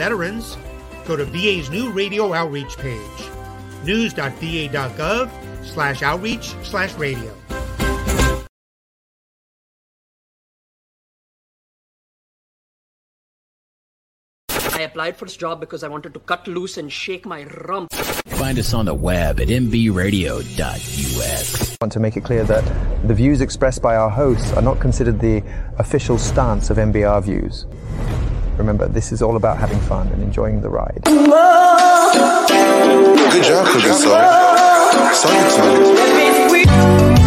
veterans, go to VA's new radio outreach page, news.va.gov slash outreach slash radio. I applied for this job because I wanted to cut loose and shake my rump. Find us on the web at mbradio.us. I want to make it clear that the views expressed by our hosts are not considered the official stance of MBR views. Remember, this is all about having fun and enjoying the ride. Good job, producer. Song I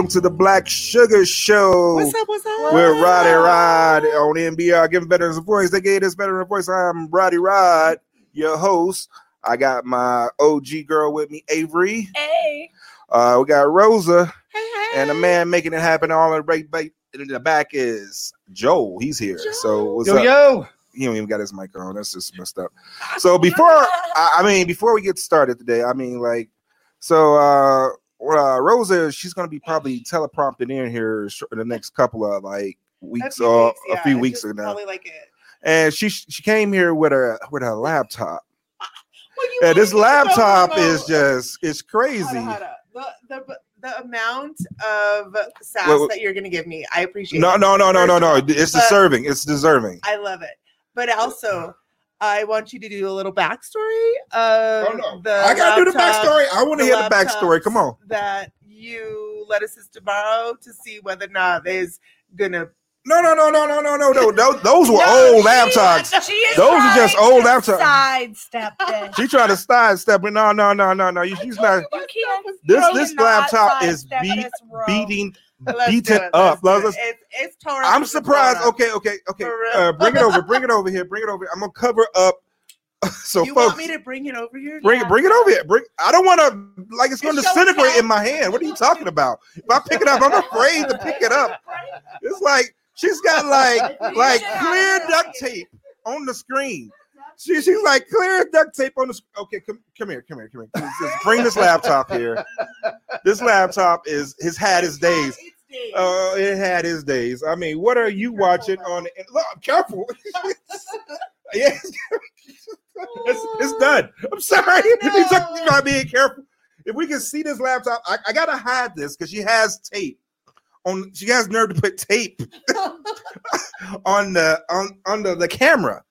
welcome to the Blaque Surga Show. What's up? What's up? We're Roddy Rod on MBR, giving veterans a voice. They gave us veteran a voice. I'm Roddy Rod, your host. I got my OG girl with me, Avery. Hey. Uh, we got Rosa, Hey, hey. and the man making it happen all in right right in the back is Joel. He's here. So what's Yo, up? yo. He don't even got his mic on. That's just messed up. So before I, I mean, before we get started today, I mean, like, so uh, uh Rosa, she's gonna be probably teleprompted in here in the next couple of like weeks few or weeks, a few weeks ago. Probably like it. And she she came here with a with a laptop. Well, And this wanted me to go laptop is just it's crazy. Hold on, hold on. The, the, the amount of sass wait. that you're going to give me, I appreciate No, it. no, no, no, no, no. It's deserving. It's deserving. I love it. But also, I want you to do a little backstory of the I gotta do the backstory. I want to hear the backstory. Come on. That you let us to borrow to see whether or not there's going to. No, no, no, no, no, no, no, no. Those, those were No, old she- laptops. she is Those are just old laptops. sidestep. She tried to sidestep it. No, no, no, no, no. She's not. You can't. This this laptop is beat, beating Let's beat it it. up. Let's Let's- It's, it's Taurus I'm surprised. Okay, okay, okay. Uh, bring it over. Bring it over here. Bring it over. Here. I'm gonna cover up. So you folks, want me to bring it over here? bring it. Bring it over here. Bring. I don't want to like it's going to disintegrate in my hand. What are you talking about? If I pick it up, I'm afraid to pick it up. It's like she's got like like clear duct tape on the screen. She, she's like clear duct tape on the. Okay, come come here, come here, come here. Just- just bring this laptop here. This laptop is has had his days. Uh, it had his days. I mean, what are you watching on? The, look, careful. yes, it's, it's done. I'm sorry. He's talking about being careful. If we can see this laptop, I, I gotta hide this because she has tape on. She has nerve to put tape on the on under the camera.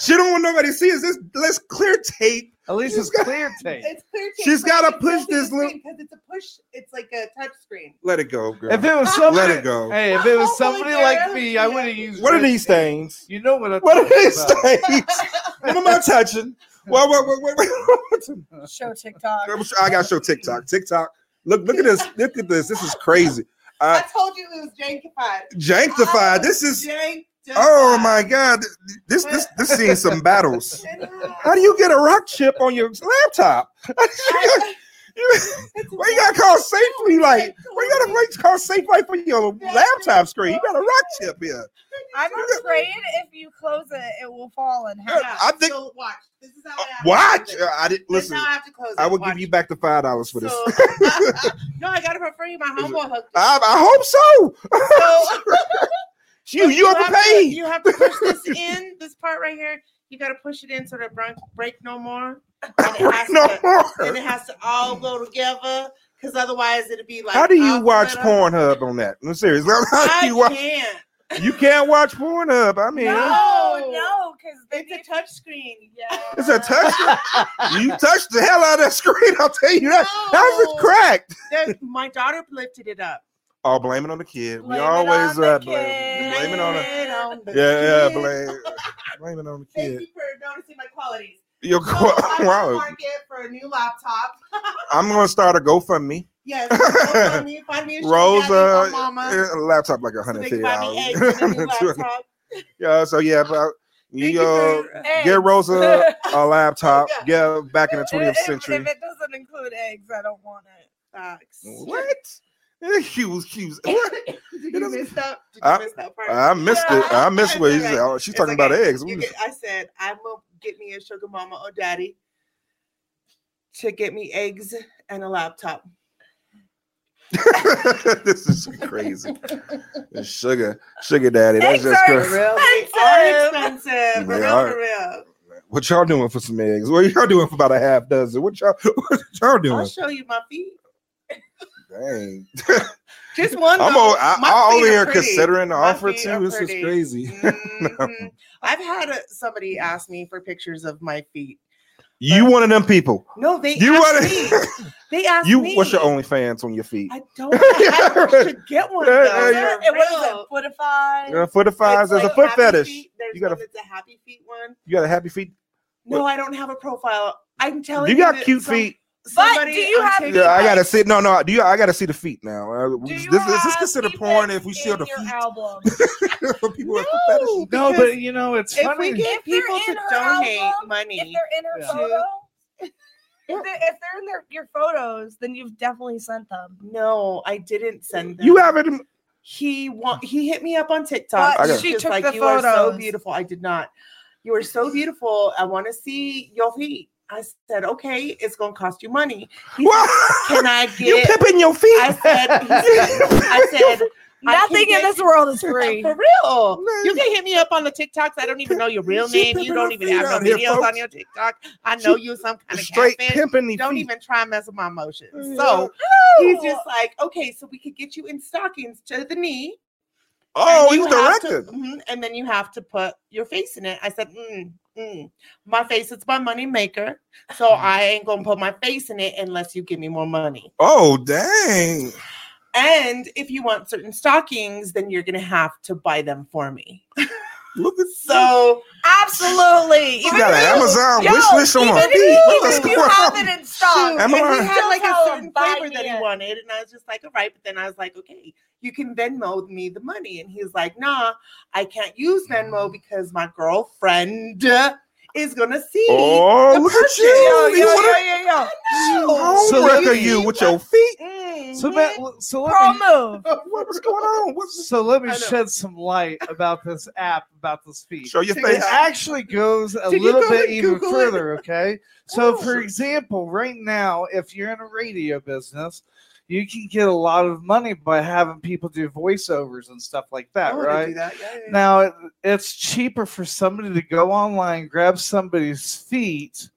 She don't want nobody to see us. This let's clear tape. At least it's clear tape. It's clear tape, She's but gotta push this little- because it's a push. It's like a touch screen. Let it go, girl. If it was somebody, Let it go. Hey, if it was somebody they're- like me, I would have used. What are red these tape. things? You know what I'm What are these about. things? what am I touching? What, what, what, what, Show TikTok. what- I got to show TikTok. TikTok. Look, look at this. Look at this. This is crazy. I Uh, told you it was jankified. Janktified. This is. Jankified. Oh my God. This this this seeing some battles. How do you get a rock chip on your laptop? Why you gotta call safely like? Why you gotta wait call safe like for your laptop screen? You got a rock chip here. I'm afraid if you close it, it will fall in half. Yeah, I think- So watch. This is how uh, I have Watch. To. I didn't listen. how I have to close it. I will Watch. give you back the five dollars for this. So, uh, uh, no, I got it for free. My homeboy hooked. I, I hope so. So, you you have to- overpaid. You have to push this in. This part right here. You got to push it in so that break, break no more. And it has no to, more. and it has to all go together because otherwise, it'll be like. How do you watch. Pornhub on that? I'm serious. How do I you watch? can't. You can't watch Pornhub. I mean, No, no, because It's a touch screen. Yeah. it's a touch. you touched the hell out of that screen. I'll tell you that. How's it No. cracked? That- my daughter lifted it up. Oh, blame it on the kid. Blame we always uh, blame, kid. blame it on the Blame on the yeah, yeah, kid. blame blame it on the Thank kid. you for noticing my qualities. You're So qu- I'm wow. market for a new laptop. I'm gonna start a GoFundMe. Yes, find me, find me a Rose, daddy uh, mama. a laptop like a so hundred fifty can buy me eggs and a new dollars. yeah, so yeah, but Thank you uh, get Rosa a laptop. Yeah. Yeah, back in the If, 20th if- century. if it doesn't include eggs, I don't want it. Facts. What? He was, he was. Did you doesn't- miss that? Did you I- miss that part? I missed it. I missed It's what he alright. said. Oh, she's It's talking about eggs. Get- I said I'm gonna get me a sugar mama or daddy to get me eggs and a laptop. this is crazy. Sugar, sugar daddy. That's Eggs just are crazy. Real, they are expensive. They real, are. real. What y'all doing for some eggs? What y'all doing for about a half dozen? What y'all, what y'all doing? I'll show you my feet. Dang. Just one. I'm though. o- I, My I'm feet over are here considering the My offer too. are This is pretty. crazy. Mhm. I've had a, somebody ask me for pictures of my feet. You one of them people. No, they You asked want me. They asked you? me. What's your OnlyFans on your feet? I don't. I should get one. Though. yeah, yeah. For It was real. a Footify. Foot of fives. It's There's a foot fetish. feet. There's You got a one a happy feet one. you got a happy feet. No, I don't have a profile. I'm telling You you. got cute some- feet. But do you on have Yeah, I gotta pics? see. No, no. Do you? I gotta see the feet now. Uh, Do this, you this, is this have considered porn if we show the feet? album. People No, fetishes? No, but you know it's if funny. we get If people to donate album, money, If they're in her Yeah. photo, if they're, if they're in their your photos, then you've definitely sent them. no, I didn't send them. You haven't. He want he hit me up on TikTok. But I He got- was she took like, the you are so photos. beautiful. I did not. You are so beautiful. I want to see your feet. I said, okay, it's gonna cost you money. He said, Can I get You get? pimping your feet? I said, said, I said, Nothing can in this world is free. For real. You can hit me up on the TikToks. I don't even know your real She name. You don't even have no here, videos folks. on your TikTok. I know you some kind of Straight pimping the Don't feet. even try and mess with my emotions. Yeah. So he's just like, okay, so we could get you in stockings to the knee. Oh, and he's you have to- directed. mhm, and then you have to put your face in it. I said, mm, mm. my face is my money maker. So Mm-hmm. I ain't gonna put my face in it unless you give me more money. Oh, dang. And if you want certain stockings, then you're gonna have to buy them for me. Look at So Absolutely. You got an Amazon Yo, wish list on even if feet. you- What's if you have on? it in stock, Shoot, and he had like a certain him, flavor that he wanted, and I was just like, all right. But then I was like, okay, you can Venmo me the money, and he's like, nah, I can't use Venmo mm. because my girlfriend is gonna see. Oh, the look at you. yo, You yo, wanna- yo, yo, yo. No. So Home wrecker let me- you with your feet. Mm, So, that, so let me, move. What's going on? What's so let me shed some light about this app about this feed. show your face? It actually goes a Did little go bit even Google it? further. Okay, so Oh. for example, right now, if you're in a radio business, you can get a lot of money by having people do voiceovers and stuff like that, I right? do that. Yeah, yeah, yeah. Now it, it's cheaper for somebody to go online, grab somebody's feet,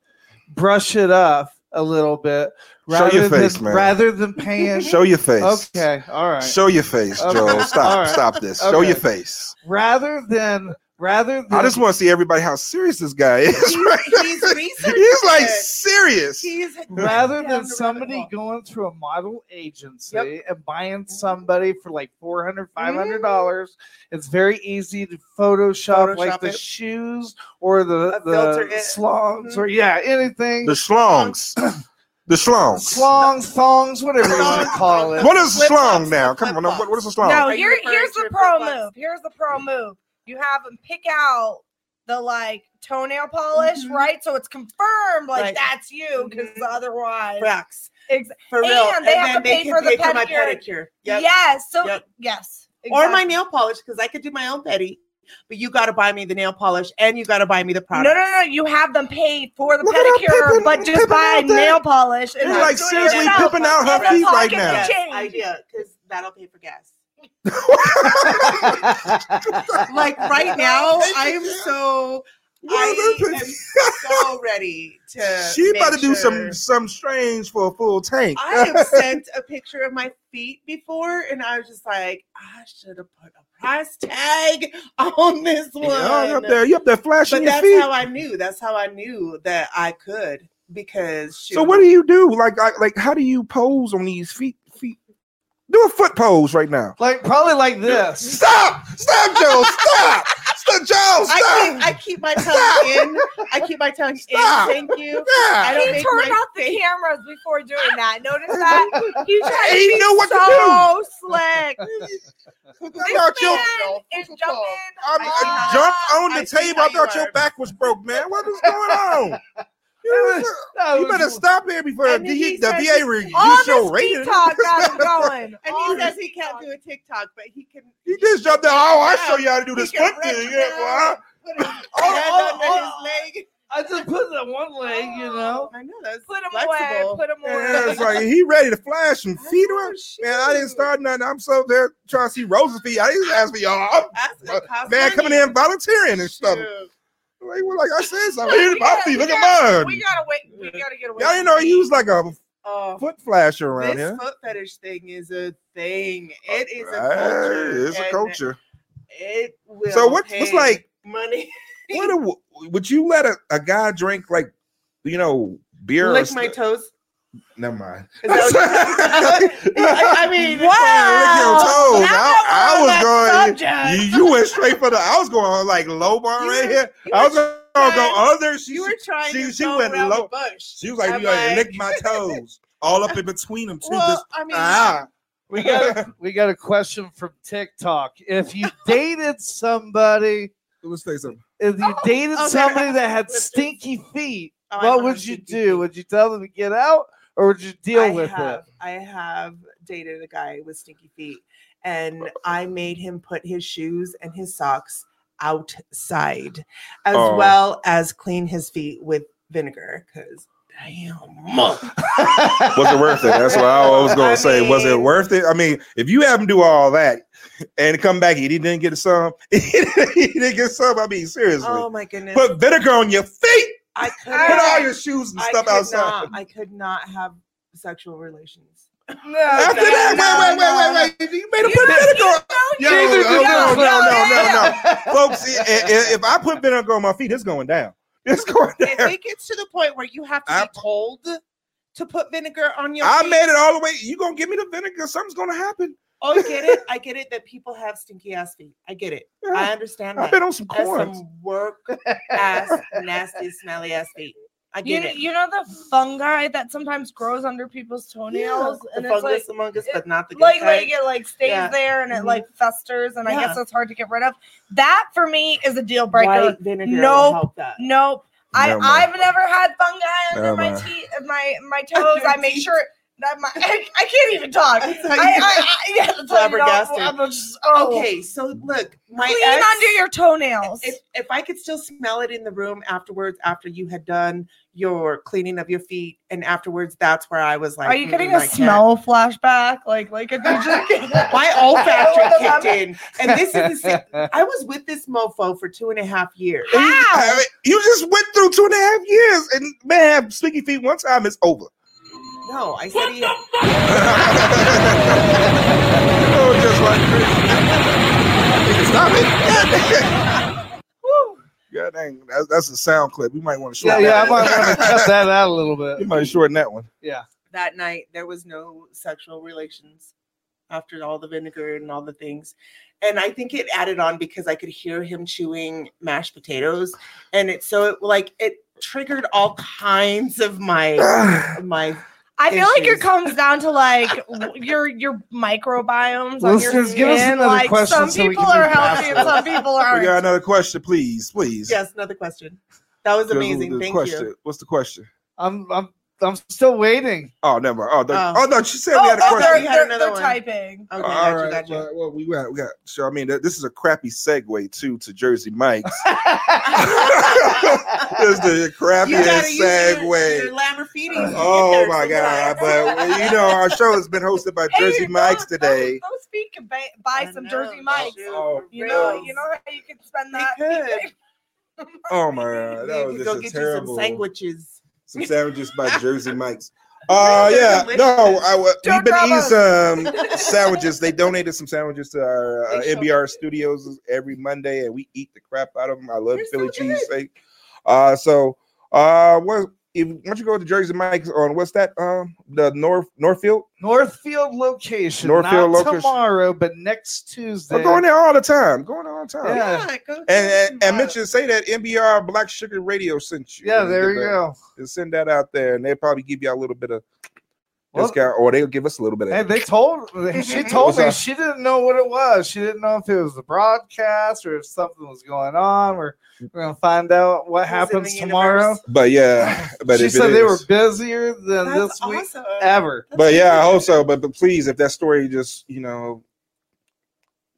brush it up a little bit, Show rather your face, than man. rather than paying. Show your face. okay, all right. Show your face, Okay. Joel. Stop. All right. Stop this. Show your face. rather than rather than I just want to see everybody how serious this guy is. He's- right? he's He's like it. serious. He's rather down than somebody going through a model agency and buying somebody for like 400 500 dollars it's very easy to photoshop, like the it. shoes or the the it. slongs Mhm. or yeah anything The slongs. The schlongs. slongs thongs whatever you want to call it What is a Flip schlong now? Come on. flops. What, what is a schlong? No, here, here's the pro move. Here's the pro move. You have them pick out the like toenail polish, Mhm. right? So it's confirmed like Right. that's you because Mhm. otherwise, Facts. Ex- For real. And they have to pay can for the pay for my pedicure. pedicure. Yep. yes. So Yep. yes, Or my nail polish because I could do my own petty, but you got to buy me the nail polish and you got to buy me the product. no, no. No. You have them paid for the Look pedicure, pimping- but just pimping buy nail polish. He's And like just do it seriously yourself. pimping out her feet right pocket now. to Yes, change. idea because that'll pay for gas. Like right now, I am so. I am so ready to. She about to do sure- some some strange for a full tank. I have sent a picture of my feet before, and I was just like, I should have put a price tag on this one. Yeah, you up there, you up there flashing but your that's how I knew. That's how I knew that I could because. So what do you do? Like, I- like, how do you pose on these feet? Feet. Do a foot pose right now. Like probably like this. Stop! Stop, Joe! Stop! Stop, Joe! I Stop! keep, I keep my tongue Stop. in. I keep my tongue Stop. in. Thank you. Yeah. I don't He turned my off the cameras before doing that. Notice that? He tried to be knew what to so slick. I This thought your- is jumping. I, I I jumped on the I table. I thought you your back was broke, man. What is going on? You, No, you better stop here before And the, he the VA he- reduce All your this rating. TikTok got him going. And All he says he can't do a TikTok, but he can. He just jumped down. Oh, I Yeah. show you how to do He this foot thing. rip Yeah, down, boy. Put Oh, oh, oh. his leg. I just put it on one leg, you oh, know. I know that's Put him away. flexible. Put him Yeah, away. it's like he ready to flash some feet Oh. Man, I didn't start nothing. I'm so there trying to see Rose's feet. I didn't ask for y'all. I'm- it Man coming in volunteering and stuff. Shoot. Like, well, like I said, something. Here's my feet. Look gotta- at mine. We gotta wait. We gotta get away. Y'all didn't know he was like a Oh, foot flasher around this here. foot fetish thing is a thing. Uh, it is a Hey, culture. it's a culture. It will. So what- what's like- money? What a, would you let a, a guy drink like you know beer? or Lick my toes. Never mind. Is that what you- I, I mean, Lick your toes. Now I, I was going. You, you went straight for the. I was going like low bar right were- here. I was going to go trying- under. She, You were trying she, to she go went low. bush. She was like, I'm you gotta like- lick my toes all up in between them too. Well, Just- I mean, ah. We got we got a question from TikTok. If you dated somebody, Let's say something. if you dated okay. somebody that had stinky feet, Oh, what would you do? feet. Would you tell them to get out, or would you deal I with have, it? I have dated a guy with stinky feet, and oh. I made him put his shoes and his socks outside, as Oh. well as clean his feet with vinegar. Because damn, Was it worth it? That's what I was going to say. was it worth it? I mean, if you have him do all that and come back, he didn't get some. he didn't get some. I mean, seriously. oh my goodness, Put vinegar on your feet. I Put all your shoes and I stuff could outside. Not, I could not have sexual relations. No, After no, that, no, wait, wait, wait, wait, wait. You made him put vinegar on. Yo, Neither no, do no, no, no, no, no. Folks, i- i- if I put vinegar on my feet, it's going down. It's going If down. it gets to the point where you have to I- be told to put vinegar on your I feet, made it all the way. You gonna give me the vinegar? Something's gonna happen. Oh, I get it. I get it that people have stinky ass feet. I get it. I understand I've been on some That's corns. some work ass, nasty, smelly ass feet. I You, get know, it. you know the fungi that sometimes grows under people's toenails, the and it's fungus like among us, but not the good like kind. like it like stays Yeah. there and it Mhm. like festers, and I guess it's hard to get rid of. That for me is a deal breaker. White vinegar will Nope. help that. Nope. I I've never had fungi under Never my mind. teeth, my my toes. I make teeth. sure that my I, I can't even talk. That's how you- I, I yeah, that's how you know just- oh. Okay, so look, my clean ex, under your toenails. if, if I could still smell it in the room afterwards, after you had done your cleaning of your feet, and afterwards, that's where I was like, Are you getting "Mm, a I can't." smell flashback? Like like a DJ? My olfactory What kicked in, and this is the sa- I was with this mofo for two and a half years. I How? you just went through two and a half years, and man, have sticky feet one time, it's over. No, I said he. oh, just like crazy. Stop it. Woo. God dang, that's, that's a sound clip. You might want to Yeah, shorten yeah, I that. might want to cut that out a little bit. You might shorten that one. Yeah. that night there was no sexual relations after all the vinegar and all the things and i think it added on because i could hear him chewing mashed potatoes and it so it like it triggered all kinds of my my I feel like it comes down to like your your microbiomes on your Listeners, give us skin. another Like question some so people can are healthy and some people aren't. We got aren't. another question, please, please. yes another question that was amazing there's a thank question. you What's the question? I'm I'm I'm still waiting. Oh, never. Oh, the, Oh. oh. no, she said Oh, we had a oh, oh question. they're, they're, they're typing. okay All gotcha, right. gotcha. Well, well, we got, we got. So I mean, this is a crappy segue too to Jersey Mike's. this is the crappiest you gotta use your, segue. your Lamborghini to Oh my god! But you know, our show has been hosted by Hey, Jersey go- Mike's go- today. Go speak and buy, buy some know, Jersey Mike's. Oh. You know, you know how you can spend that. Oh my god, that Maybe was go just a get terrible. you some sandwiches some sandwiches by Jersey Mike's. Uh, yeah, no, I, we've been eating some sandwiches. They donated some sandwiches to our uh, MBR studios every Monday, and we eat the crap out of them. I love They're Philly so cheesesteak. Uh, so uh, what? If why don't you go to Jersey Mike's on what's that? Um, the North Northfield. Northfield location. Northfield not location. tomorrow, but next Tuesday. I'm going there all the time. Going there all the time. Yeah. Yeah, And, and, and mention say that MBR Black Sugar Radio sent you. Yeah, there you a- go. and Send that out there, and they'll probably give you a little bit of Well- discount, or they'll give us a little bit of. Hey, they told she told me she didn't know what it was. She didn't know if it was the broadcast or if something was going on. We're, we're gonna find out what happens tomorrow. universe? but yeah, but she if it said they were busier than That's this week awesome. ever. That's But yeah, I hope so. But, but please, if that story just you know,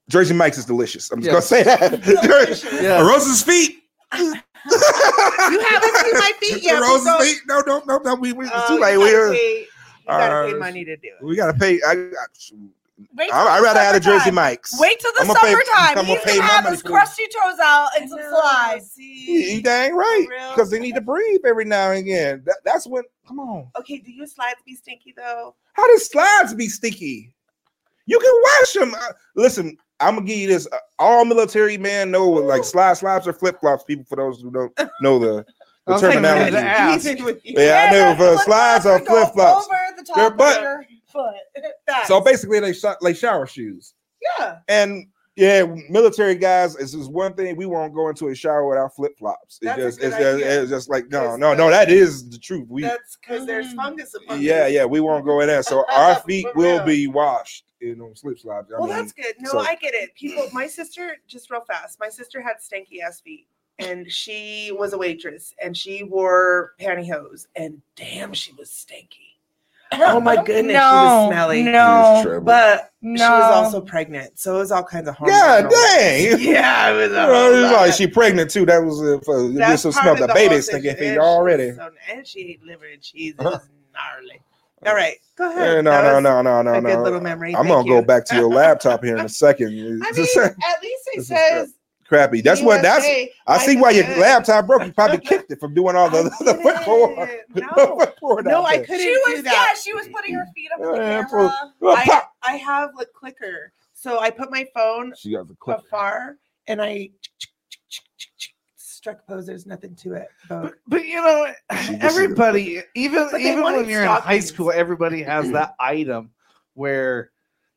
Jersey Mike's is delicious. I'm just Yeah. gonna say that. Yeah. Rose's feet. You haven't seen my feet yet. but Rose's feet. No, no, no, no. We, we it's Oh, too uh, you late. gotta We, you gotta pay money to do it. we gotta pay. I, I, Wait till I, I'd rather have a Jersey summertime. Mike's. Wait till the I'm gonna pay- summertime. I'm gonna He's pay gonna my have money his for it. crusty toes out and some slides. You, See? dang right, real? because they need to breathe every now and again. That, that's when. Come on. Okay, do your slides be stinky though? How does slides be sticky? You can wash them. Uh, listen, I'm gonna give you this. Uh, all military men know what like slide slides or flip flops. People, for those who don't know the, I the was getting terminology. to ask. Even with you. Yeah, I know. the For slides or flip-flops go flip flops. Over the top Their butt- your foot. So basically, they sh- like shower shoes. yeah. And yeah, military guys, this is one thing we won't go into a shower without flip flops. It's just, good it's just, it's just like no, no, no. That is the truth. We, That's because there's Mm. fungus upon yeah, them. yeah, we won't go in there. So our feet will real. be washed in them slip slides. I Well, mean, that's good. No, so- I get it. People, my sister, just real fast. My sister had stanky ass feet, and she was a waitress, and she wore pantyhose, and damn, she was stinky. Oh my goodness, she was smelly. No, Trouble. But no. she was also pregnant, so it was all kinds of hormones. God going on. dang. Yeah, it was. a You know, whole it's lot. like she pregnant too. That was uh, for That's this will smell the the baby stinking thing. feet And she was already. so- and she ate liver and cheese. It Uh-huh. was gnarly. All right, go ahead. Yeah, no, That no, was no, no, no, good no. little memory. I'm Thank gonna go back to your laptop here in a second. I mean, at least it says crappy. That's what. That's. USA. I see why your laptop broke. You probably kicked it from doing all the I the foot forward. No, forward no, I couldn't She do was yeah, she was putting her feet up on the camera. Well, I. I have a clicker, so I put my phone She got the clip. afar and I struck pose. There's nothing to it. But But, but you know, everybody, even even when you're in high school, everybody has that item where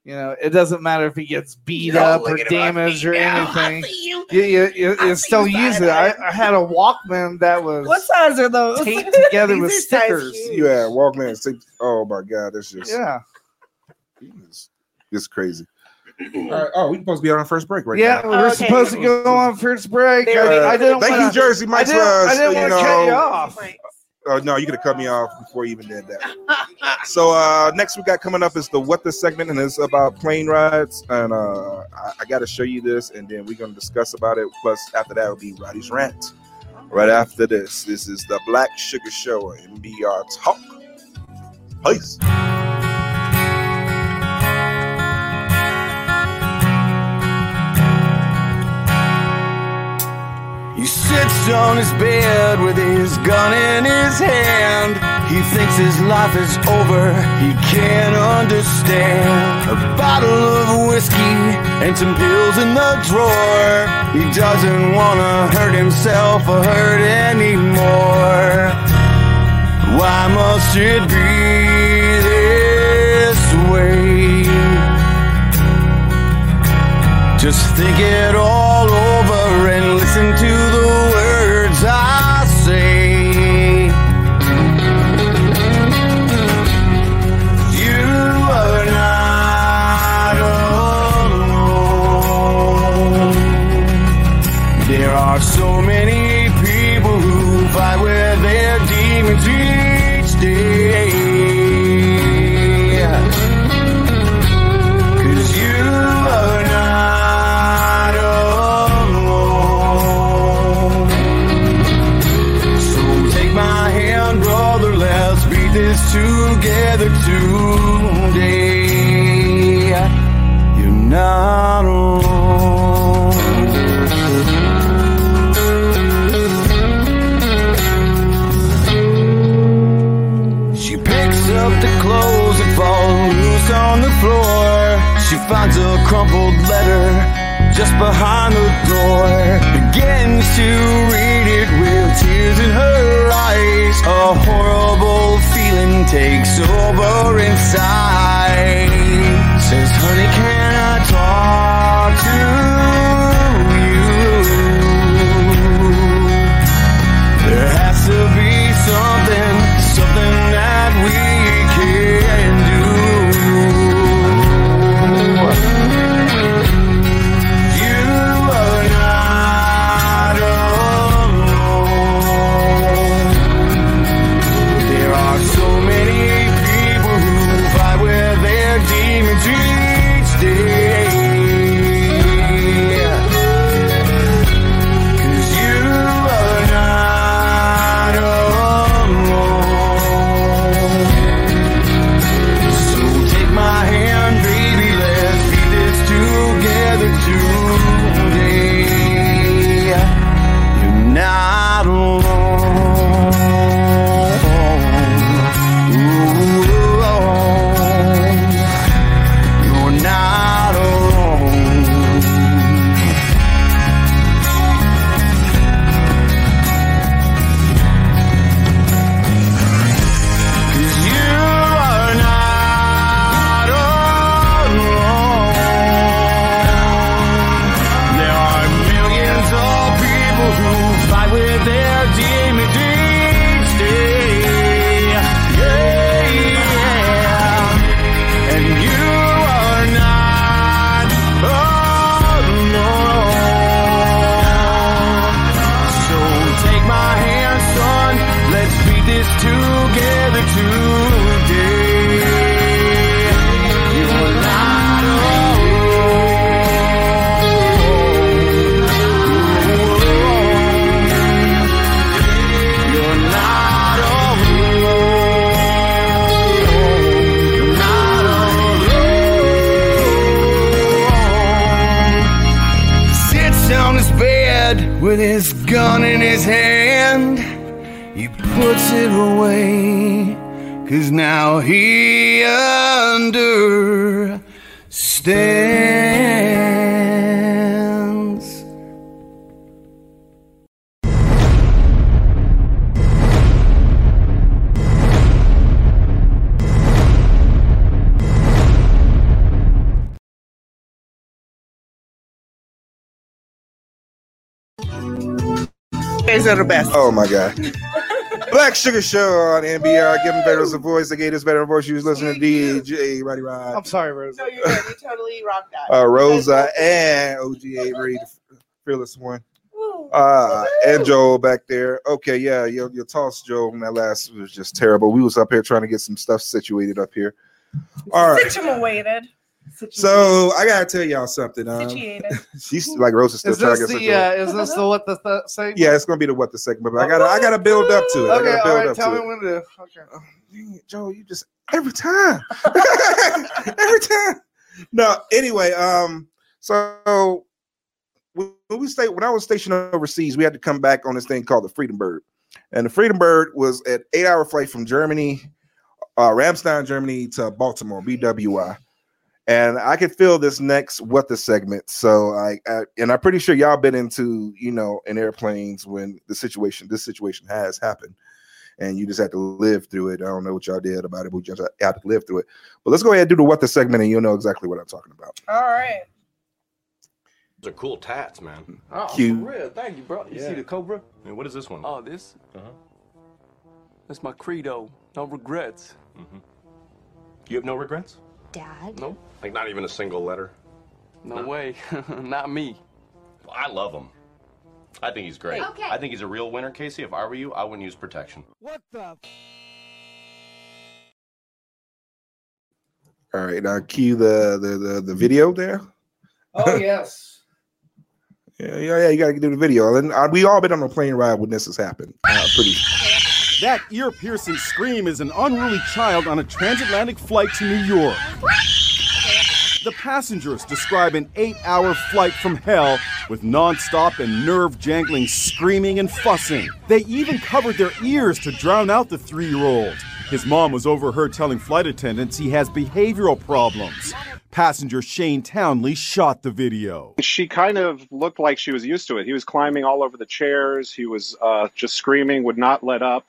you know it doesn't matter if he gets beat Oh, up or damaged or now. Anything. you. You, you, you, you still you use it. I. I had a Walkman that was What size are those? taped together with stickers. huge. You had Walkman. Six, oh my God, that's just Yeah, it's, it's crazy. All right. Oh, we're supposed to be on our first break right now. yeah. now. We're oh, Okay. supposed to go on first break. There I. I didn't. Thank wanna, you, Jersey I Mike's. didn't, I didn't want to cut you off. Oh no, you could have cut me off before you even did that. So uh next we got coming up is the what the segment, and it's about plane rides. And uh I, I got to show you this, and then we're gonna discuss about it. Plus, after that will be Roddy's rant. Right after this, this is the Blaque Surga Show and BR Talk. Peace. He sits on his bed with his gun in his hand. He thinks his life is over, he can't understand. A bottle of whiskey and some pills in the drawer. He doesn't wanna hurt himself or hurt anymore. Why must it be this way? Just think it all just behind the door begins to read it with tears in her eyes. A horrible feeling takes over inside. Says, honey, in his hand. He puts it away, cause now he understands. Guys are the best. Oh my god. Blaque Surga Show on MBR. Give them better a voice. They gave us better voice. You was listening to DJ Roddy Rod. I'm sorry, Rosa. No, you're good. You totally rocked that. uh, Rosa and OG Avery, fearless one. Uh, and Joel back there. Okay, yeah, your, your toss, Joel, on that last was just terrible. We was up here trying to get some stuff situated up here. All right. Situated. So I gotta tell y'all something. Um, she's like Rosa's still Is trying to this get the uh, is this the what the th- segment? Yeah, it's gonna be the what the segment, but I gotta I gotta build up to it. I Okay, gotta build right. up Tell to me it. when to. Okay. Dang it, Joe, you just every time. every time. No, anyway, um, so when we stayed when I was stationed overseas, we had to come back on this thing called the Freedom Bird. And the Freedom Bird was an eight-hour flight from Germany, uh Ramstein, Germany to Baltimore, BWI. And I could feel this next what the segment. So I, I and I'm pretty sure y'all been into, you know, in airplanes when the situation, this situation has happened and you just have to live through it. I don't know what y'all did about it, but you just have to live through it. But let's go ahead and do the what the segment, and you'll know exactly what I'm talking about. All right. Those are cool tats, man. Oh, Cute. for real. Thank you, bro. You Yeah. see the Cobra? And what is this one? Oh, this? Uh-huh. That's my credo. No regrets. Mm-hmm. You have no regrets? Dad? No. Like not even a single letter? No way. Not me. I love him. I think he's great. Okay. I think he's a real winner, Casey. If I were you, I wouldn't use protection. What the? All right, now cue the the the, the video there. Oh yes. Yeah, yeah, yeah. You got to do the video. And uh, we all been on a plane ride when this has happened. Uh, pretty. That ear piercing scream is an unruly child on a transatlantic flight to New York. The passengers describe an eight hour flight from hell with non-stop and nerve jangling screaming and fussing. They even covered their ears to drown out the three year old. His mom was overheard telling flight attendants he has behavioral problems. Passenger Shane Townley shot the video. She kind of looked like she was used to it. He was climbing all over the chairs. He was uh, just screaming, would not let up.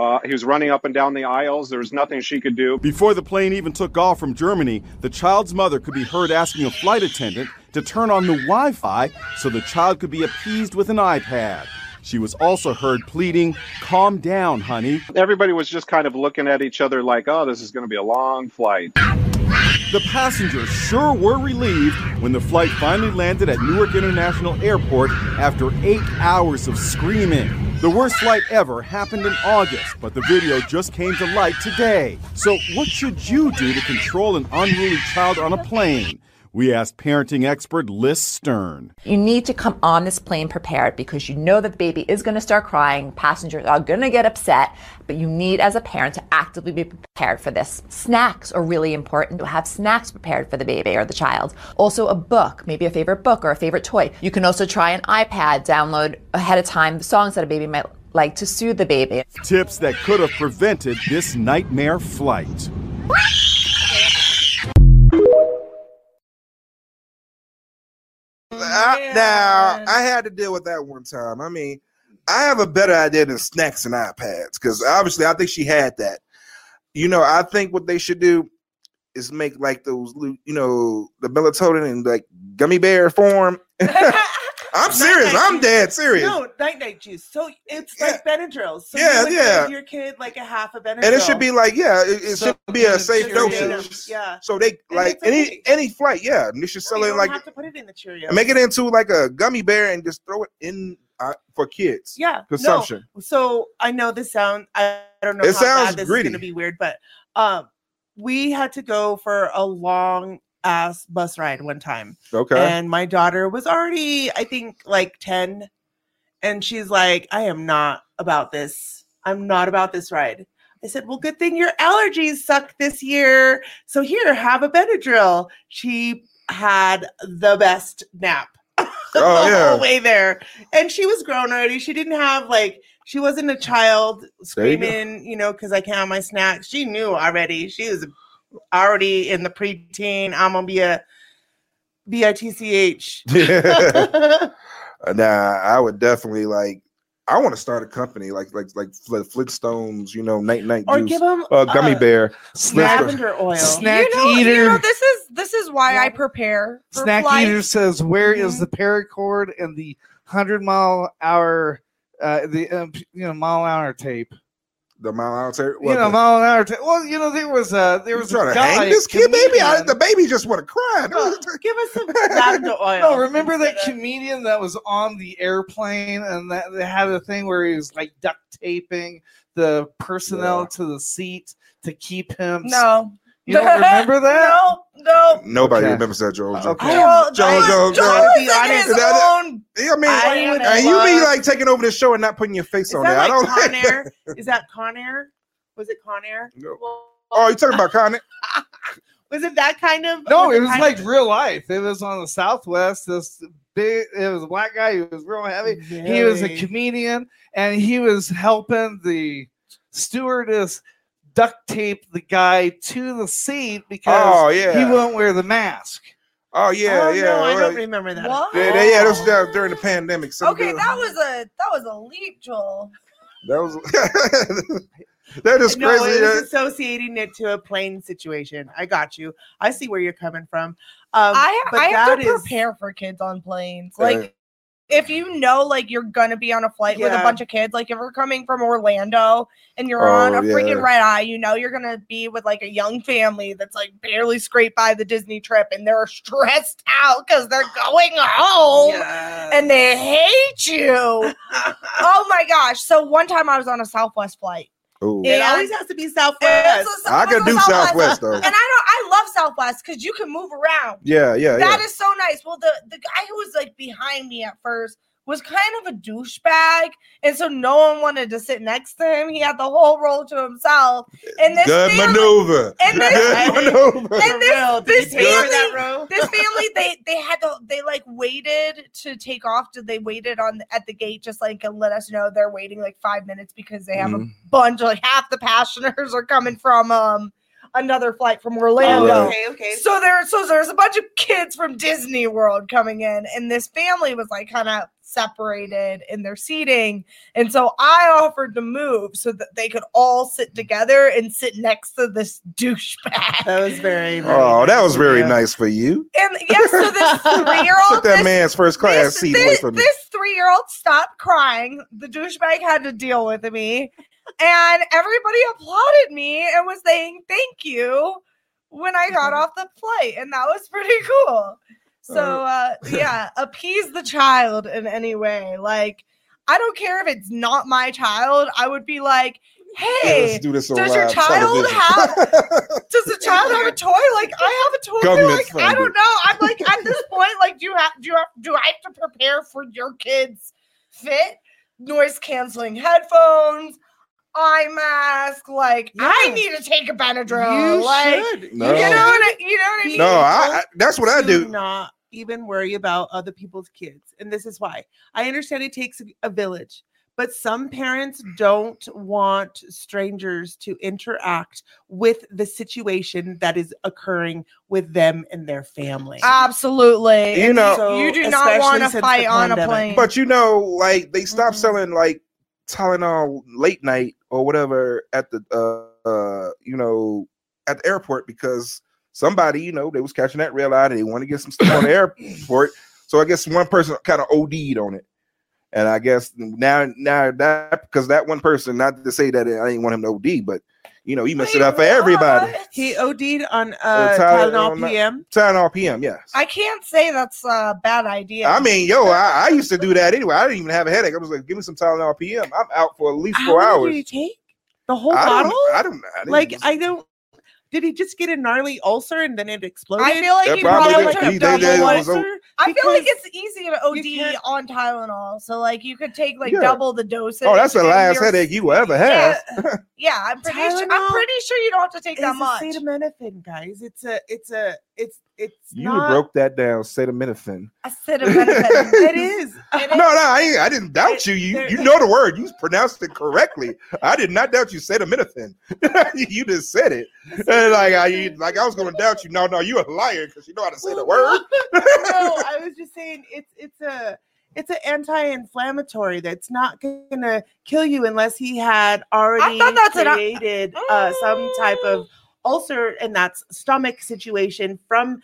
Uh, he was running up and down the aisles. There was nothing she could do. Before the plane even took off from Germany, the child's mother could be heard asking a flight attendant to turn on the Wi Fi so the child could be appeased with an iPad. She was also heard pleading, Calm down, honey. Everybody was just kind of looking at each other like, oh, this is going to be a long flight. The passengers sure were relieved when the flight finally landed at Newark International Airport after eight hours of screaming. The worst flight ever happened in August, but the video just came to light today. So, what should you do to control an unruly child on a plane? We asked parenting expert Liz Stern. You need to come on this plane prepared because you know that the baby is going to start crying. Passengers are going to get upset, but you need, as a parent, to actively be prepared for this. Snacks are really important to have snacks prepared for the baby or the child. Also, a book, maybe a favorite book or a favorite toy. You can also try an iPad, download ahead of time the songs that a baby might like to soothe the baby. Tips that could have prevented this nightmare flight. I- now I had to deal with that one time. I mean, I have a better idea than snacks and iPads because obviously I think she had that. You know, I think what they should do is make like those, you know, the melatonin in like gummy bear form. I'm serious. I'm dead serious. No, night night juice. So it's like Benadryl. So Yeah, you would yeah. Give your kid like a half a Benadryl. and it should be like, yeah, it, it should be a safe Cheerios. dosage. Yeah. So they And like it's any okay. any flight, yeah, and they should No, sell you it like have to put it in the Cheerios. make it into like a gummy bear and just throw it in uh, for kids. yeah consumption. No. So I know this sound. I, I don't know. It how sounds bad this gritty. is going to be weird, but um, we had to go for a long ass bus ride one time. Okay. And my daughter was already, I think, like ten, and she's like, "I am not about this. I'm not about this ride." I said, "Well, good thing your allergies suck this year. So here, have a Benadryl." She had the best nap. Oh, the yeah. whole way there. And she was grown already. She didn't have like she wasn't a child There you screaming, you know, because I can't have my snacks. She knew already. She was already in the preteen. I'm gonna be a B I T C H. nah, I would definitely like. I want to start a company like like like Fl- Flintstones, you know, night night Or juice, give 'em, uh, gummy uh, bear, lavender oil. Snack you know, eater. You know, this is this is why I prepare. For Snack flights. Eater says, "Where is Mhm. the paracord and the hundred mile hour, uh, the um, you know mile hour tape? The mile out there. you know, mile an hour tape. Well, you know, there was a there You was trying a to hang this kid, baby? I, the baby just want to cry. Give us some lavender oil. No, remember that comedian that was on the airplane and that they had a thing where he was like duct taping the personnel to the seat to keep him. No. You don't remember that? no, no. Nobody Okay. remembers that, Joe. Joe. Okay. Joel- Joe, Joe, Joel Joe. is in his That- own- I mean, I and you be like taking over the show and not putting your face Is on that there. I don't. Con Air? Is that Con Air? Was it Con Air? oh, you talking about Con? Was it that kind of? No, it was like of- real life. It was on the Southwest. This big, it was a black guy. He was real heavy. He was a comedian, and he was helping the stewardess duct tape the guy to the seat because Oh, yeah. he wouldn't wear the mask. Oh yeah, Oh, yeah. no, I don't remember that. What? Yeah, they- yeah, that was uh, during the pandemic. So Okay, the- that was a that was a leap, Joel. that was that is no, crazy. it was associating it to a plane situation. I got you. I see where you're coming from. Um, I I have that to is- prepare for kids on planes. Yeah. Like if you know like you're gonna be on a flight with a bunch of kids, like if we're coming from Orlando and you're oh, on Oh, a freaking red eye, you know you're gonna be with like a young family that's like barely scraped by the Disney trip and they're stressed out because they're going home and they hate you. oh my gosh. So one time I was on a Southwest flight. Ooh. It And- always has to be Southwest. a- I it could do a Southwest though. And I don't I love Southwest because you can move around. Yeah, yeah, That yeah. is so nice. Well, the the guy who was like behind me at first was kind of a douchebag, and so no one wanted to sit next to him. He had the whole row to himself. And this Good family, maneuver. and this, Good maneuver. and this, real. This you pay for family, this family, they they had to they like waited to take off. Did they waited on at the gate just like and let us know they're waiting like five minutes because they have Mhm. a bunch like half the passengers are coming from um another flight from Orlando. right. Okay, okay. So there, so there's a bunch of kids from Disney World coming in, and this family was like kind of separated in their seating, and so I offered to move so that they could all sit together and sit next to this douchebag. That was very. very Oh, that nice was very you. nice for you. And yes, so this three year Took old, that this, man's first class this, seat away this, from me. this three year old stopped crying. The douchebag had to deal with me, and everybody applauded me and was saying thank you when I got off the flight, and that was pretty cool. So uh, yeah, appease the child in any way. Like I don't care if it's not my child. I would be like, hey, let's do does your child television." have does the child have a toy? Like I have a toy. Government like I don't know. I'm like at this point, like do you have do you have, do I have to prepare for your kids' fit? Noise canceling headphones, eye mask. Like I need to take a Benadryl. You like should. No. you know what I, you know what I mean? No, I, I that's what I do do. not even worry about other people's kids. And this is why I understand it takes a, a village, but some parents don't want strangers to interact with the situation that is occurring with them and their family. Absolutely. You And know- So, you do not want to fight on a plane. But you know, like they stopped Mhm. selling like Tylenol late night or whatever at the uh, uh you know at the airport because somebody you know they was catching that red eye and they want to get some stuff on the airport. So I guess one person kind of OD'd on it. And I guess now, now that because that one person, not to say that I didn't want him to OD, but you know, he messed it up for everybody. what? He OD'd on uh, Tyler- Tylenol PM. Tylenol PM, yes. I can't say that's a bad idea. I mean, yo, I, I used to do that anyway. I didn't even have a headache. I was like, give me some Tylenol PM. I'm out for at least four many hours. did he take? The whole I don't- bottle? I don't. I like I don't. Did he just get a gnarly ulcer and then it exploded? I feel like That he probably probably did. took He- a they- double they- ulcer. o- I feel like it's easy to OD on Tylenol, so like you could take like Yeah. double the dosage. Oh, that's the last headache you will ever have. Yeah, yeah, I'm pretty sure. I'm pretty sure you don't have to take that much. It's much. acetaminophen, guys. It's a, it's a, it's, it's You not broke that down. Acetaminophen. Acetaminophen. it is. No, no, I, I didn't doubt you. You you know the word. You pronounced it correctly. I did not doubt you. Acetaminophen. you just said it. Like I like I was going to doubt you. No, no, you're a liar because you know how to say the word. no, I was just saying it's it's a it's an anti-inflammatory that's not gonna kill you unless he had already thought that's an- created uh, some type of ulcer and that's stomach situation from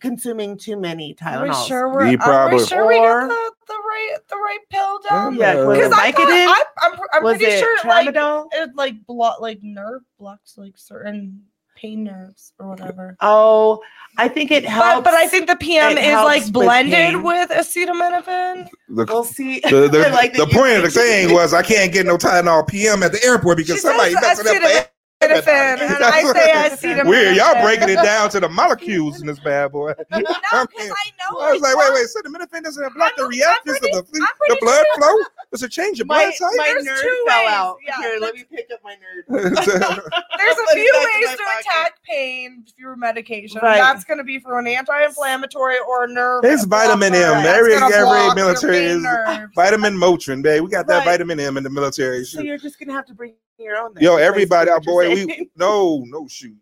consuming too many Tylenol. Are we Tylenol. sure we're, You are we uh, probably- sure we Or- got the, the right the right pill down? Yeah, because I thought, Vicodin? I, I'm, I'm Was pretty it sure like it like block like nerve blocks like certain pain nerves or whatever. Oh, I think it helps. But, but I think the PM it is like blended pain. with acetaminophen. The, We'll see. the, the, like that the point of the thing was I can't get no Tylenol PM at the airport because She somebody says messing up the acetaminophen, and I say acetaminophen. Weird, y'all breaking it down to the molecules in this bad boy. No, I because I know. I was like, like, wait, wait, acetaminophen doesn't block the I'm reactors of the, pretty- I'm the blood sure- flow? Does it change your My, blood type? my There's nerd two fell ways. out. Yeah, Here, let me pick up my nerd. There's a few ways to pocket. attack pain through medication. Right. That's going to be for an anti-inflammatory or a nerve. It's vitamin. M. That's Every every military is nerves. vitamin Motrin, babe. We got that Right. vitamin M in the military. So you're just gonna have to bring your own. then, Yo, everybody, basically oh boy, you're we no, no shoot.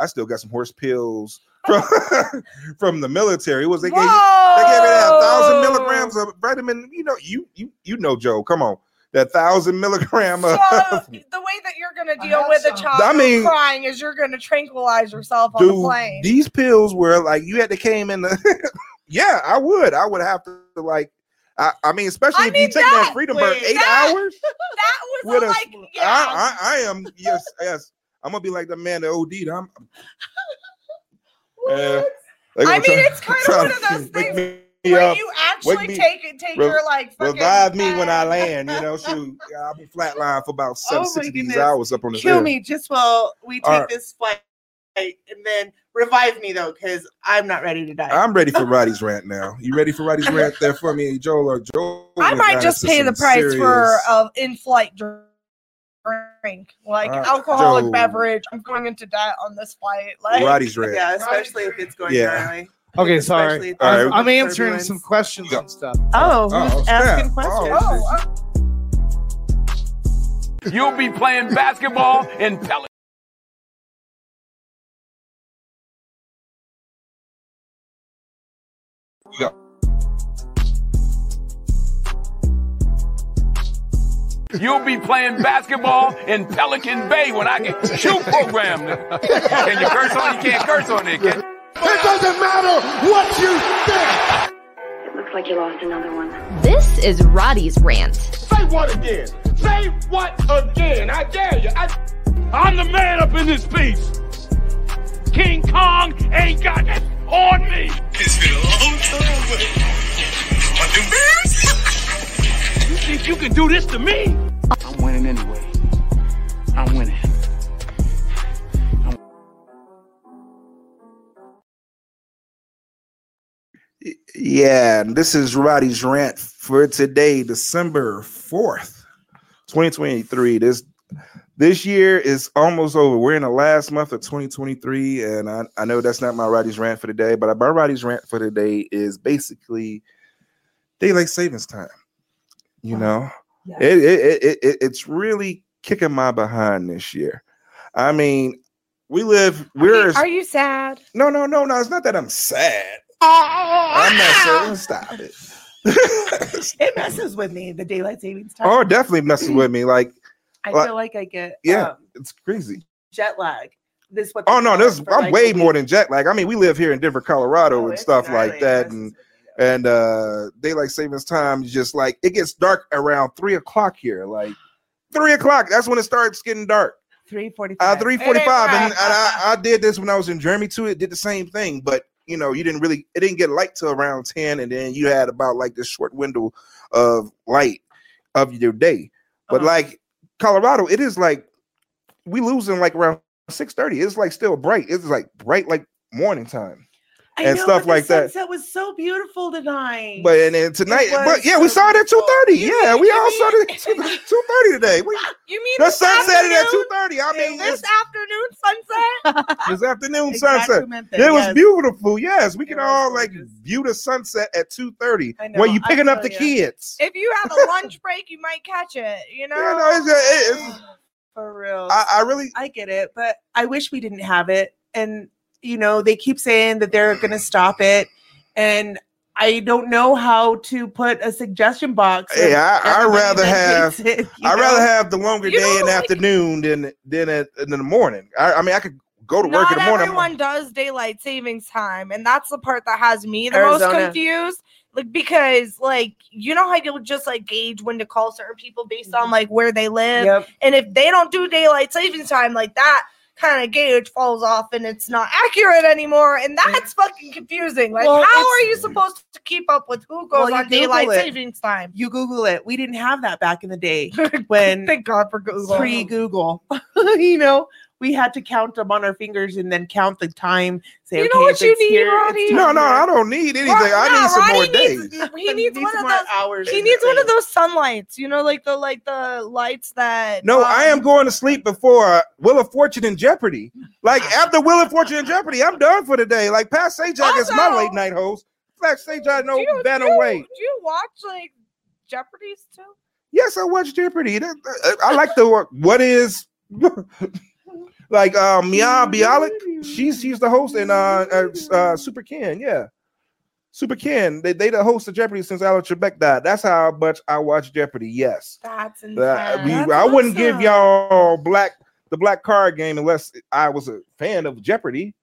I still got some horse pills from, from the military. It was they gave you, they gave me that thousand milligrams of vitamin. You know, you you you know, Joe. Come on, that thousand milligram. Of, So the way that you're going to deal with a child I mean- crying is you're going to tranquilize yourself on the plane. these pills were like you had to came in the. yeah, I would. I would have to like. I, I mean, especially I if you take that, that- freedom wait, eight that- hours. that was a, like, yeah. I, I, I am yes, yes. I'm gonna be like the man that OD'd. I'm. Uh, I mean, try- it's kind of one of those things me where up, you actually me- take take rev- your like revive me when I land. You know, shoot, I'll be flatline for about seven, Oh six of these hours up on the Kill air. me just while we take right. this flight, and then revive me though, because I'm not ready to die. I'm ready for Roddy's rant now. You ready for Roddy's rant there for me, Joel or Joel? I might just pay the some price for serious- uh, in-flight drink, like Uh, alcoholic Joe. beverage. I'm going into debt on this flight. Like Roddy's rant. yeah, especially if it's going Yeah. my way. Okay, sorry. if All there's right. I'm answering turbulence. some questions and stuff. Oh, Oh, asking Oh. questions? Oh, uh, You'll be playing basketball in Pelican. Yeah. You'll be playing basketball in Pelican Bay when I get shoot program. Can you curse on? You can't curse on it. Can It doesn't matter what you think. It looks like you lost another one. This is Roddy's rant. Say what again? Say what again? I dare you. I... I'm the man up in this piece. King Kong ain't got it on me. It's been a long time, but on the bears. You think you can do this to me? I'm winning anyway. I'm winning. Yeah, and this is Roddy's rant for today, December 4th, 2023. This this year is almost over. We're in the last month of 2023, and I, I know that's not my Roddy's rant for today, but my Roddy's rant for today is basically daylight savings time. You know, it, it, it, it it's really kicking my behind this year. I mean, we live we're Are you sad? no, no, no, no. It's not that I'm sad. Oh. I'm not saying stop it. It messes with me. The daylight savings oh, time. oh, definitely messes with me. Like, I like- feel like I get yeah, um, it's crazy. jet lag. This is what Oh no, this I'm like, way more than jet lag. I mean, we live here in Denver, Colorado, Oh, and stuff like that, and messes with me. and uh daylight savings time is just like it gets dark around three o'clock here. Like three o'clock, that's when it starts getting dark. 345. Uh, three forty-five, and, and I, I did this when I was in Germany too. It did the same thing, but you know, you didn't really, it didn't get light till around ten, and then you had about like this short window of light of your day. But Uh-huh. like Colorado, it is like we losing like around six thirty. It's like still bright. It's like bright like morning time. I and know, stuff like that. That was so beautiful tonight. But and then tonight, but yeah, we saw it at two thirty. Yeah, we all saw it at two thirty today. We, You mean the this sunset at two thirty. I mean, this afternoon sunset? this afternoon sunset. It was beautiful. Yes, we can all like view the sunset at two thirty I know, when you picking up the ya. kids. if you have a lunch break, you might catch it. You know. You know, it's, it's, For real. I, I really, I get it, but I wish we didn't have it. And you know, they keep saying that they're going to stop it, and I don't know how to put a suggestion box. Hey, I, I everybody rather have it, you I know? rather have the longer You day know, in the like- afternoon than than at, in the morning. I, I mean, I could go to work in the morning. everyone does daylight savings time, and that's the part that has me the most confused. Like because like you know how you'll just like gauge when to call certain people based on mm-hmm. like where they live, Yep. and if they don't do daylight savings time, like that kind of gauge falls off and it's not accurate anymore, and that's fucking confusing. Like, Well, how are you supposed to keep up with who goes Well, on daylight it. savings time? You Google it. We didn't have that back in the day when Thank God for Google. pre Google. you know, we had to count them on our fingers and then count the time. Say, You okay, know what if you need, here, Roddy? No, no. I don't need anything. Ro- I no, need some Roddy more needs- days. He needs Need one some of more those. hours. He needs one of those sunlights. You know, like the like the lights that. No, I am um, going to sleep before uh, Wheel of Fortune and Jeopardy. Like after Wheel of Fortune and Jeopardy, I'm done for the day. Like Pat Sajak is my late night host. Pat Sajak, no do you- better do you- way. Do you watch like Jeopardy's too? Yes, I watch Jeopardy. That- that- I like the what- what is like uh Mayim Bialik. She's she's the host and uh, uh, uh Super Ken. Yeah, Super Ken. They they the host of Jeopardy since Alan Trebek died. That's how much I watch Jeopardy. Yes. That's insane. Uh, we, That's I wouldn't give y'all black the black card game unless I was a fan of Jeopardy.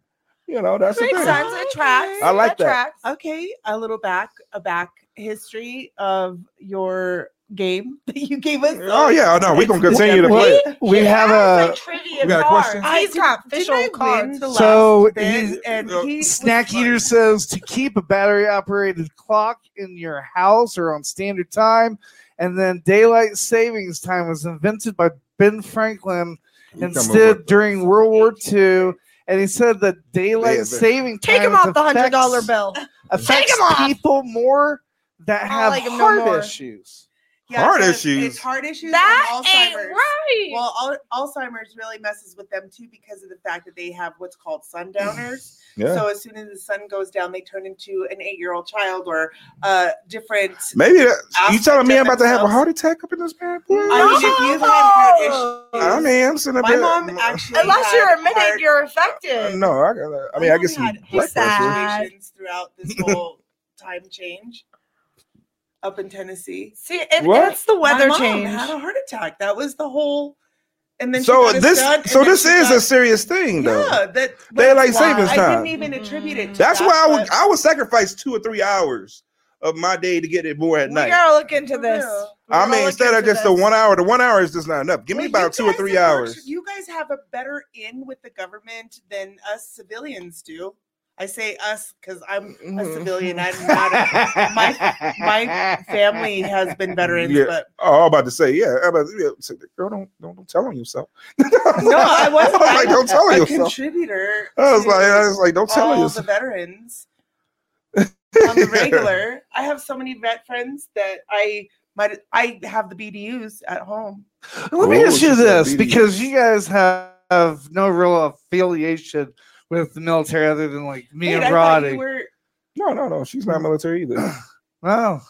You know, that's Makes sense. It tracks. I like that. tracks. Okay, a little back, a back history of your game that you gave us. Oh yeah, no, we're gonna continue to play. it. We have a trivia You got a cards. question? He's got official Didn't I win cards. So last bit? he- and he was Snack fun. Eater says to keep a battery operated clock in your house or on standard time. And then daylight savings time was invented by Ben Franklin instead during World War II. And he said that daylight Yeah, but- saving time Take him off the hundred dollar bill. affects him off. people more that have like him no issues. Yeah, Heart so issues. It's heart issues. That and ain't Alzheimer's. right. Well, al- Alzheimer's really messes with them too because of the fact that they have what's called sundowners. Yeah. So as soon as the sun goes down, they turn into an eight-year-old child or uh different. Maybe that, you telling me I'm aspect about to have a heart attack up in this bad boy? I mean, if you've had heart issues, I mean, I'm sitting up my here- mom actually. Unless you're admitting heart- you're affected. No, I got. I mean, I get some had blood heart pressure. throughout this whole time change up in Tennessee. See, it, What? it's the weather My mom change. had a heart attack. That was the whole. And then So this, stunt, and so this is got- a serious thing, though. Yeah, that Daylight that's why savings I didn't even attribute it. To That's that, why I would but- I would sacrifice two or three hours of my day to get it more at We night. gotta look into this. We I mean, instead of into just the one hour, the one hour is just not enough. Give me Well, about two or three hours. worked- You guys have a better in with the government than us civilians do. I say us because I'm a mm-hmm. civilian. I'm not. A, my my family has been veterans, Yeah. but Oh, I'm about to say, yeah. I'm about to, yeah, say, girl, don't, don't don't tell on yourself. no, I wasn't. I was like, don't tell a yourself. contributor. I was like, I was like, don't tell all the yourself. veterans on the regular. I have so many vet friends that I might. I have the BDUs at home. Let me Oh, ask you this BD. because you guys have, have no real affiliation with the military other than like me Wait, and I thought Roddy. were. No, no, no. She's not military either. Wow.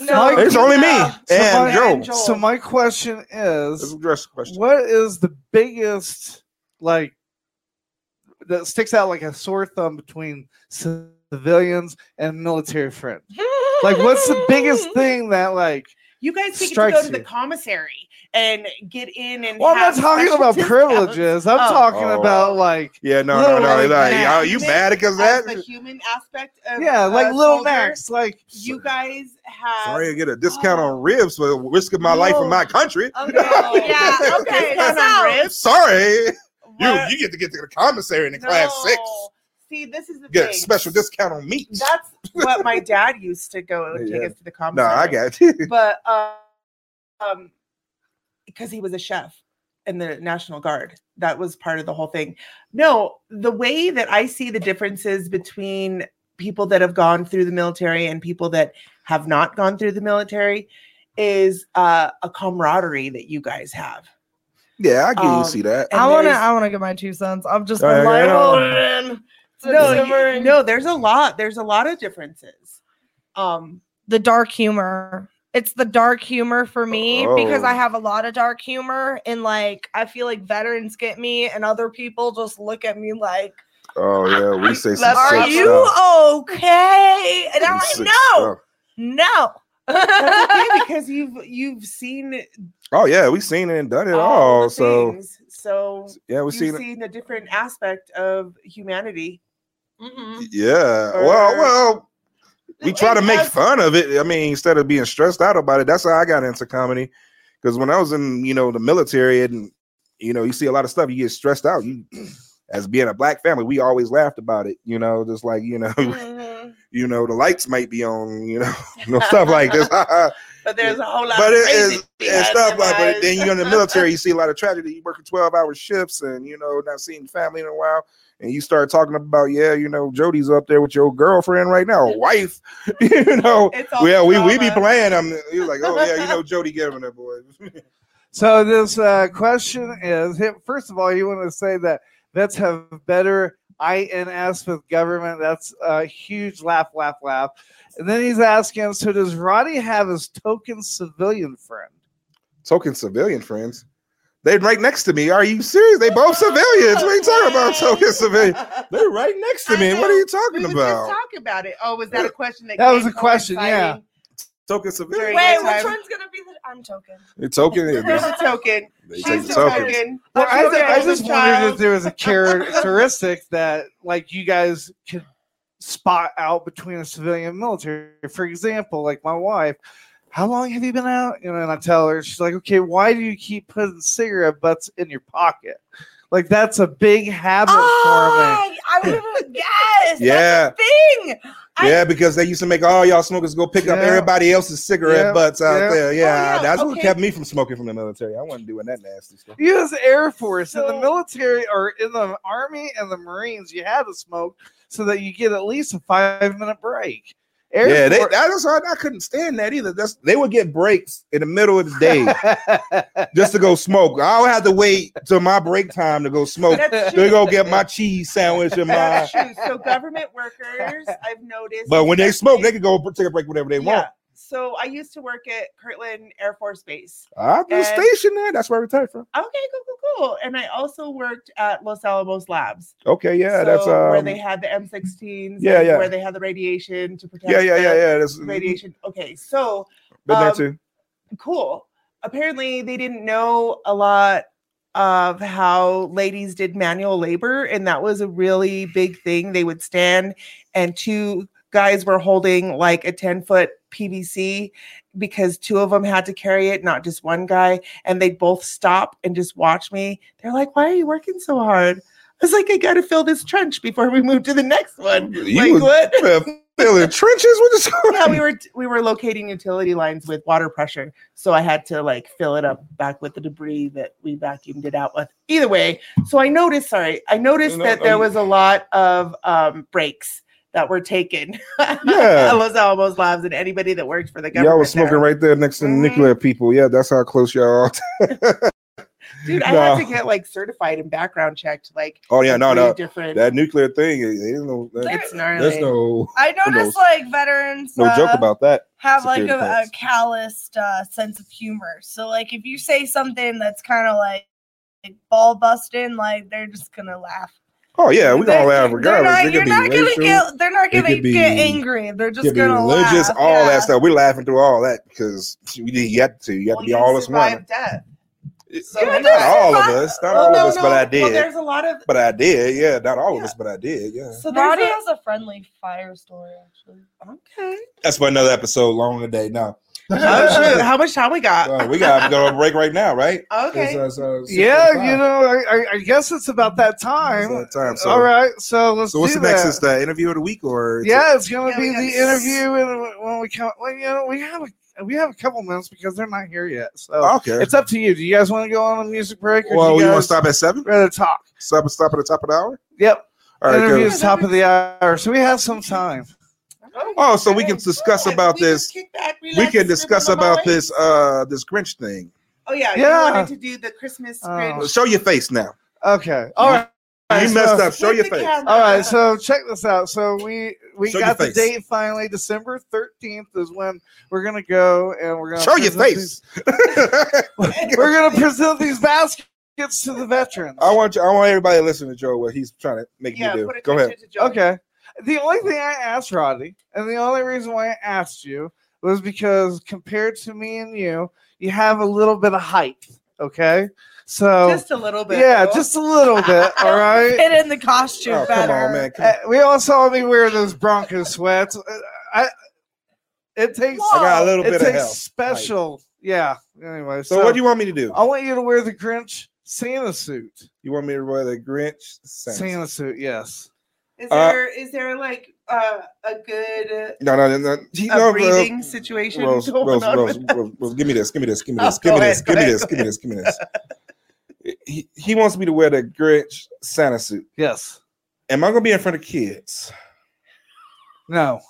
No, It's only me no. and my, Joe. Joel. So my question is, address the question. what is the biggest like that sticks out like a sore thumb between civilians and military friends? Like, what's the biggest thing that like? You guys get to go to the commissary and get in and. Well, I'm not talking about discounts. privileges. I'm Oh. talking Oh. about like Yeah, no, no, Little no. Like, like, are you mad because of that? the human aspect of yeah, like uh, little Max. Like You guys have. Sorry, I get a discount on ribs for risking my life for my country. Okay, yeah, okay. Discount So, ribs? Sorry, you What? you get to get to the commissary in the class six. See, this is the Get a thing. special discount on meat. That's what my dad used to go take Yeah. us to the commissary. No. I got you. But uh, um, because he was a chef, and the National Guard. That was part of the whole thing. No, the way that I see the differences between people that have gone through the military and people that have not gone through the military is uh, a camaraderie that you guys have. Yeah, I can Um, see that. I want to. I want to get my two cents. I'm just been like, yeah. hold it in. It's no, you- no, there's a lot. There's a lot of differences. Um, the dark humor. It's the dark humor for me because Oh. I have a lot of dark humor, and like I feel like veterans get me, and other people just look at me like, Oh yeah, we ah, say some "Are sick you stuff. okay?" And I'm like, "No, no." that's okay because you've you've seen Oh yeah, we've seen it and done it all all. So things. So yeah, we you've seen seen, a different aspect of humanity. Mm-hmm. Yeah. Well, well, we try to make fun of it. I mean, instead of being stressed out about it. That's how I got into comedy. Because when I was in, you know, the military, and you know, you see a lot of stuff, you get stressed out. You, as being a black family, we always laughed about it. You know, just like you know, Mm-hmm. you know, the lights might be on. You know, you know stuff like this. But there's a whole lot but of crazy is and stuff like. But then you're in the military, you see a lot of tragedy. You working twelve hour shifts, and you know not seeing family in a while. And you start talking about, yeah, you know, Jody's up there with your girlfriend right now, wife. you know, yeah, we we be drama. playing them. You're like, oh yeah, you know, Jody Giving that boy. So this uh, question is: first of all, you want to say that vets have better INS with government. That's a huge laugh, laugh, laugh. And then he's asking: So does Roddy have his token civilian friend? Token civilian friends. They right next to me. Are you serious? They both civilians. What are you talking about? Token civilian. They're right next to me. What are you talking We were about? just talking about it. Oh, was that a question that That was a question, yeah. Token civilian. Wait, which time? one's gonna be the? I'm token. The token. There's a token. They She's the the token. token. Well, I, Okay, ju- I just wondered if there was a characteristic that, like, you guys could spot out between a civilian and military. For example, like my wife, how long have you been out? You know, and I tell her, she's like, okay, why do you keep putting cigarette butts in your pocket? Like, that's a big habit for me. Oh, I would have yes. Yeah. That's a thing. Yeah, because they used to make all y'all smokers go pick up everybody else's cigarette Yeah, butts out yeah. there. Yeah, oh, yeah, that's what kept me from smoking from the military. I wasn't doing that nasty stuff. You as Air Force in the military or in the Army and the Marines, you had to smoke so that you get at least a five minute break. Air yeah, they, Force- that's why I couldn't stand that either. That's they would get breaks in the middle of the day just to go smoke. I would have to wait till my break time to go smoke. They go get my cheese sandwich and my. That's true. So government workers, I've noticed. But when they smoke, they especially- can go take a break whenever they want. So I used to work at Kirtland Air Force Base. I was And- stationed there. That's where I retired from. Okay, cool, cool, cool. And I also worked at Los Alamos Labs. Okay, yeah, that's um, where they had the M16s. yeah, yeah. Where they had the radiation to protect. yeah, yeah, yeah, yeah. That's Radiation. Okay, so Been there um, too. cool. Apparently, they didn't know a lot of how ladies did manual labor, and that was a really big thing. They would stand, and two guys were holding like a 10 foot PVC because two of them had to carry it, not just one guy. And they'd both stop and just watch me. They're like, Why are you working so hard? I was like, I got to fill this trench before we move to the next one. You like, what? filling trenches with this. yeah, we were we were locating utility lines with water pressure, so I had to like fill it up back with the debris that we vacuumed it out with. Either way, so I noticed. Sorry, I noticed No, that no, there was a lot of um, breaks that were taken Yeah. at Los Alamos Labs, and anybody that worked for the government. Y'all was smoking there. right there next to the Mhm. nuclear people. Yeah, that's how close y'all are. Dude, I had to get like certified and background checked. Like, Oh yeah, no, no. different. That nuclear thing, it- it no, that- It's gnarly. there's no, I no, noticed like veterans no joke uh, about that. have like a, a calloused uh, sense of humor. So like if you say something that's kind of like, like ball busting, like they're just gonna laugh. Oh yeah, we They're- gonna laugh they're regardless. not- It you're not gonna get. They're not gonna be- get angry. They're just gonna religious, laugh. all yeah. that stuff. We're laughing through all that because we didn't get to. You have Well, to be you all this one. survived death. So Yeah, not all of us, not Well, all no, of us, but no. I Well, did. there's a lot of But I did, yeah. Not all of us, but I did, yeah. so there's Roddy a- has a friendly fire story actually. okay. That's for another episode, long today. Now, Oh shoot! How much time we got? Uh, we got to go to break right now, right? Okay. It's, uh, so it's Yeah, 6:45. you know, I, I, I guess it's about that time. It's that time, so- All right, so let's So what's do the next? that. Is the interview of the week or? yeah, it's gonna Yeah, be the got- interview, and when we come, well, you know, we have a, we have a couple minutes because they're not here yet. So Okay. it's up to you. Do you guys want to go on a music break? Or Well, do we you want to stop at seven. rather talk? Stop stop at the top of the hour. Yep. All right, Interview good. at the top of the hour, so we have some time. Oh, so we can discuss about this. We can discuss about this uh this Grinch thing. Oh yeah, Yeah. you wanted to do the Christmas Oh. Grinch. Show your face now. Okay. All right. You so- messed up. Show your face. All right, so check this out. So we we Show got the date finally. December thirteenth is when we're gonna go and we're gonna Show your face. these- we're gonna present these baskets to the veterans. I want you. I want everybody to listen to Joe. What he's trying to make Yeah, me do. put Go ahead. to Joey. Okay. The only thing I asked Roddy, and the only reason why I asked you was because compared to me and you, you have a little bit of height. Okay. So Just a little bit. yeah, though. just a little bit. All right. Fit in the costume Oh, come on, man. Come Uh, we all saw me wear those Bronco sweats. Uh, I, it takes. I got a little it bit of takes help. special. Yeah. Anyway, So, what do you want me to do? I want you to wear the Grinch Santa suit. You want me to wear the Grinch? Santa? Santa suit. Yes. Is Uh, there is there like uh, a good No, no, no. no. He- a no, uh, breathing situation Rose, going Rose, on Rose, with that? Rose, Rose, give me this. Give me this. Give me Oh, this. Give go me this. Give me this. Give me this. Give me this. He, he wants me to wear the Grinch Santa suit. Yes. Am I gonna be in front of kids? No.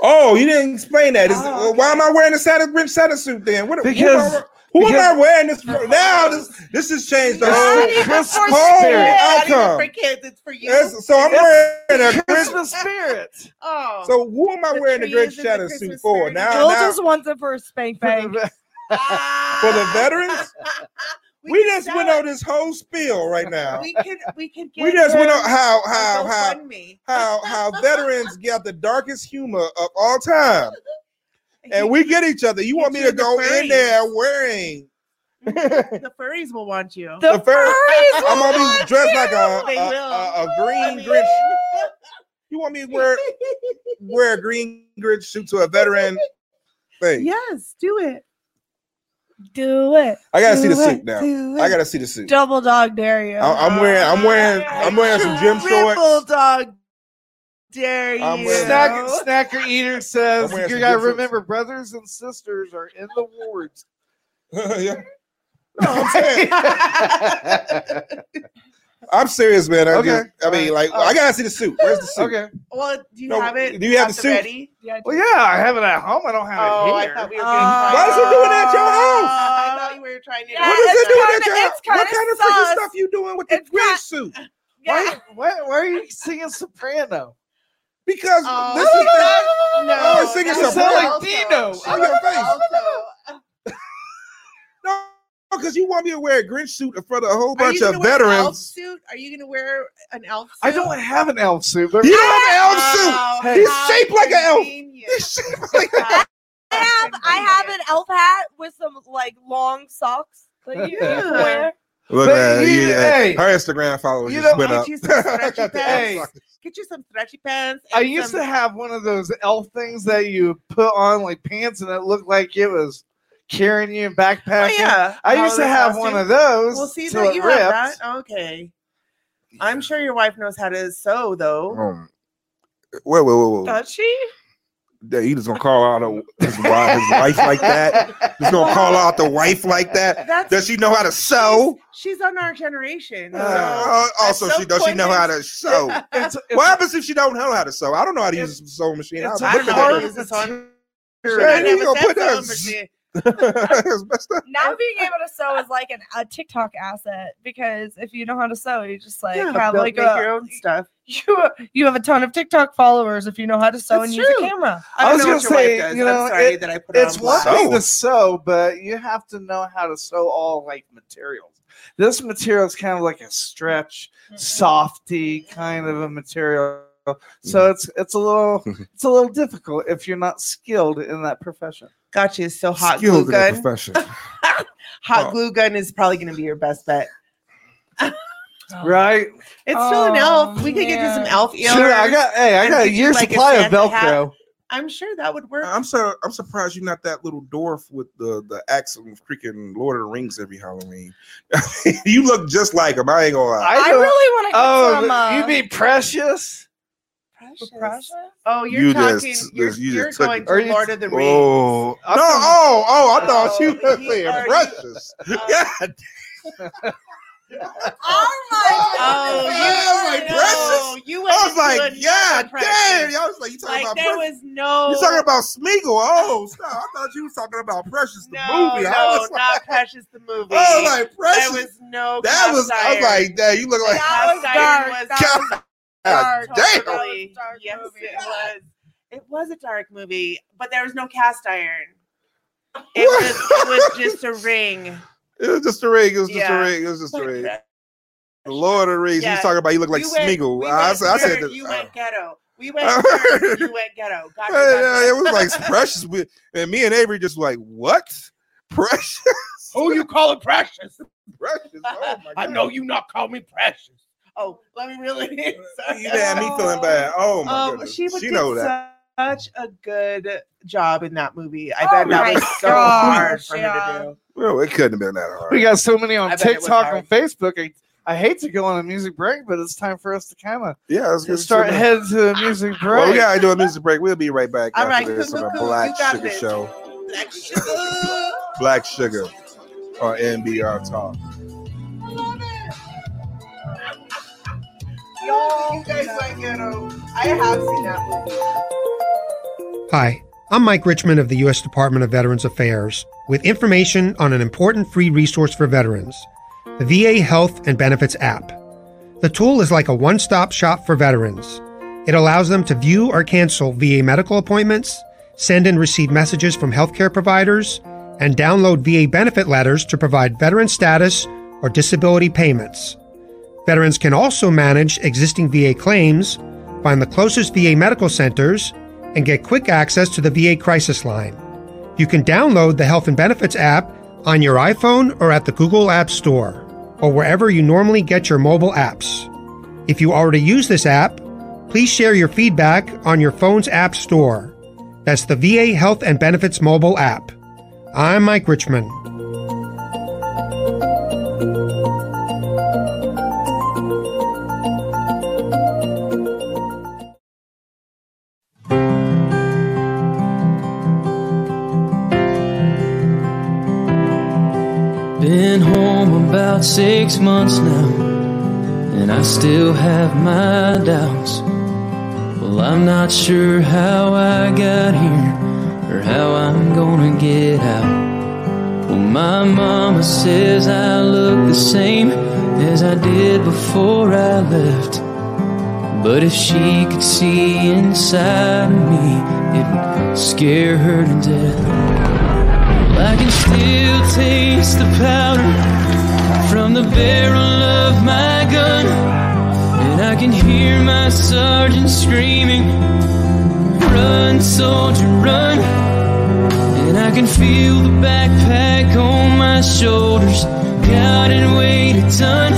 Oh, you didn't explain that. Is, Oh, well, Why am I wearing the Santa Grinch Santa suit then? What, Because- who, am I, am I wearing this for? Now this this has changed the whole, the Christmas whole spirit. Not even outcome. for kids, it's for you. Yes, so I'm It's wearing a Christmas spirit. oh, So who am I The wearing the tree is Grinch in the Santa suit for? spirit. Now, Jill now just wants it for a spank bank. for the veterans? We, can just went on this whole spiel right now. We can we can get. We just went on how a how how how how veterans get the darkest humor of all time, and we get each other. You want me to go the in there wearing the furries will want you. The the fur? furries I'm gonna be dressed like a a, a, a green Grinch. You want me to wear wear a green Grinch suit to a veteran thing? yes, do it. Do it. I gotta see the Do suit now. I gotta see the suit. Double dog dare you. I- I'm wearing I'm wearing I'm wearing some gym Triple shorts. dog dare you. I'm wearing- Snack, snacker eater says you gotta good shorts. remember brothers and sisters are in the wards. yeah. No, I'm saying I'm serious, man. I, Okay. just, I mean, like, I gotta see the suit. Where's the suit? okay. well, do you No, have it? do you have the suit? Ready? Well, yeah, I have it at home. I don't have Oh, it I here. thought we were Uh, Why is he doing that at your house? I thought you were trying to. Yeah, What is it doing at your house? What kinda kind of freaking stuff you doing with the It's Grinch got- suit? Yeah. Why, why, why are you singing soprano? Because Oh, this is that- the, no, I was singing that some was like. Dino. That On your face. alto. no, because you want me to wear a Grinch suit in front of a whole Are bunch you of gonna an elf veterans. suit? Are you going to wear an elf suit? I don't have an elf suit, but You don't have an elf Oh, suit. He's how shaped like an elf. convenient. He's shaped like an elf. I have I have an elf hat with some like long socks that you can wear. Look, But uh, you- yeah, hey, her Instagram followers you just know, went get up. you some stretchy Got the pants. elf Get you some stretchy pants. I and used some- to have one of those elf things that you put on like pants and it looked like it was carrying you and Oh, yeah. I used to have costume. one of those. Well, see till that you ripped. have that. Okay. I'm sure your wife knows how to sew, though. Um, wait, wait, wait, wait. Does she? Yeah, he just gonna call out a, his, wife, his wife like that. He's gonna call out the wife like that. That's Does she know how to sew? she's on our generation. So Uh, also, she some does she know how to sew? It's, it's, What happens if she don't know how to sew? I don't know how to use a sewing machine. it's I'll I look don't know how to use this one. Sure, you gonna put that- sewing machine. It's messed up. Now being able to sew is like an, a TikTok asset because if you know how to sew, you just like Yeah, have like make a, your own stuff. you you have a ton of TikTok followers if you know how to sew That's and use a camera. I, I was gonna what your wife say, you know, it- that I put it it's on one blast. thing to sew, but you have to know how to sew all like materials. This material is kind of like a stretch, softy kind of a material. So it's it's a little it's a little difficult if you're not skilled in that profession. Gotcha. So hot Skilled glue in the gun. profession. Hot Oh. glue gun is probably going to be your best bet. Right? It's still an Oh, elf. We could get you some elf ears. Sure, I got hey, I got a get you, year like, a supply of Santa hat. Velcro. I'm sure that would work. I'm so I'm surprised you're not that little dwarf with the the axe of freaking Lord of the Rings every Halloween. you look just like him. I ain't gonna lie. I, don't- really want to get Oh, some. Uh, you mean precious? Precious. Oh, you're You talking. just- you're you you're just going to Lord of the Rings. Oh no! Oh, oh! I thought she was he- saying are you- precious. God Oh, you oh, oh, my oh, no, precious. You I was like, yeah, damn. I was like, you talking Like about there precious? was no. You talking about Smeagol? Oh, stop! I thought you was talking about Precious the no, movie. I no, was not like, Precious the movie. I was like, Precious. There was no. that was. cast I was like, damn. You look like. That was dark. Was dark. damn. Totally. Yes, it was. It was a dark movie, but there was no cast iron. It was. It was just a ring. It was just a ring. It was just Yeah. a ring. It was just a ring. The Lord of the Rings. Yeah. He's talking about. You look like You went- Smeagol. we I went said. I said. nerd, that- you uh, went ghetto. We went. I nerd, you went ghetto. Gotcha, Yeah, gotcha. it was like precious. We- And me and Avery just like, what? Precious? Who you calling precious? Precious. Oh my I know you not call me precious. Oh, let me really. You had me feeling bad. Oh my Um, goodness. she, She, did know that. such a good job in that movie. I Oh bet that my was so gosh, hard for her to do. Well, it couldn't have been that hard. We got so many on I bet it was TikTok and Facebook. I, I hate to go on a music break, but it's time for us to kind of Yeah, let's get start to heading to a music break. Well, we gotta do a music break. We'll be right back All after right, this on the Blaque Surga this. Show. Blaque Surga. Blaque Surga on MBR Talk. Hi, I'm Mike Richmond of the U.S. Department of Veterans Affairs with information on an important free resource for veterans the VA Health and Benefits app. The tool is like a one stop shop for veterans. It allows them to view or cancel VA medical appointments, send and receive messages from healthcare providers, and download VA benefit letters to provide veteran status or disability payments. Veterans can also manage existing VA claims, find the closest VA medical centers, and get quick access to the VA crisis line. You can download the Health and Benefits app on your iPhone or at the Google App Store, or wherever you normally get your mobile apps. If you already use this app, please share your feedback on your phone's app store. That's the VA Health and Benefits mobile app. I'm Mike Richmond. About six months now, and I still have my doubts. Well, I'm not sure how I got here or how I'm gonna get out. Well, my mama says I look the same as I did before I left. But if she could see inside of me, it would scare her to death. Well, I can still taste the powder from the barrel of my gun. And I can hear my sergeant screaming, Run, soldier, run. And I can feel the backpack on my shoulders, God, and weight a ton.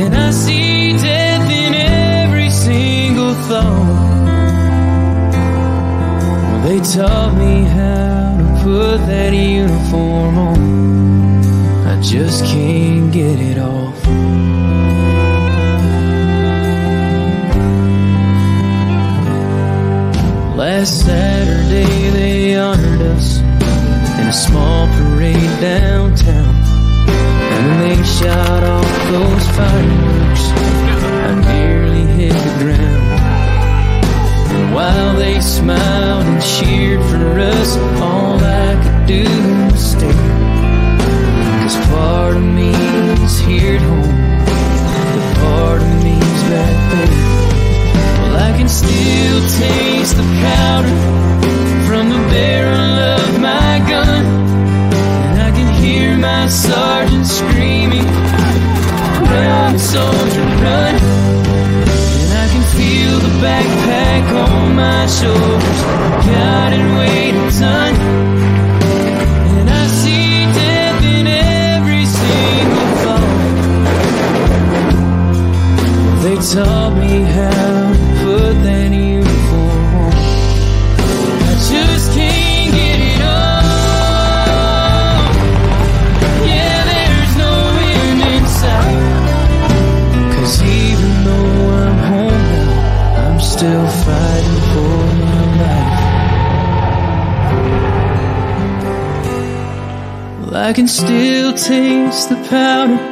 And I see death in every single thought. They taught me how to put that uniform on. Just can't get it off. Last Saturday they honored us in a small parade downtown. And they shot off those fireworks, I nearly hit the ground. And while they smiled and cheered for us, all I could do was stare. Part of me is here at home, but part of me's back there. Well, I can still taste the powder from the barrel of my gun. And I can hear my sergeant screaming, Run, soldier, run. And I can feel the backpack on my shoulders, Told me how to put that uniform. I just can't get it on. Yeah, there's no end in even though I'm home I'm still fighting for my life. Well, I can still taste the powder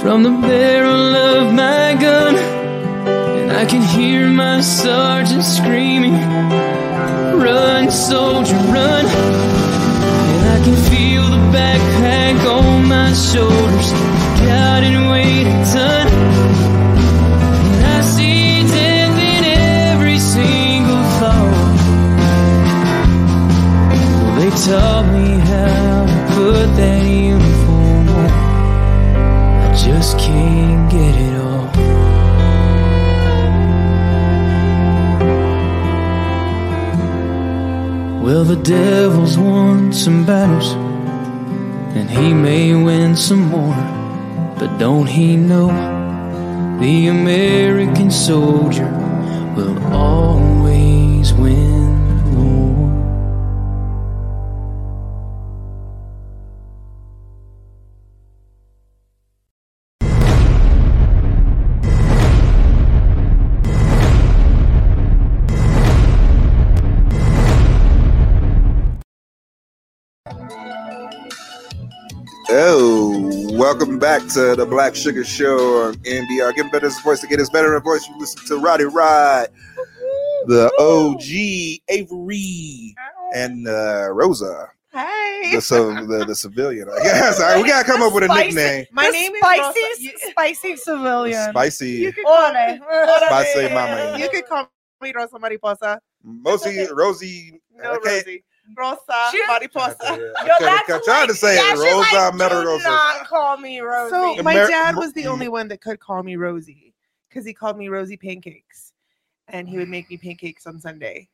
from the barrel of my gun. And I can hear my sergeant screaming, Run, soldier, run. And I can feel the backpack on my shoulders, it weighed a ton. And I see death in every single thought. They taught me how to put that the devil's won some battles, and he may win some more. But don't he know the American soldier back to the Blaque Surga Show on MBR. Get better voice to get his better voice. You listen to Roddy Ride, the OG Avery, and uh, Rosa. Hey. The, so, the, the civilian. I guess. All right, we gotta come up with a Spicy- nickname. My the name is spicy, Rosa. spicy civilian. Spicy. You could call me. Spicy mama. You could call me Rosa Mariposa. Mostly Rosie. No, okay. Rosie. Rosa She- Mariposa. Yo, that's I'm trying to say it. she's Rosa like, Meta do not call me Rosie. So my dad was the only one that could call me Rosie because he called me Rosie Pancakes, and he would make me pancakes on Sunday.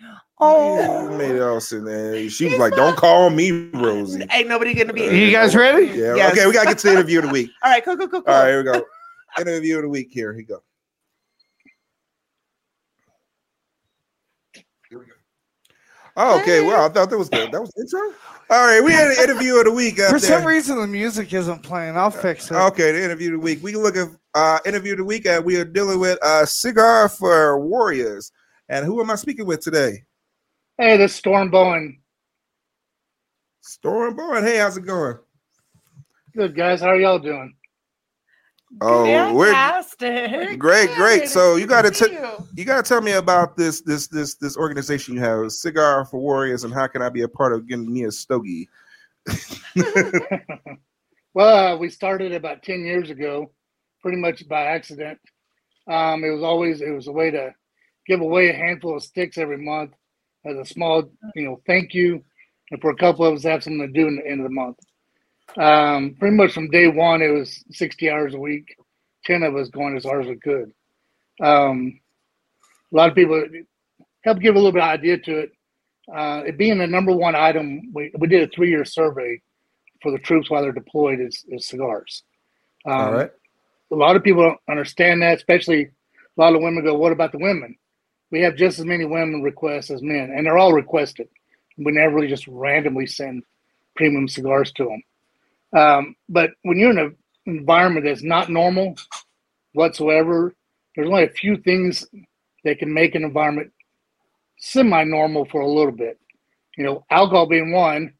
Oh, made it all sit there. She was like, "Don't call me Rosie." Ain't nobody gonna be. Uh, you guys ready? Yeah. Yes. Okay, we gotta get to the interview of the week. All right, cool, cool, cool, cool. All right, here we go. Interview of the week. Here, here we go. Here we go. Oh, okay. Well, I thought that was good. That was the intro. All right, we had an interview of the week. Out For there. some reason, the music isn't playing. I'll fix it. Okay, the interview of the week. We can look at uh interview of the week and we are dealing with uh cigar for warriors. And who am I speaking with today? Hey, this is Storm Bowen. Storm Bowen. Hey, how's it going? Good guys, how are y'all doing? Oh, we're Fantastic. great, great. So you gotta t- you gotta tell me about this this this this organization you have, Cigar for Warriors, and how can I be a part of getting me a stogie? Well, uh, we started about 10 years ago, pretty much by accident. Um, it was always it was a way to give away a handful of sticks every month as a small, you know, thank you, and for a couple of us to have something to do in the end of the month. Um, pretty much from day one, it was 60 hours a week, 10 of us going as hard as we could. Um, a lot of people help give a little bit of idea to it. Uh, it being the number one item, we, we did a three year survey for the troops while they're deployed is, is cigars. Um, All right. A lot of people don't understand that, especially a lot of women go, What about the women? We have just as many women requests as men, and they're all requested. We never really just randomly send premium cigars to them. Um, but when you're in an environment that's not normal whatsoever, there's only a few things that can make an environment semi-normal for a little bit. You know, alcohol being one.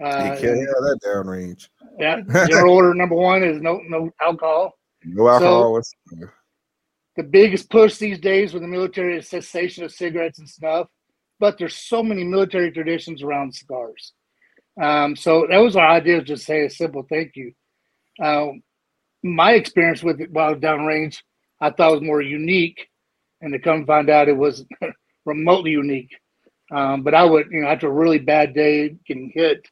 you Uh, can't have that downrange. yeah, general order number one is no no alcohol. No alcohol. what's- The biggest push these days with the military is cessation of cigarettes and snuff, but there's so many military traditions around cigars. Um, so that was our idea, just say a simple thank you. Uh, my experience with it while downrange, I thought was more unique, and to come find out it was remotely unique. Um, but I would, you know, after a really bad day, getting hit,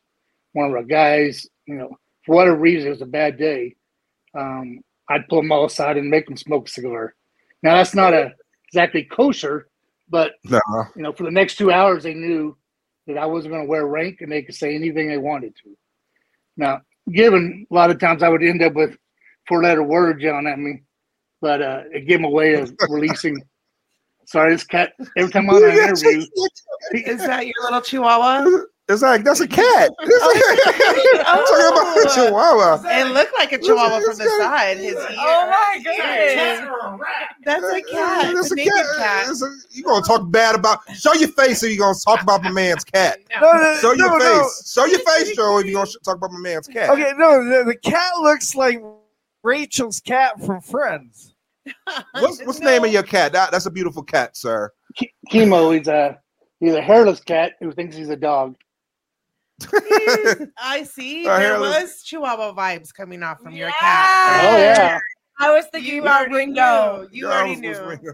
one of our guys, you know, for whatever reason, it was a bad day. Um, I'd pull them all aside and make them smoke a cigar. Now that's not a exactly kosher, but No. you know, for the next two hours, they knew that I wasn't going to wear rank and they could say anything they wanted to. Now, given a lot of times I would end up with four letter words yelling at me, but uh, it gave them a way of releasing. Sorry, this cat, every time I'm on an interview, Is that your little chihuahua? It's like that's a cat. It's oh. I'm talking about a chihuahua. It looked like a chihuahua from the side. His oh ear. Oh my goodness. That's a cat. It's a a naked cat. cat. A- you gonna talk bad about? Show your face, or you gonna talk about my man's cat? No, no, Show your no, no. face. Show your face, Joe. If you gonna talk about my man's cat. Okay, no, the, the cat looks like Rachel's cat from Friends. What's what's the name of your cat? That, that's a beautiful cat, sir. Chemo, he's a he's a hairless cat who thinks he's a dog. I see. Uh, there hairless- was Chihuahua vibes coming off from your cat. Oh yeah. I was thinking You about already Ringo. knew. You already knew.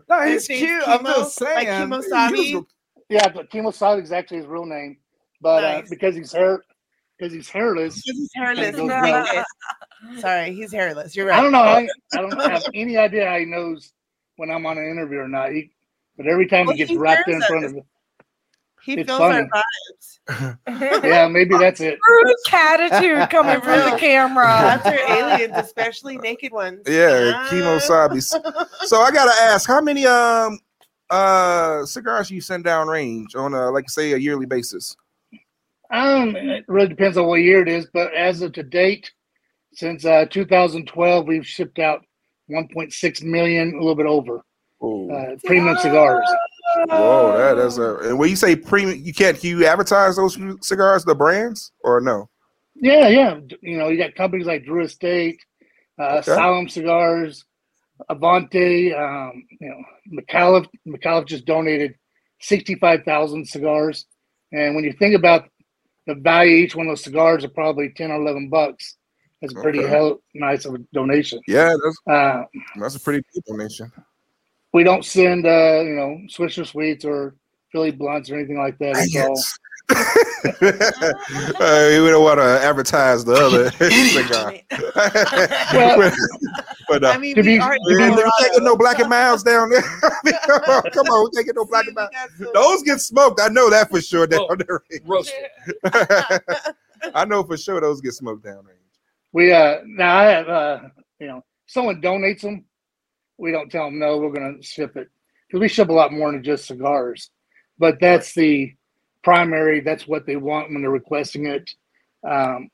No, he's name's cute. I'm Chemo, just like saying. Chemo Sabi. Yeah, but Chemo Sabi is actually his real name, but uh, because he's hair because he's hairless, Because he's hairless. Goes he's Sorry, he's hairless. You're right. I don't know. How, I don't have any idea how he knows when I'm on an interview or not. He, but every time Well, he gets he right there in front us. of it, He It's feels funny. our vibes. yeah, maybe that's it. Rude catitude coming from the camera. Cats are aliens, especially naked ones. Yeah, chemo sabis. So I gotta ask, how many um uh cigars you send down range on a like say a yearly basis? Um, it really depends on what year it is, but as of to date, since uh, 2012, we've shipped out 1.6 million, a little bit over, uh, premium cigars. Whoa, that is a and when you say premium, you can't can you advertise those cigars, the brands, or no? Yeah, yeah. You know, you got companies like Drew Estate, uh, Okay. Cigars, Avante. Um, you know, McAuliffe. McAuliffe just donated sixty-five thousand cigars, and when you think about the value each one of those cigars are probably ten or eleven bucks. That's pretty Okay. hell nice of a donation. Yeah, that's Uh, that's a pretty good donation. We don't send uh, you know Swisher Sweets or Philly Blunts or anything like that. It's all uh, we don't want to advertise the other cigar. but uh, I mean, we are in we, we Colorado. no black and miles down there. Mean, come on, we can't get no black and miles. Those get smoked. I know that for sure. Down there. I know for sure those get smoked down there. We uh now I have uh you know someone donates them, we don't tell them no, we're gonna ship it because we ship a lot more than just cigars, but that's the primary. That's what they want when they're requesting it. Um,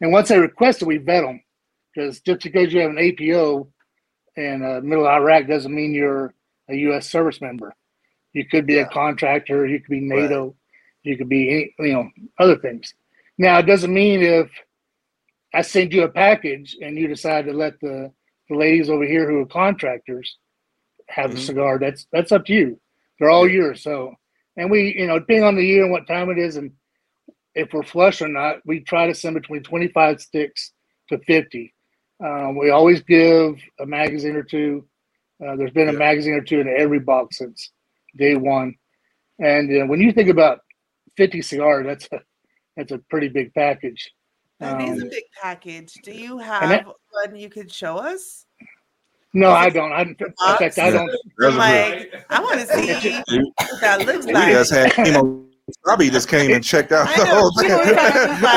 and once they request it, we vet them because just because you have an APO in uh, middle of Iraq doesn't mean you're a U.S. service member. You could be a contractor. You could be NATO. You could be any, you know other things. Now it doesn't mean if I send you a package and you decide to let the, the ladies over here who are contractors have Mm-hmm. a cigar. That's that's up to you. They're all yours. So, and we, you know, depending on the year and what time it is, and if we're flush or not, we try to send between twenty five sticks to fifty. Um, we always give a magazine or two. Uh, there's been a magazine or two in every box since day one. And uh, when you think about fifty cigars, that's a that's a pretty big package. That is a Um, big package. Do you have that- one you could show us? No, I don't. I, in fact, I don't. I'm like, I want to see what that looks We like. just had chemo. Robbie just came and checked out the whole thing.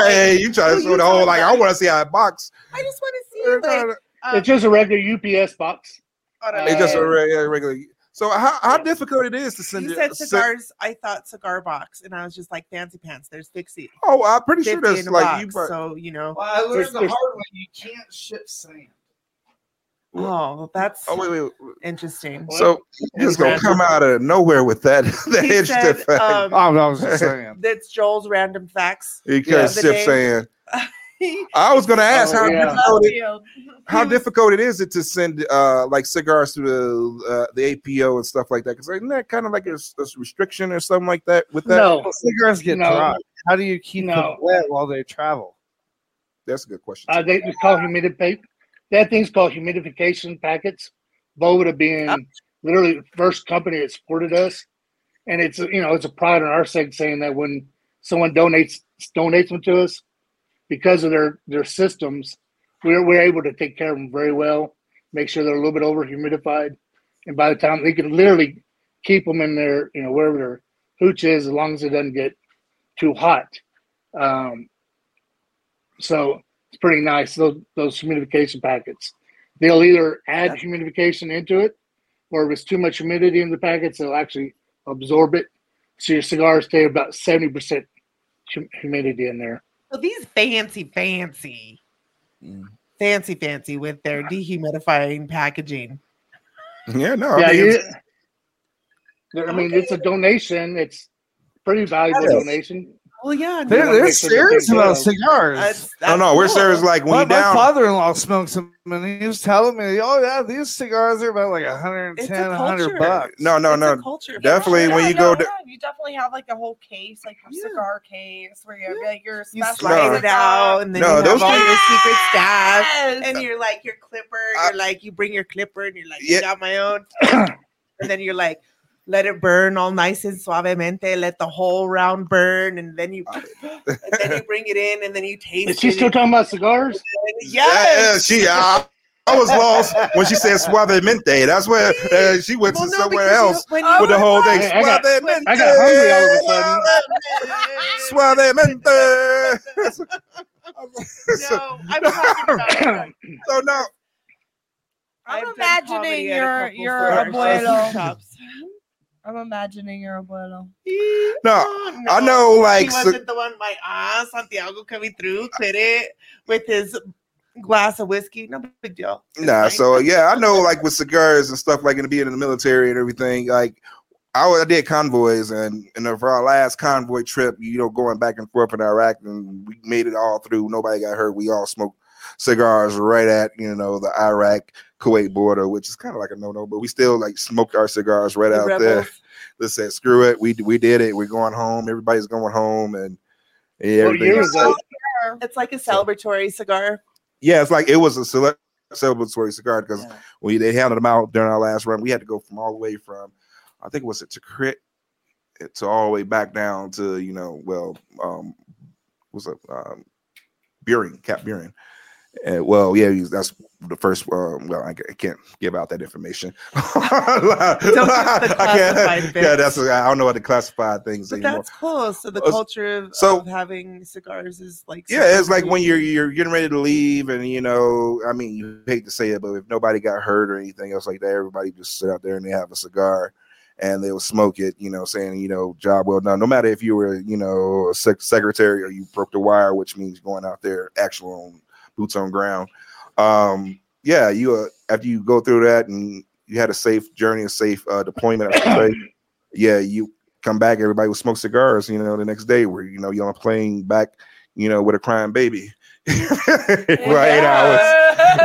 hey, you try to show the whole like I want to see how it box. I just want to see like it's just a regular UPS box. It's just a re- yeah, regular. So how, how difficult it is to send you it- said send- cigars. I thought cigar box, and I was just like fancy pants. There's fifty. Oh, I'm pretty sure 50 there's in a like you. box, but- so you know. Well, I learned there's- the there's- hard way. You can't ship sand. Oh, that's Oh wait, wait. interesting. So you're just gonna come out of nowhere with that. that He hedge said, fact. um, Oh, I was just saying. That's Joel's random facts. He of the Sip day. saying. I was gonna ask Oh, how yeah. difficult it, how difficult it is it to send uh like cigars to the uh, the APO and stuff like that because isn't that kind of like a, a restriction or something like that with that? No. Cigars get No. dry. How do you keep No. them wet while they travel? That's a good question. Uh, they it's called humidification. That thing's called humidification packets. Boveda being literally the first company that supported us, and it's you know it's a pride on our side saying that when someone donates donates them to us because of their their systems, we're we're able to take care of them very well. Make sure they're a little bit over humidified, and by the time they can literally keep them in their you know wherever their hooch is, as long as it doesn't get too hot. Um, so it's pretty nice. Those those humidification packets. They'll either add humidification into it, or if it's too much humidity in the packets, they'll actually absorb it. So your cigars stay about seventy percent humidity in there. So these fancy, fancy, fancy, fancy with their dehumidifying packaging. Yeah, no. yeah, I mean, it's- I mean, it's a donation. It's pretty valuable Yes. donation. Well, yeah, They're, they're they're serious taken about care of. cigars. That's- Oh no, we're serious. Like when my, you down, my father-in-law smokes them, and he was telling me, "Oh yeah, these cigars are about like 110, a 100 bucks." no, no, It's no. culture. Definitely when Yeah, you no, go. To, yeah, you definitely have like a whole case, like a cigar case, where you have like your You special slide it out, and then No, you have those all things- your secret staff, Yes. and you're like your clipper. You're like you bring your clipper, and you're like, Yeah. you got my own, and then you're like, let it burn all nice and suavemente. Let the whole round burn, and then you, and then you bring it in, and then you taste. Is she it. still talking about cigars? yeah, yeah, Yes. she. I, I was lost when she said suavemente. That's where uh, she went Well, to no, somewhere because you- else when you- with the whole thing. Hey, I got- I got hungry all of a sudden. Suavemente. No, I'm talking about. so no, I'm I've done imagining a your your abuelo. Shops. I'm imagining your abuelo. no. I know, like, he so- wasn't the one. My aunt Santiago coming through, quit it with his glass of whiskey. No big deal. It's Nah, fine. so yeah, I know like with cigars and stuff like and being in the military and everything, like I, I did convoys and and for our last convoy trip, you know, going back and forth in Iraq and we made it all through. Nobody got hurt. We all smoked cigars right at you know the Iraq Kuwait border, which is kind of like a no no, but we still like smoked our cigars right The out there. rebels. They said, "Screw it, we we did it. We're going home. Everybody's going home." And yeah, What everything- was that? It's like a celebratory cigar. yeah, it's like it was a cele- celebratory cigar because we they handed them out during our last run. We had to go from all the way from, I think it was it to Crit, to all the way back down to you know well um was it um Buehring Camp Buehring. And well, yeah, that's the first. Um, well, I, can't give out that information. I yeah, that's I don't know what the classified things But anymore. that's cool. So the culture of, so- of having cigars is like Yeah, it's like when you're you're getting ready to leave, and you know, I mean, you hate to say it, but if nobody got hurt or anything else like that, everybody just sit out there and they have a cigar, and they'll smoke it, you know, saying, you know, job well done. No matter if you were, you know, a sec- secretary or you broke the wire, which means going out there, actual boots on ground. Um, yeah, you uh, after you go through that and you had a safe journey, a safe uh, deployment, I should say. Yeah, you come back, everybody will smoke cigars, you know, the next day where you know you're on a plane back, you know, with a crying baby. for eight hours.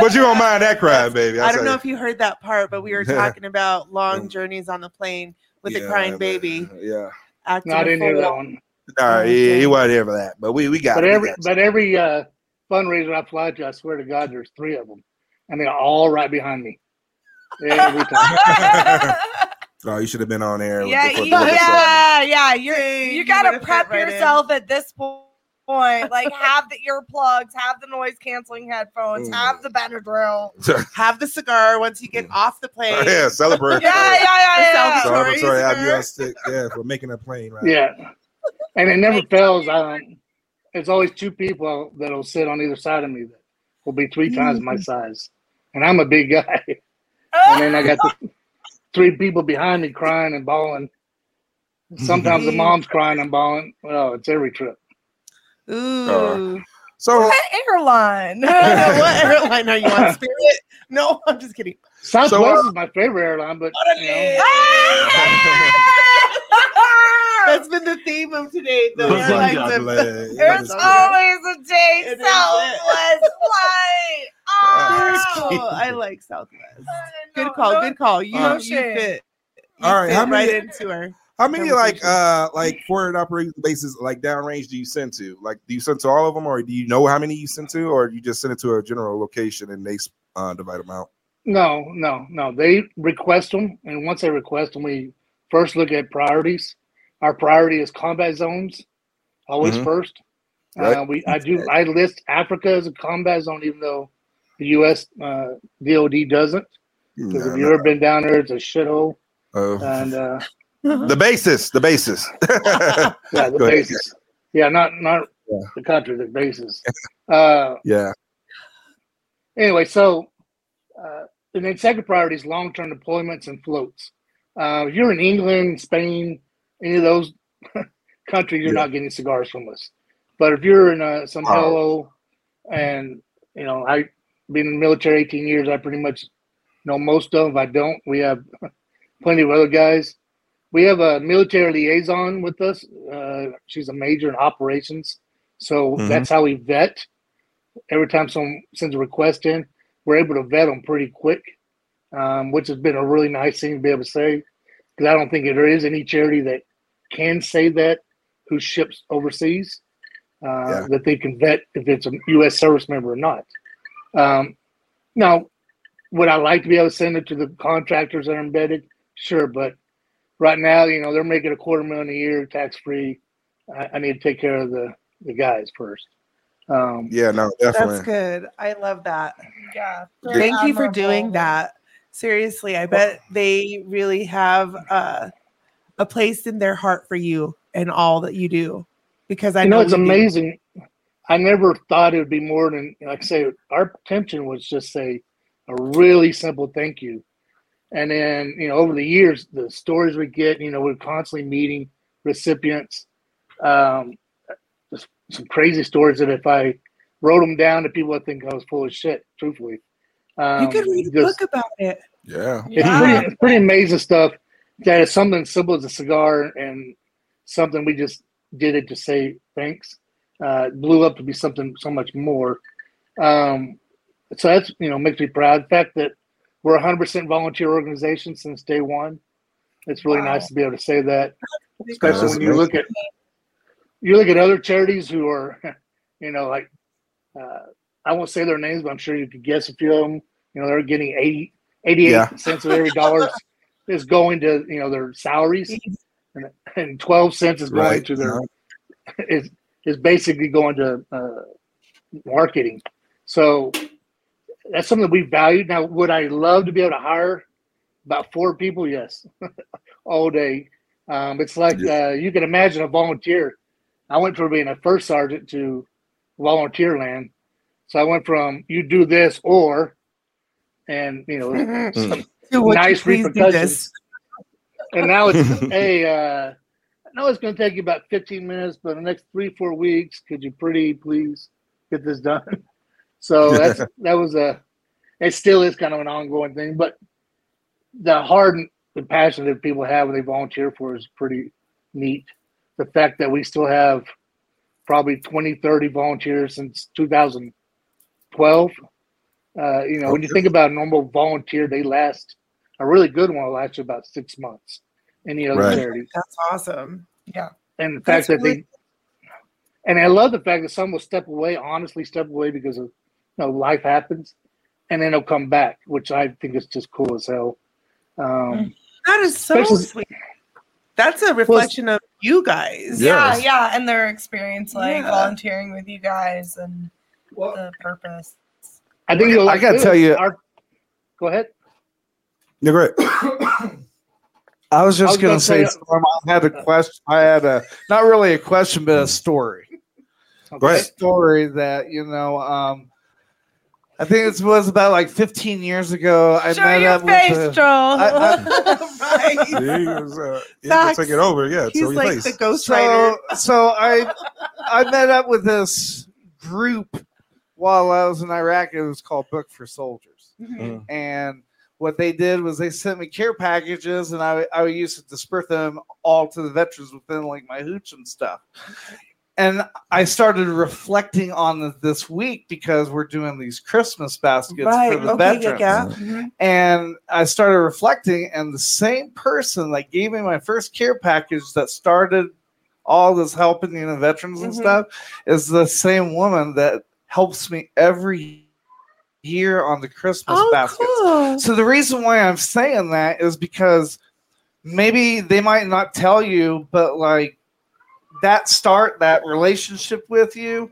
But you don't mind that crying baby. I I'll don't know if you heard that part, but we were talking about long journeys on the plane with a crying baby. Yeah. Acting I didn't hear full that one. All right, he, he wasn't here for that, but we we got But it. we every got but every uh, fundraiser I fly to, I swear to God, there's three of them, and they're all right behind me every time. Oh, you should have been on there. with Yeah, the- with you, the- yeah, yeah. You're you you gotta prep right in. yourself at this point. Like have the earplugs, have the noise canceling headphones, Mm. have the Benadryl. Have the cigar once you get off the plane. Oh, yeah, celebrate. Yeah, yeah, yeah, yeah. The Celebratory celebratory have you on stick, yeah, for making a plane right. Yeah, and it never fails. Um, it's always two people that'll sit on either side of me that will be three times my size, and I'm a big guy. and then I got the three people behind me crying and bawling. Sometimes the mom's crying and bawling. Well, it's every trip. Ooh. So What airline? what airline are you on? Spirit? No, I'm just kidding. Southwest So, uh, is my favorite airline, but you know, That's been the theme of today. The Looks like airlines God of- bless. There's always a day It is Southwest flight. Oh, I like Southwest. Good call. Good call. You, no you fit. You All right, fit how many- right into her. How many like uh like forward operating bases like downrange do you send to? Like, do you send to all of them, or do you know how many you send to, or you just send it to a general location and they uh, divide them out? no, no, no. They request them, and once they request them, we first look at priorities. Our priority is combat zones, always Mhm. first. Right. Uh, we I do I list Africa as a combat zone, even though the U.S. Uh, DoD doesn't. Because No, if you've no. ever been down there, it's a shithole. Oh. And uh, the basis, the basis. yeah, the Go ahead. Yeah, not not Yeah. the country, the basis. Uh, Yeah. anyway, so uh, and then second priority is long term deployments and floats. Uh, if you're in England, Spain, any of those, countries, you're Yeah. not getting cigars from us. But if you're in uh, some hello, and you know, I've been in the military 18 years, I pretty much know most of them. If I don't, we have plenty of other guys. We have a military liaison with us. Uh, she's a major in operations, so Mhm. that's how we vet. Every time someone sends a request in, we're able to vet them pretty quick, um, which has been a really nice thing to be able to say. Because I don't think there is any charity that can say that who ships overseas uh, Yeah. that they can vet if it's a U.S. service member or not. Um, now, would I like to be able to send it to the contractors that are embedded? Sure, but right now, you know, they're making a quarter million a year tax free. I, I need to take care of the the guys first. Um, Yeah, no, definitely. That's good. I love that. Yeah. Thank you for doing that. Seriously, I bet they really have uh, a place in their heart for you and all that you do. Because I you know, know it's we do. amazing. I never thought it would be more than like I say. Our intention was just say a really simple thank you, and then you know over the years the stories we get, you know, we're constantly meeting recipients. Um, just some crazy stories that if I wrote them down to people, I think I was full of shit. Truthfully, um, You could read a just- book about it. Yeah. it's pretty, it's pretty amazing stuff. That is something simple as a cigar and something we just did it to say thanks. Uh, blew up to be something so much more. Um, so that's you know makes me proud. The fact that we're a hundred percent volunteer organization since day one. It's really nice to be able to say that, especially that's when you look at you look at other charities who are, you know, like uh, I won't say their names, but I'm sure you could guess a few of them. You know, they're getting 80, 88 Yeah. cents of every dollar is going to you know their salaries, and, and 12 cents is going Right, to their is is basically going to uh, marketing. So that's something that we value. Now, would I love to be able to hire about four people? Yes, all day. Um, it's like uh, you can imagine a volunteer. I went from being a first sergeant to volunteer land. So I went from you do this or, and you know, some what you nice repercussions. And now it's hey, uh, I know it's going to take you about 15 minutes, but in the next three four weeks, could you pretty please get this done? So that's that was a. It still is kind of an ongoing thing, but the hard and passion that people have when they volunteer for is pretty neat. The fact that we still have probably 20, 30 volunteers since 2012. Uh, you know, when you think about a normal volunteer, they last a really good one will last you about six months. Any other Right. charity, That's awesome. Yeah. and the That's fact that really- they, and I love the fact that some will step away, honestly step away because of, you know, life happens, and then they'll come back, which I think is just cool as hell. Um, That is so sweet. That's a reflection of you guys. Yeah, yeah, and their experience like Yeah. volunteering with you guys and the purpose. I think you'll I gotta tell you- Our, go ahead. Yeah, great. I was just I was gonna gonna say, say- Storm, I had a question. I had a not really a question, but a story. Go A ahead. story that you know. Um, I think it was about like 15 years ago. I Show met your up face, with a- Joel. right. Yeah, he was, uh, he can take it over. Yeah, He's show your like face. the ghostwriter. so so I I met up with this group while I was in Iraq. It was called Book for Soldiers, Mhm. and what they did was they sent me care packages, and I I used to disperse them all to the veterans within like my hooch and stuff. And I started reflecting on this week because we're doing these Christmas baskets Right. for the Okay, veterans. yeah, yeah. Mhm. And I started reflecting, and the same person that gave me my first care package that started all this helping you know veterans and Mhm. stuff is the same woman that helps me every year on the Christmas Oh, baskets. cool. So the reason why I'm saying that is because maybe they might not tell you, but like that start that relationship with you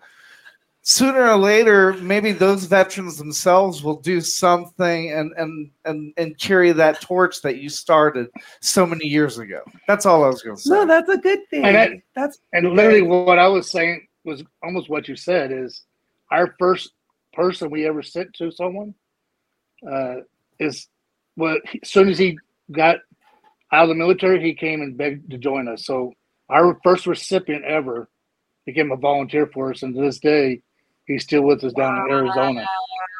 sooner or later maybe those veterans themselves will do something and and and and carry that torch that you started so many years ago that's all i was going to say No, that's a good thing. And that- that's And literally, what I was saying was almost what you said is our first person we ever sent to someone uh, is what as soon as he got out of the military, he came and begged to join us. So our first recipient ever became a volunteer for us, and to this day, he's still with us down in Arizona.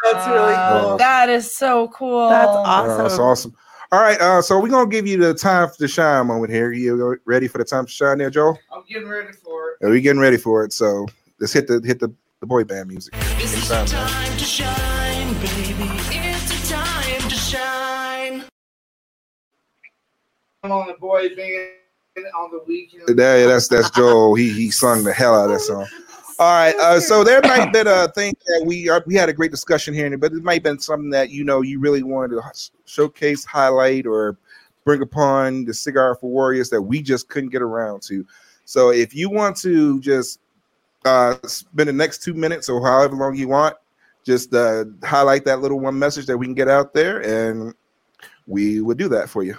That's really cool. That is so cool. That's Uh, awesome. that's awesome. All right, uh, so we're gonna give you the time to shine moment here. You ready for the time to shine there, Joel? I'm getting ready for it. Are we getting ready for it? So let's hit the hit the, the boy band music. Anytime. Time to shine, baby. It's a time to shine. I'm on the boy band on the weekend. Yeah, that's that's Joel. He he sung the hell out of that song. All right, uh, so there might have been a thing that we uh, we had a great discussion here, but it might have been something that you know you really wanted to showcase, highlight, or bring upon the cigar for warriors that we just couldn't get around to. So if you want to just uh, spend the next two minutes or however long you want, just uh, highlight that little one message that we can get out there, and we would do that for you.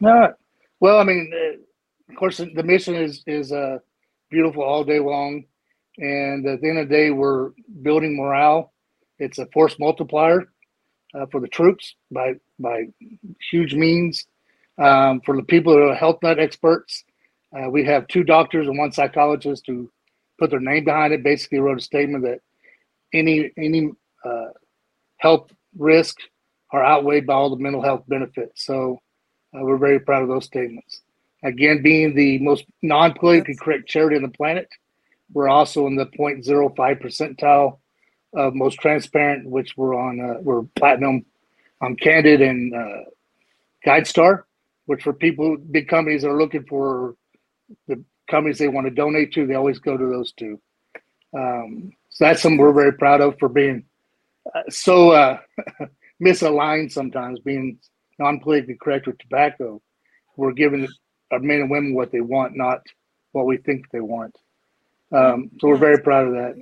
No, well, I mean, uh, of course, the mission is is uh, beautiful all day long, and at the end of the day, we're building morale. It's a force multiplier uh, for the troops by by huge means. Um, for the people who are health nut experts, uh, we have two doctors and one psychologist who put their name behind it. Basically, wrote a statement that any any uh, health risk are outweighed by all the mental health benefits. So uh, we're very proud of those statements. Again, being the most non-politically correct charity on the planet, we're also in the 0.05 percentile of most transparent, which we're on. Uh, we're platinum on Candid and uh, GuideStar, which for people, big companies that are looking for the companies they want to donate to, they always go to those two. Um, so that's something we're very proud of for being uh, so uh, misaligned sometimes, being non-politically correct with tobacco. We're giving our men and women what they want, not what we think they want. Um, so we're very proud of that.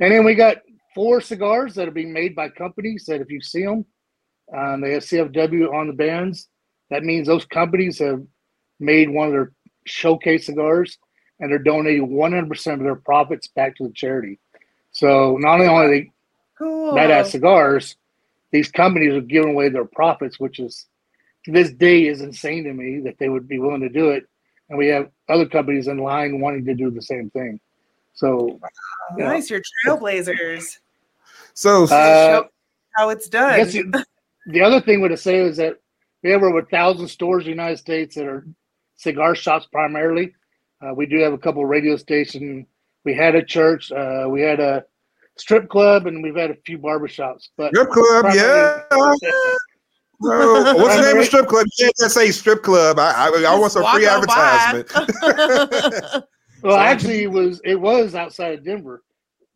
And then we got four cigars that are being made by companies that if you see them, um, they have CFW on the bands. That means those companies have made one of their showcase cigars and they're donating 100% of their profits back to the charity. So not only are they Cool. badass cigars, these companies are giving away their profits, which is to this day is insane to me that they would be willing to do it. And we have other companies in line wanting to do the same thing. So you know, Nice, you're trailblazers. So Uh, Show how it's done. you- the other thing would say is that we have over a thousand stores in the United States that are cigar shops primarily. Uh, we do have a couple radio stations. We had a church. Uh, we had a strip club, and we've had a few barbershops. But Strip club, yeah. Bro, what's the name of strip club? You can't say strip club. I I, I want some free Walk on by. advertisement. Well, actually, it was it was outside of Denver.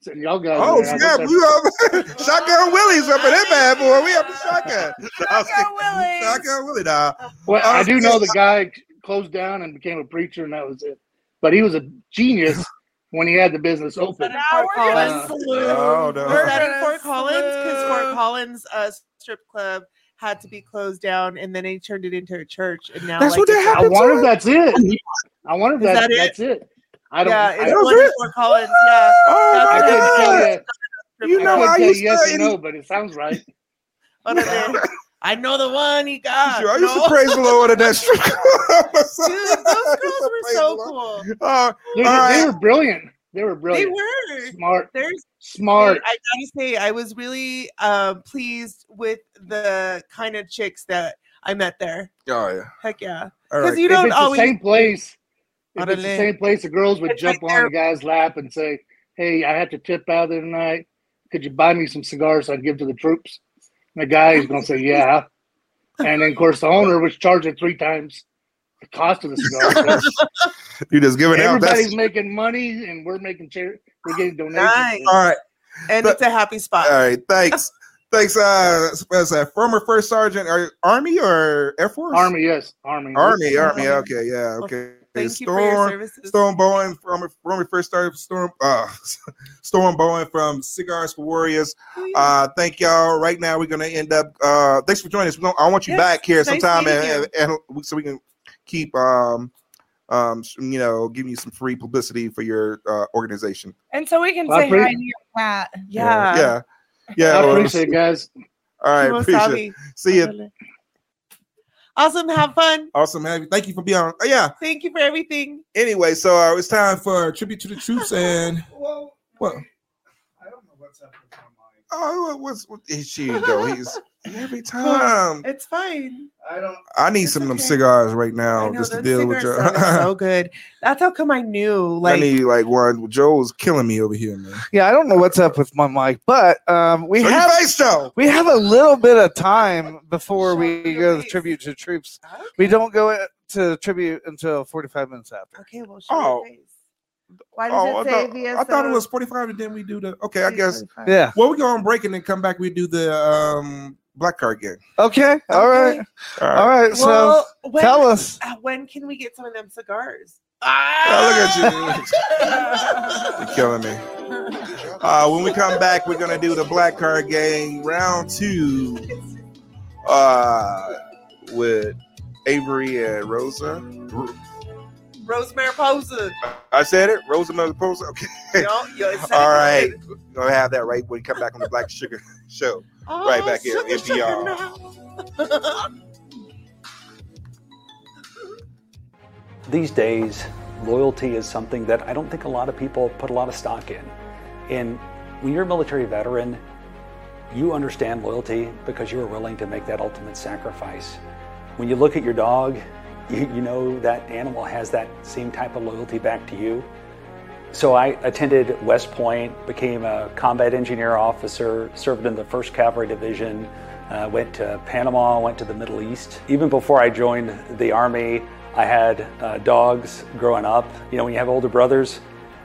So y'all guys. Oh were snap! wish I- We up shotgun Willie's up in that bad boy. We have the shotgun. Shotgun Willie. Shotgun Willie. Nah. Well, I I do know the guy closed down and became a preacher, and that was it. But he was a genius when he had the business open. Now Fort Collins. Uh, Oh, no. We're at Fort Collins because Fort Collins uh, strip club had to be closed down, and then he turned it into a church, and now That's like, what that it's- happened I wonder if that's it. I wonder if Is that's, that it? that's it. I don't. Yeah, I, it's one in Fort Collins. Yeah, Oh, That's I what couldn't tell you. You know, I I couldn't tell used you yes or no, but it sounds right. One of the- I know the one he got. I used no. to praise the Lord at that strip club. Dude, those girls were so cool. Uh, Dude, they right. were brilliant. They were brilliant. They were smart. There's Smart. I gotta say, I was really um, pleased with the kind of chicks that I met there. Oh yeah. Heck yeah, because right. you if don't it's always. the same place, if it's the same place, the girls would It's jump like on they're- the guy's lap and say, "Hey, I have to tip out of there tonight. Could you buy me some cigars so I can give to the troops?" And the guy is going to say, "Yeah." And then, of course, the owner was charging three times the cost of the cigar. You just giving out. everybody's That's making money, and we're making charity. We're getting donations. Nice. all right. and But- it's a happy spot. All right. Thanks. Thanks. Uh, as a former first sergeant, are Army or Air Force? Army, yes, Army, Army, Army. Army. Okay, yeah, okay. Thank you for your Storm, services. Storm Bowen, former former first started Storm, uh, Storm Bowen from Cigars for Warriors. Uh, thank y'all. Right now, we're gonna end up. Uh, thanks for joining us. I want you Yes, back here sometime, and, and, and so we can keep um um you know giving you some free publicity for your uh, organization. And so we can Well, I say hi appre- to your cat. Yeah. yeah, yeah. I appreciate it, guys. All right, appreciate it. See you. Awesome. Have fun. Awesome. Have you. Thank you for being on. Oh, yeah. Thank you for everything. Anyway, so uh, it's time for tribute to the troops and well, what? I don't know what's happening. To my mind. Oh, what- what's what? Here she go. He's every time. It's fine. I don't. I need some of them cigars right now know just to deal with your. Joe. so good. That's how come I knew. I Like need like one. Joe's killing me over here, man. Yeah, I don't know what's up with my mic, but um, we Show have face, we have a little bit of time before we go to tribute to troops. We don't go to tribute until forty-five minutes after. Okay, well, show Oh. Why Oh, does I it say thought, via I thought it was 45 and then we do the okay, I guess. Yeah. Well, we go on break and then come back. We do the um black card game. Okay, all right, All right. all right. So when- tell us. uh, when can we get some of them cigars? Oh, look at you. You're killing me. Uh, when we come back, we're gonna do the black card game round two. Uh, with Avery and Rosa. Rosemary Posa. I said it. Rosemary Mariposa. Okay. Yo, yo, it sounded All right. good. We're gonna have that right when we come back on the Blaque Surga Show. Oh, right back here, MBR. These days, loyalty is something that I don't think a lot of people put a lot of stock in. And when you're a military veteran, you understand loyalty because you're willing to make that ultimate sacrifice. When you look at your dog, you, you know that animal has that same type of loyalty back to you. So I attended West Point, became a combat engineer officer, served in the 1st Cavalry Division, uh, went to Panama, went to the Middle East. Even before I joined the Army, I had uh, dogs growing up. You know, when you have older brothers,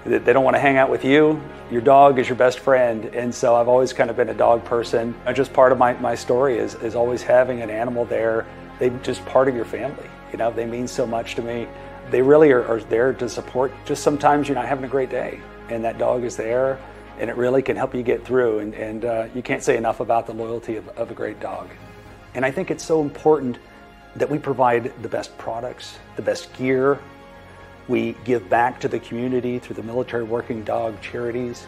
they don't want to hang out with you. Your dog is your best friend. And so I've always kind of been a dog person. Just part of my, my story is, is always having an animal there. They're just part of your family. You know, they mean so much to me. They really are, are there to support just sometimes you're not having a great day. And that dog is there and it really can help you get through. And, and uh, you can't say enough about the loyalty of, of a great dog. And I think it's so important that we provide the best products, the best gear. We give back to the community through the military working dog charities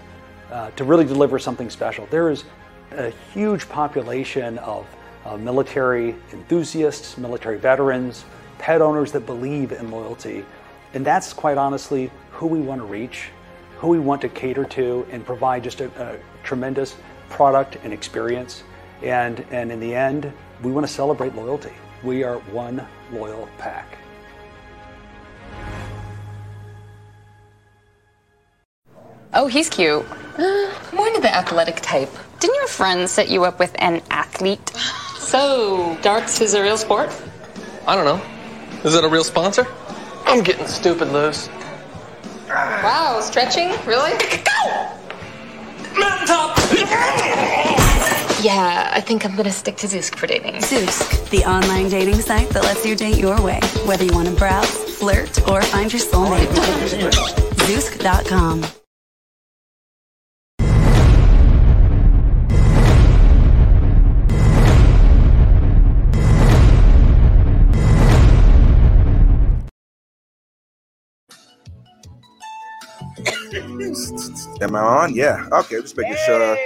uh, to really deliver something special. There is a huge population of uh, military enthusiasts, military veterans, pet owners that believe in loyalty. And that's quite honestly who we want to reach, who we want to cater to, and provide just a, a tremendous product and experience. And, and in the end, we want to celebrate loyalty. We are one loyal pack. Oh, he's cute. More into the athletic type. Didn't your friend set you up with an athlete? So, darts is a real sport? I don't know. Is it a real sponsor? I'm getting stupid loose. Wow, stretching? Really? Go! Yeah, I think I'm gonna stick to Zoosk for dating. Zoosk, the online dating site that lets you date your way, whether you want to browse, flirt, or find your soulmate. Zoosk.com. Am I on? Yeah. Okay, just making sure.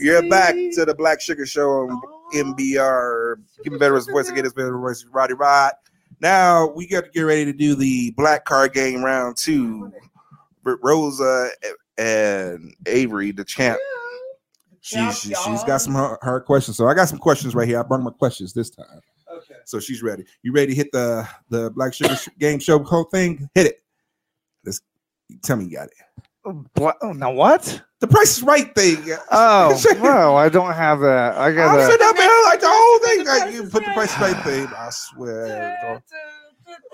You're back to the Blaque Surga Show on MBR. Giving Veterans Voice again. It's been voice Roddy Rod. Now we got to get ready to do the black card game round two. Rosa and Avery, the champ. She's she, she's got some hard, hard questions. So I got some questions right here. I brought my questions this time. Okay. So she's ready. You ready to hit the the Blaque Surga Game Show whole thing? Hit it. Let's tell me you got it. Oh, bla- oh, now what? The Price is Right thing. Oh, no, I don't have that. I got I'm sitting up to. there like the whole thing. Like you put the Price is Right thing. I swear.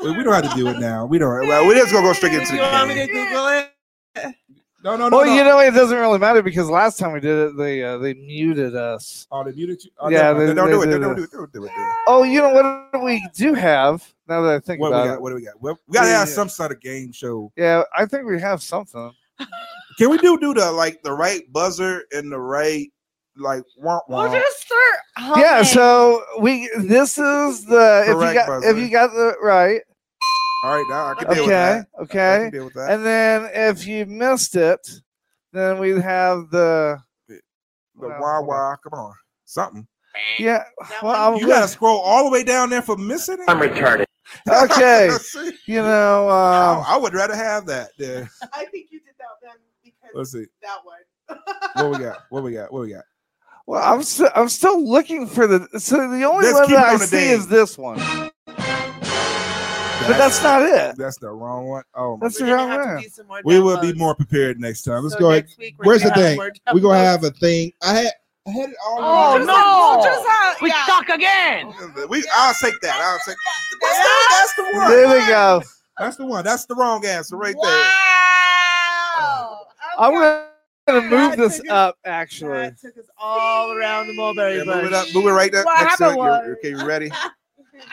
We we don't have to do it now. We don't. Well, we're just gonna go straight into the You want me game. To Google it? No, no, no. Well, no. you know, it doesn't really matter because last time we did it, they uh, they muted us. Oh, they muted you. Oh, yeah, never mind. they, don't they do it. Don't do it. it. Don't do it. Oh, you know what we do have now that I think What we about got? it. What do we got? Well, we gotta Yeah, have yeah. some sort of game show. Yeah, I think we have something. Can we do do the like the right buzzer and the right like womp We'll just start. Humming. Yeah, so we this is the if you got buzzer. if you got the right. All right, now I can deal with Okay, that. I okay. can deal with that. And then if you missed it, then we have the The wah wah. Come on, something. Yeah. Well, I'm You gotta scroll all the way down there for missing it. I'm retarded. okay. You know, I, um, I would rather have that. There. I think you did that then because Let's see. that one. What we got? What we got? What we got? well, I'm still I'm still looking for the so the only Let's one that it I on the see dame. is this one. But that's not it. That's the wrong one. Oh That's the We're wrong gonna have to one. do some more We will be more prepared next time. Let's So go ahead. week Where's the thing? We're gonna have a thing. I had I had it all. Oh, Just- no. just have- We yeah. suck again. We I'll take that. I'll take that's the, that's the one. There we go. That's the one. That's the wrong answer right there. Wow. I'm gonna move That this took us- up actually. That took us all around the mulberry Yeah, bush. move it up. Move it right there. What next to it. happened You're- was- Okay, you ready?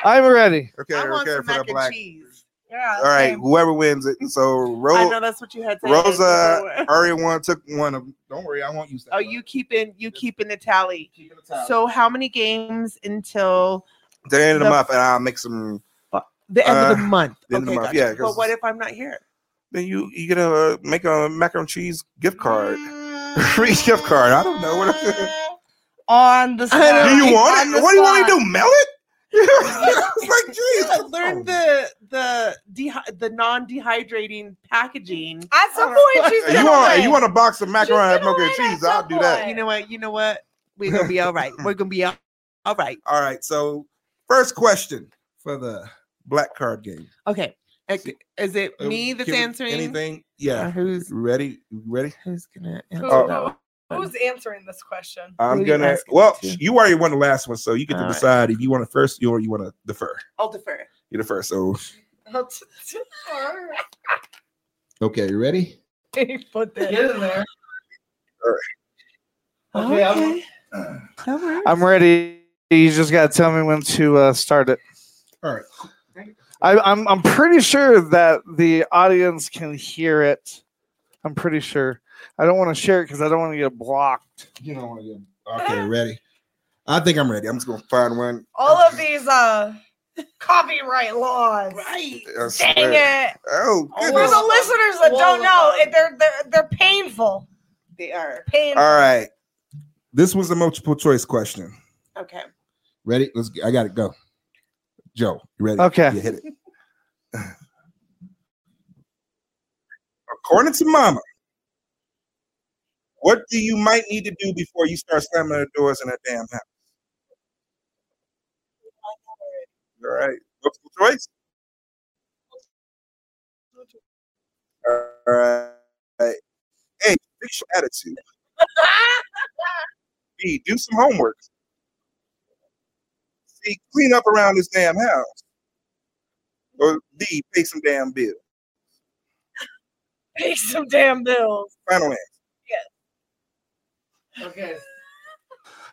I'm ready. Okay, I want okay some for the mac and cheese. Yeah. All right, same. whoever wins it. So I know that's what you had to Rosa already one took one of. Don't worry, I won't use that. Oh, you keeping you keeping the tally. So how many games until the end of the the- month, and I'll make some. the end of the Uh, month? the end of the month, gotcha. yeah, But what if I'm not here? Then you you get a make a macaroni and cheese gift card, free gift card. I don't know what. On the do you want it? the What do you want me to do? Melt it? It's like Yeah, learn the the dehy- the non dehydrating packaging. At some point, she's You want you want a box of macaroni and gonna mac and cheese? I'll do that. You know what? You know what? We're gonna be all right. We're gonna be all, all right. All right. So first question for the black card game. Okay. Is it Uh, me that's answering? anything? Uh, Yeah. who's ready? Ready? who's gonna Who- answer Oh. That one? Who's answering this question? I'm gonna. Well, to? you already won the last one, so you get to All right. decide if you want to first or you want to defer. I'll defer. You defer. So I'll t- t- okay, you ready? Put that Get in there. All right. Okay. I'm- That works. I'm ready. You just gotta tell me when to uh, start it. All right. I, I'm I'm pretty sure that the audience can hear it. I'm pretty sure. I don't want to share it because I don't want to get blocked. You don't want to get. Okay, ready. I think I'm ready. I'm just gonna find one. All of these uh copyright laws. Right. Dang it. Oh, For the listeners that don't know, it, they're they're they're painful. They are. Painful. All right. This was a multiple choice question. Okay. Ready? Let's. I got to go. Joe, you ready? Okay. You hit it. According to Mama, what do you might need to do before you start slamming the doors in that damn house? All right. Multiple choice. All right. A. Fix your attitude. B. Do some homework. C. Clean up around this damn house. Or D. Pay some damn bill. Pay some damn bills. Final answer. Okay.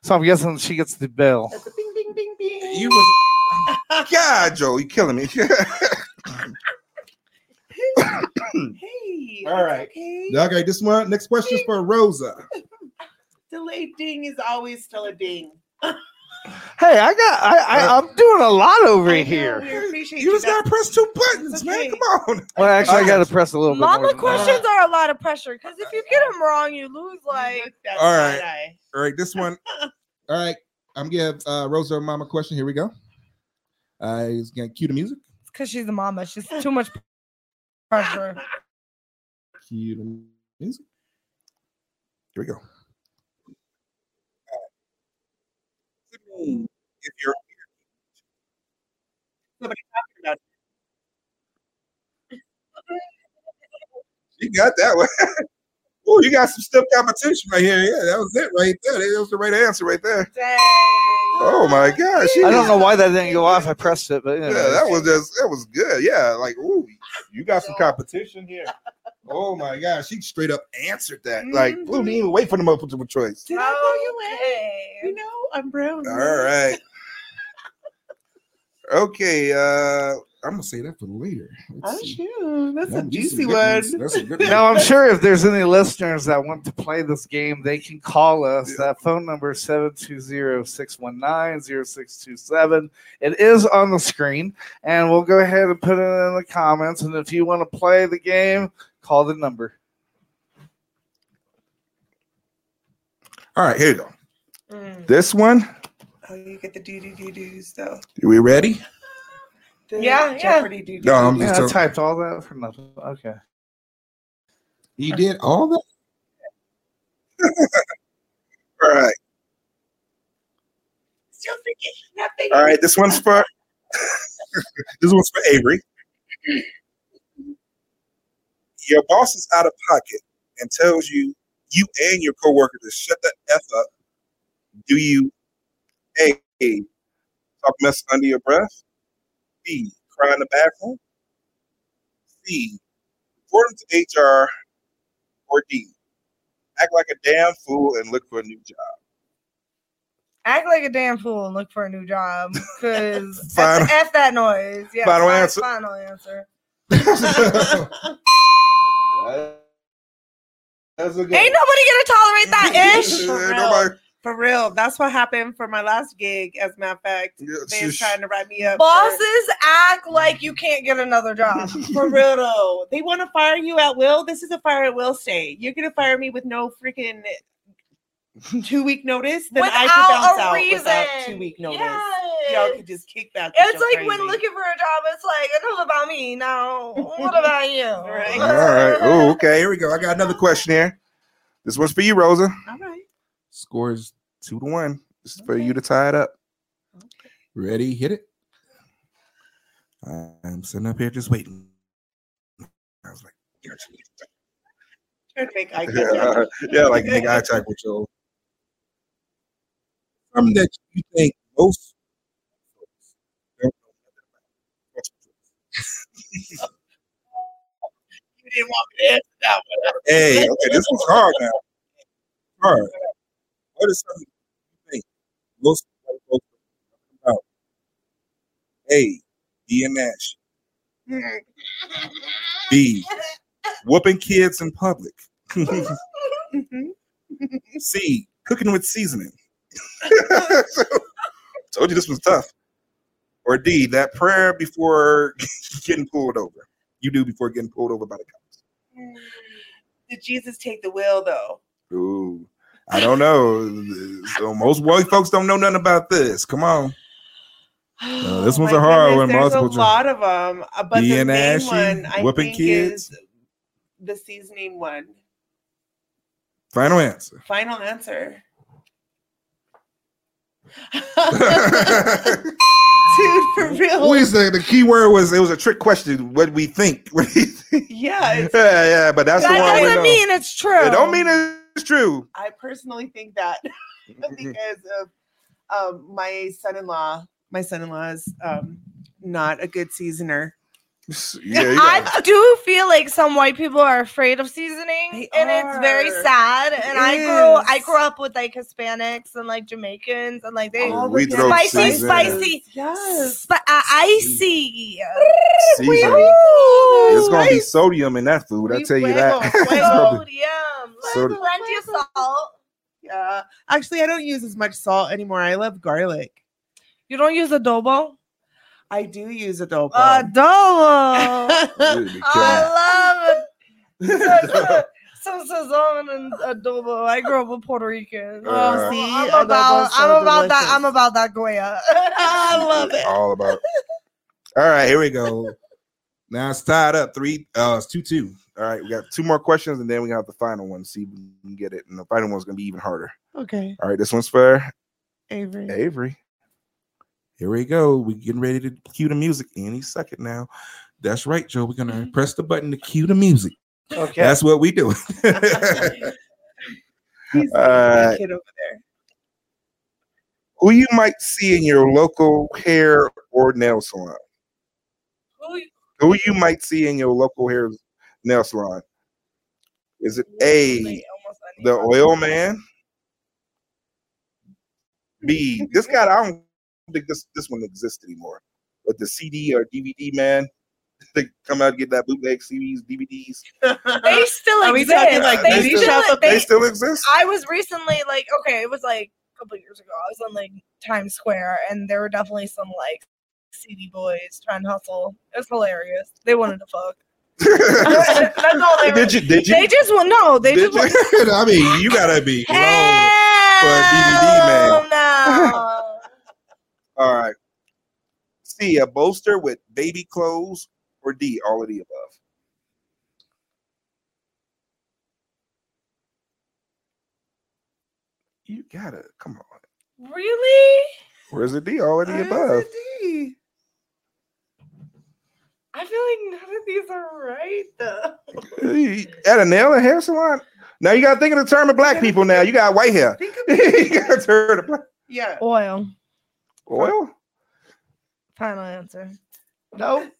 So I'm guessing she gets the bill. That's a bing bing bing bing. You was God, Joe, you killing me. Hey. All right. Okay. okay, this one. Next question is for Rosa. Delayed ding is always still a ding. Hey, I got I, I I'm doing a lot over I know, here. We You just gotta press two buttons, It's man. Come on. Well, actually, I got to press a little bit more. Mama than that. questions are a lot of pressure because if you get them wrong, you lose like That's all right, all right. this one. All right, I'm gonna give uh, Rosa a mama question. Here we go. Uh, he's gonna cue the music. because she's a mama. She's too much pressure. Cue the music. Here we go. If you're Somebody talking about You got that one. oh, you got some stiff competition right here. Yeah, that was it right there. That was the right answer right there. Dang. Oh my gosh. I don't know why that didn't go off. I pressed it, but Yeah, yeah, that was just that was good. Yeah, like ooh, you got some competition here. Oh my gosh, she straight up answered that. Like, mm-hmm. Blue didn't even wait for the multiple choice. Did I know you went? You know, I'm brown. All right. Okay, uh I'm gonna say that for later. Let's Oh, see. shoot. That's a That- these are juicy good one. That's a good one. Now I'm sure if there's any listeners that want to play this game, they can call us. That phone number is 720-619-0627. It is on the screen, and we'll go ahead and put it in the comments. And if you want to play the game, call the number. All right, here you go. Mm. This one, Oh, you get the doo doo doo doos though. Are we ready? The Yeah, yeah. Doo doo. No, I'm Yeah, just I typed all that for nothing. Okay. You did all that? all right. Still thinking nothing. All right. This one's for this one's for Avery. Your boss is out of pocket and tells you you and your coworker to shut the F up. Do you A talk mess under your breath? B cry in the bathroom? C report him to HR or D act like a damn fool and look for a new job. Act like a damn fool and look for a new job. Because Final- F, that noise. Yeah, Final fi- answer. Final answer. That's a Ain't nobody gonna tolerate that ish. For real. For real. That's what happened for my last gig, as a matter of fact. they're sheesh. trying to write me up. for- Bosses act like you can't get another job. For real though. They want to fire you at will. This is a fire at will state. You're gonna fire me with no freaking two week notice. Then I Without could bounce a out reason. without two week notice. Y'all could just kick back. with It's your like when looking for a job, it's like enough about me. Now, what about you? All right. Oh, okay. Here we go. I got another question here. This one's for you, Rosa. All right. Scores two to one. This is for you to tie it up. Ready? Hit it. I'm sitting up here just waiting. I was like, to make eye yeah, contact. yeah, like make eye contact with your. Something that you think most don't know nothing about. What's You didn't want me to answer that one. Hey, okay, this one's hard now. Hard. What is something you think most white folks about? A. Being Nash. B. Whooping kids in public. Mm-hmm. C. Cooking with seasoning. Told you this was tough. Or D. That prayer before getting pulled over. You do before getting pulled over by the cops. Did Jesus take the wheel though? Ooh, I don't know. So most white folks don't know nothing about this. Come on. Uh, this one's My a hard one. There's a choice. lot of them, uh, but the Being main ashy, one I whooping think kids. is the seasoning one. Final answer. Final answer. Dude, for real. What is the, the key word was it was a trick question. What we think. What do you think? Yeah, it's, Yeah, yeah, but that's the one we doesn't mean it's true. It don't mean it's true. I personally think that because of um, my son-in-law. My son-in-law is um, not a good seasoner. Yeah, you got- I do feel like some white people are afraid of seasoning, and it's very are. sad. It and I grew, I grew up with like Hispanics and like Jamaicans, and like they Oh, we throw spicy, seasoning. spicy, yes, sp- uh, icy. Seasoning. It's gonna be sodium in that food. I tell you that. Sodium, Sodium. plenty of salt. Yeah, actually, I don't use as much salt anymore. I love garlic. You don't use adobo. I do use adobo. Adobo. Really be. I love it. Some sazon and adobo. I grew up with Puerto Rican. Uh, see, I'm adobo's about, so I'm about that. I'm about that Goya. I love it. all about. All right, here we go. Now it's tied up three. Uh, it's two two. All right, we got two more questions, and then we got the final one. See if we can get it, and the final one's gonna be even harder. Okay, All right, this one's for Avery. Avery. Here we go. We're getting ready to cue the music any second now. That's right, Joe. We're gonna mm-hmm. press the button to cue the music. Okay. That's what we do. He's All the right. kid over there. Who you might see in your local hair or nail salon? Who you might see in your local hair nail salon? Is it A, the oil man? B, this guy, I don't think this, this one exists anymore. But the CD or DVD man, they come out and get that bootleg CDs, DVDs. they still Are we exist. talking like they, beauty still, shop they, They still exist? I was recently like, okay, it was like a couple years ago. I was on like Times Square, and there were definitely some like CD boys trying to hustle. It was hilarious. They wanted to fuck. That's all they were. Did you? Did you? They just want no. They Did just you? want. I mean, you gotta be grown for a DVD man. Hell no. C, a bolster with baby clothes, or D, all of the above? You gotta come on. Really? Where's the D? All of the above. I feel like none of these are right though. At a nail and hair salon. Now you gotta think of the term of black people. Now you got white hair. you gotta turn of black Yeah. Oil. Oil. Final answer. No.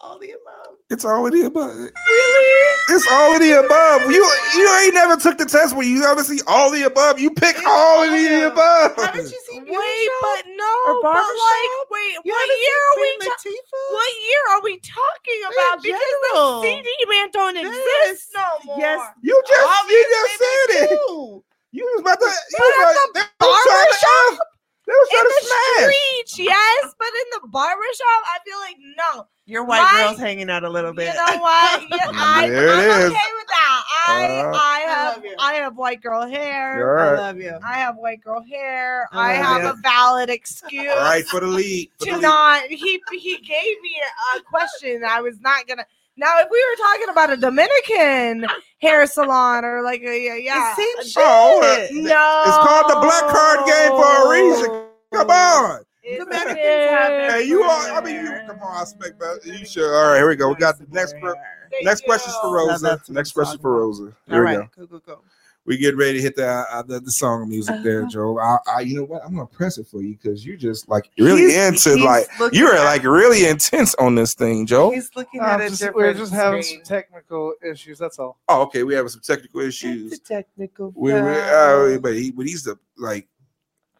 All the above. It's all of the above. Really? It's all of the above. You you ain't never took the test where you obviously all the above. You pick all of the above. Haven't you seen Wait, Shop but no, or but like, wait, You what year are we? Ta- what year are we talking about? because general. the CD man don't exist no more. Yes. You just you just Obviously said it. do. You was about to. You But was at like, the they was trying barber to shop? F- They was in to the smash. streets, yes, but in the barbershop, I feel like no. Your white My- girl's hanging out a little bit. You know what? Yeah, I, There it I'm is. okay with that. I Uh, I I have love you. I have white girl hair. You're I love you. I have white girl hair. I I, have you. a valid excuse All right for the lead. For the to lead. not. He he gave me a, a question. I was not gonna. Now, if we were talking about a Dominican hair salon or like a yeah, yeah same a- shit. Oh, no, It's called the black card game for a reason. Come on. It's Dominicans have Hey, you friends are. I mean, you. there. Come on, I expect that. You sure? All right, here we go. We got the next. que- Thank Next question's for. Rosa. Next question talking for about. Rosa. All Here we right, go. go, go, go. We get ready to hit the uh, the, the song music there, Uh-huh. Joe. I, I, you know what? I'm gonna press it for you because you just like really he's, into he's like you're at- like really intense on this thing, Joe. He's looking at it. just- we're just having some technical issues. That's all. Oh, okay. We have some technical It's issues. a technical. We, we, uh, but he, but he's the like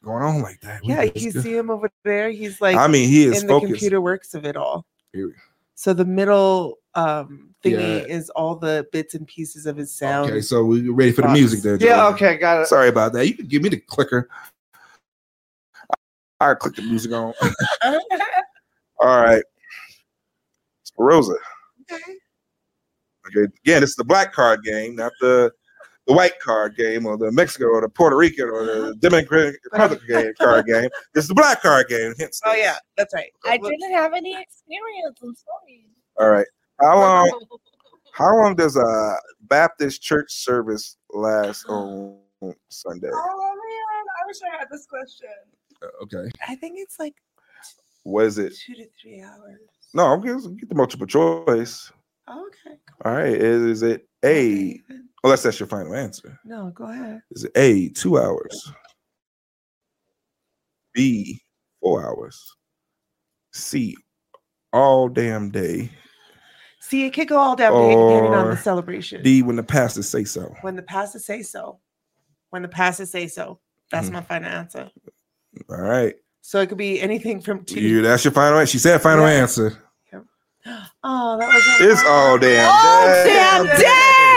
going on like that. Yeah, just you good. see him over there. He's like, I mean, he is in the computer works of it all. Here we- So the middle um thingy Yeah. is all the bits and pieces of his sound. Okay, so we're ready for the box. music there, Joe. Yeah. Okay. Got it. Sorry about that. You can give me the clicker. I will click the music on. All right. Rosa. Okay. Okay. Again, it's the black card game, not the the white card game or the Mexico or the Puerto Rican or the Dominican Republic game card game. It's the black card game. Hence Oh yeah, that's right. I didn't have any experience. I'm sorry. All right. How long how long does a Baptist church service last on Sunday? Oh man, I wish I had this question. Uh, okay. I think it's like Was it two to three hours. no, I'm getting get the multiple choice. Oh, okay. All right. Is, is it A? Unless that's your final answer. No, go ahead. Is it A, two hours? B, four hours? C, all damn day? See, it could go all down depending on the celebration. D, when the pastors say so? when the pastors say so. When the pastors say so. That's Mhm. my final answer. All right. So it could be anything from two. You, that's your final answer. She said final Yeah. answer. Oh, that was It's all damn All day. damn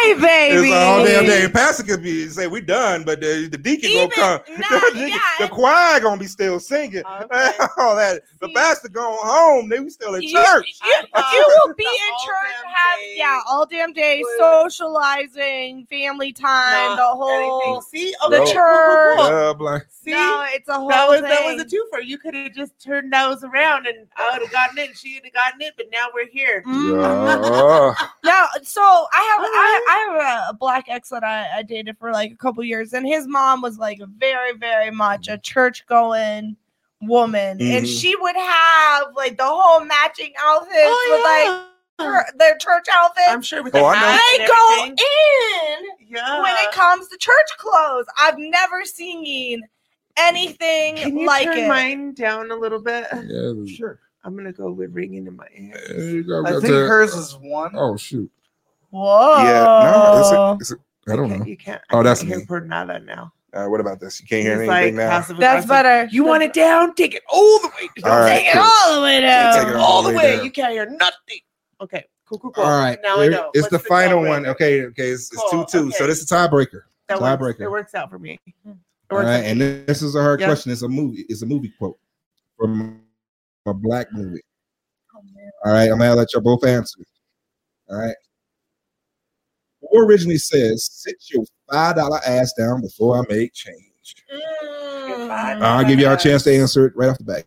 day, baby. It's all damn day. Pastor could be say we done, but the, the deacon Even- gonna come. nah, the, deacon- yeah. the choir gonna be still singing. all that. The pastor going home. They we still in You, church. you, thought you will be in church, have day yeah, all damn day, socializing, family time, No, the whole anything. See, the okay, church. like See, no, it's a whole that was thing. that was a twofer. You could have just turned those around, and I would have gotten it, and she would have gotten it. But now we're here. Mm-hmm. yeah. No, so I have I, I have a, a black ex that I, I dated for like a couple years, and his mom was like very, very much a church going woman, and Mhm. she would have like the whole matching outfits Oh, with like her, their church outfits. I'm sure with Oh, the I they go in Yeah. when it comes to church clothes. I've never seen anything Can you like turn it. mine down a little bit? Yeah. Sure. I'm gonna go with ringing in my ear. There you go. I think that. hers is one. Oh shoot. Whoa. Yeah. No. It's a, it's a, I don't Okay, know. You can't. Oh, that's can't hear me. por nada now. Uh, what about this? You can't hear It's anything like now. That's better. You want it down? Take it all the way down. All right, Take it cool. all the way down. take it all the way. down. You can't hear nothing. Okay. Cool. Cool. Cool. All right. Now I know. It's the What's final one. Okay. Okay. It's, it's Cool, two two. So this is a tiebreaker. That works. Tiebreaker. It works out for me. It All works right. out. And this is a hard Yeah. question. It's a movie. It's a movie quote from a black movie. All right. I'm gonna let you both answer. All right. Who originally says, "Sit your five dollar ass down before I make change"? Mm. I'll give y'all a chance to answer it right off the bat.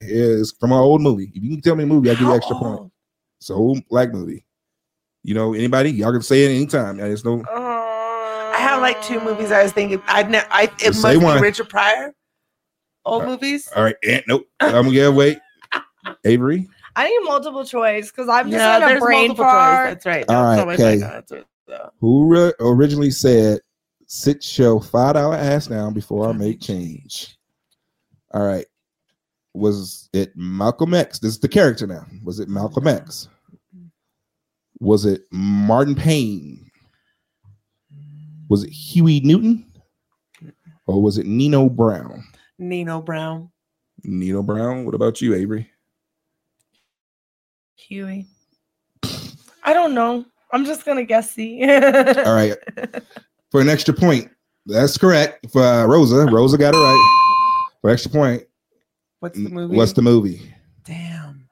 It's from an old movie. If you can tell me a movie, I'll give you How extra point. old? It's an old black movie. You know, anybody? Y'all can say it anytime. I There's no. I have like two movies I was thinking. I'd ne- I it Just must say be one. Richard Pryor. Old movies. All right, and, nope. I'm gonna get wait. Avery. I need multiple choice because I'm just Yeah, in a brain multiple choice. fart. That's right. All That's right, oh my okay. God, that's it. So- Who re- originally said, "Sit show five dollar ass down before I make change"? All right. Was it Malcolm X? This is the character now. Was it Malcolm X? Was it Martin Payne? Was it Huey Newton? Or was it Nino Brown? Nino Brown. Nino Brown. What about you, Avery? Huey. I don't know. I'm just gonna guess C. All right. For an extra point. That's correct. For uh, Rosa. Rosa got it right. For extra point. What's the movie? What's the movie? Damn.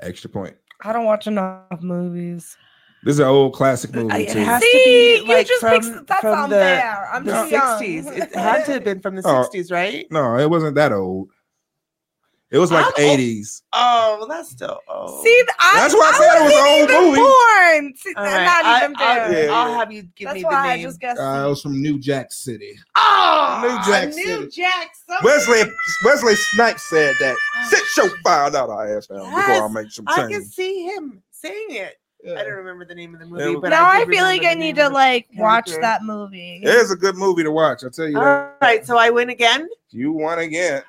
Extra point. I don't watch enough movies. This is an old classic movie. I- it too. has See, to be you like just from, mixed- that's from the, unfair. I'm the too young. 60s. It had to have been from the Oh. 60s, right? No, it wasn't that old. It was like How old? 80s. Oh, well, that's still old. See, I, That's why I said it was an old even movie. Born. See, All not right, even I, I'll. Yeah, I'll have you give That's me why the I name. just guessed. Uh, it was from New Jack City. oh, New Jack New City. Jack. something. Wesley Wesley Snipes said that. Sit your five dollar ass down before I make some I can see him saying it. I don't remember the name of the movie, Yeah. but now I, I, feel like I need to like watch character. that movie. It is a good movie to watch. I'll tell you All that. right, so I win again. You won again.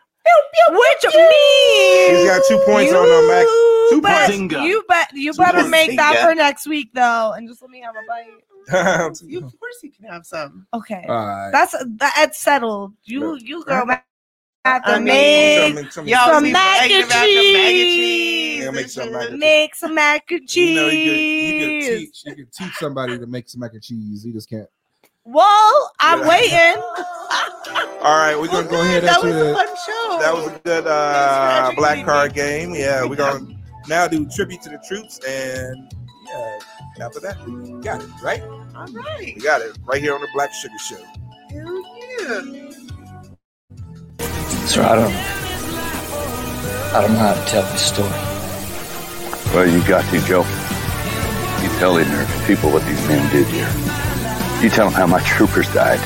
Which me? He's got two points you on the Mac. Two bet, points. You bet. You Two better points. make that for next week though, and just let me have a bite. You, of course, you can have some. Okay, All right. that's that's settled. You you go back. Have to I mean, make Some- some- Y'all some mac and mac and mac and cheese. Yeah, make some mac and cheese. Make some mac and cheese. You know, you could, you could teach you could teach somebody to make some mac and cheese. You just can't. Well, I'm Yeah. waiting. All right, we're gonna go ahead That into was a fun show. That was a good uh, black card game. Yeah, we're gonna now do tribute to the troops, and yeah, after that, we got it right. All right. We got it right here on the Blaque Surga Show. Hell yeah. So I don't, I don't know how to tell this story. Well, you got to, Joe. You tell the American people what these men did here. You tell them how my troopers died.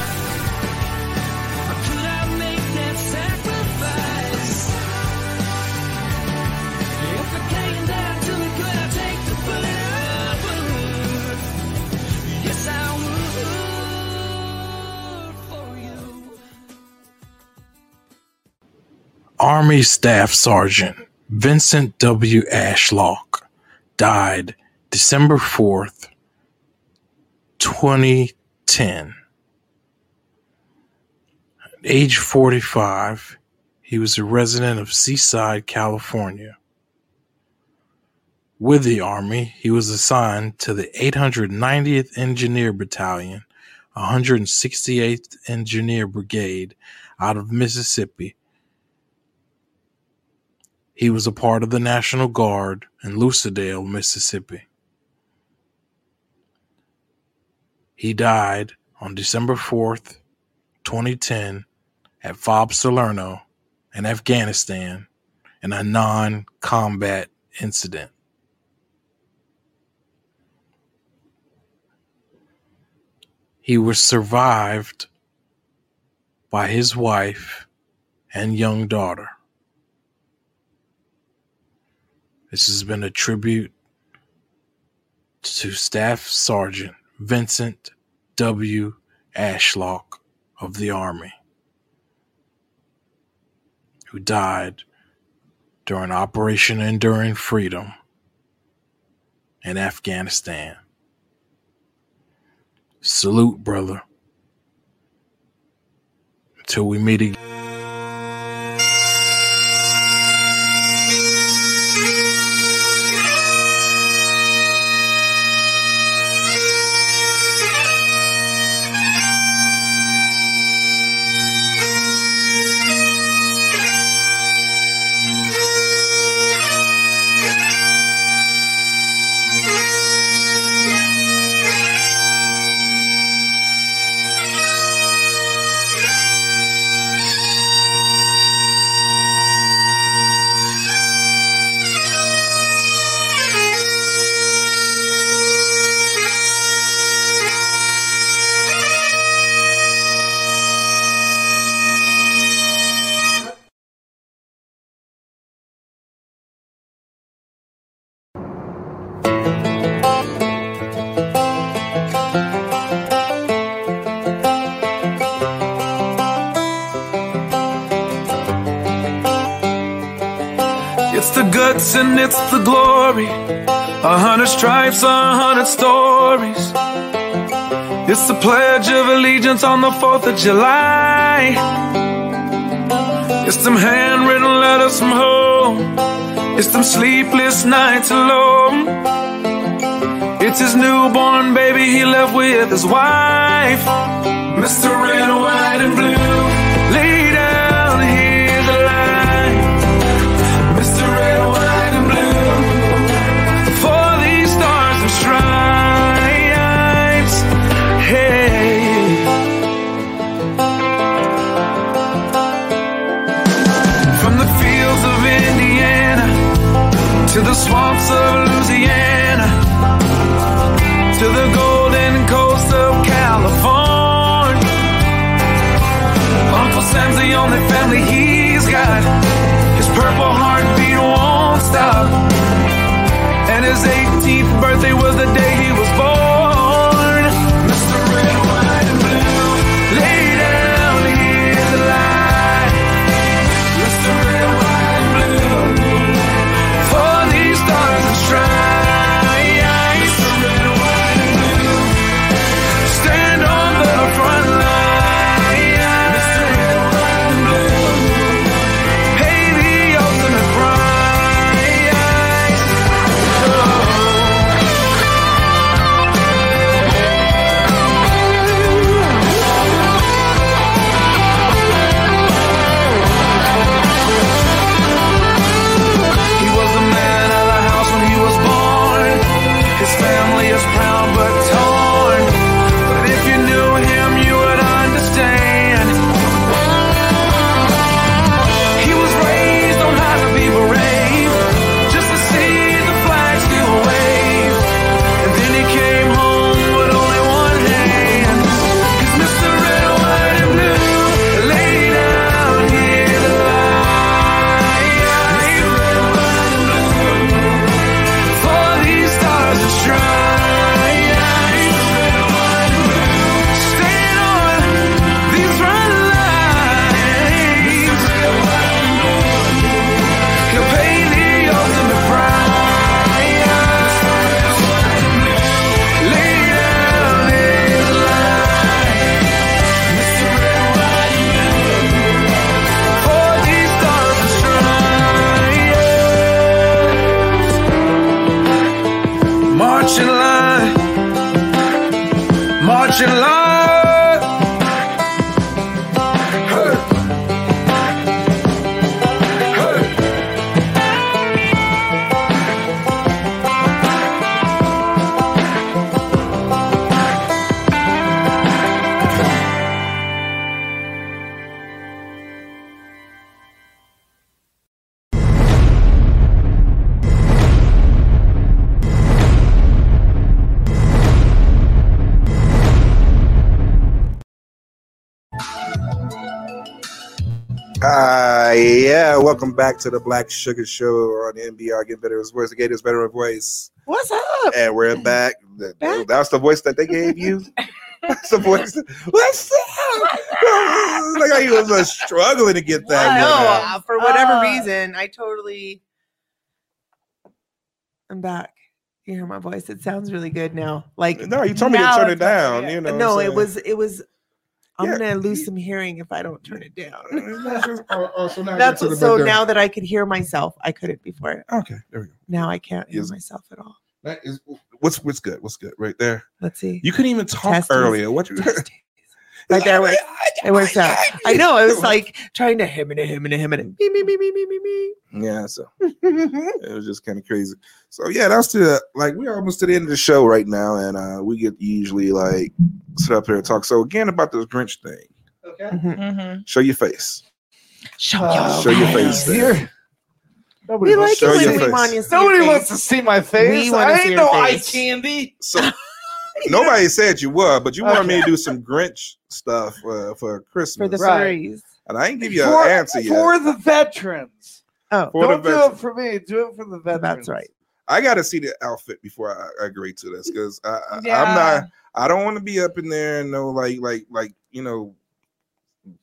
Army Staff Sergeant Vincent W. Ashlock died December 4th, 2010. At age 45, he was a resident of Seaside, California. With the Army, he was assigned to the 890th Engineer Battalion, 168th Engineer Brigade out of Mississippi. He was a part of the National Guard in Lucedale, Mississippi. He died on December 4th, 2010, at Fob Salerno in Afghanistan in a non combat incident. He was survived by his wife and young daughter. This has been a tribute to Staff Sergeant Vincent W. Ashlock of the Army, who died during Operation Enduring Freedom in Afghanistan. Salute, brother. Until we meet again. And it's the glory. A hundred stripes, a hundred stories. It's the Pledge of Allegiance on the 4th of July. It's them handwritten letters from home. It's them sleepless nights alone. It's his newborn baby he left with his wife. Mr. Red, White, and Blue. Swamps of Louisiana to the golden coast of California. Uncle Sam's the only family he's got. His purple heartbeat won't stop. And his 18th birthday was the day yeah, welcome back to the Blaque Surga Show on MBR. Get better as voice, the Gators better voice. What's up? And we're back. That- That's the voice that they gave you. That's the voice. What's up? like how you was uh, struggling to get that. I one know. out. uh, for whatever Uh, reason, I totally. I'm back. You hear my voice? It sounds really good now. Like No, you told me to turn it it's like- down. You know. no, it was. It was. I'm Yeah. gonna lose some hearing if I don't turn it down. oh, oh, so now That's you're to the so now that I could hear myself, I couldn't before. Okay, there we go. Now I can't hear Is- myself at all. That is what's what's good. What's good right there. Let's see. You couldn't even talk earlier. What you? Right there, where it works out. I know. I was like trying to him and a him and a him and a me me me me me me me. Yeah, so it was just kind of crazy. So yeah, that's the like we're almost to the end of the show right now, and uh we get usually like sit up here and talk. So again about this Grinch thing. Okay. Mm-hmm. Mm-hmm. Show your face. Show Oh, Show your face. Here. Nobody We wants like to it Show when we want you to see Nobody your wants to face. see my face. We wanna I see ain't your no eye candy. So nobody said you were, but you wanted me to do some Grinch stuff uh, for Christmas. for the Right. furries. and I didn't give you for, an answer yet. for the veterans. Oh, For Don't do veterans. it for me. Do it for the veterans. that's right. I got to see the outfit before I, I agree to this because I, I, Yeah. I'm not. I don't want to be up in there and no like like like you know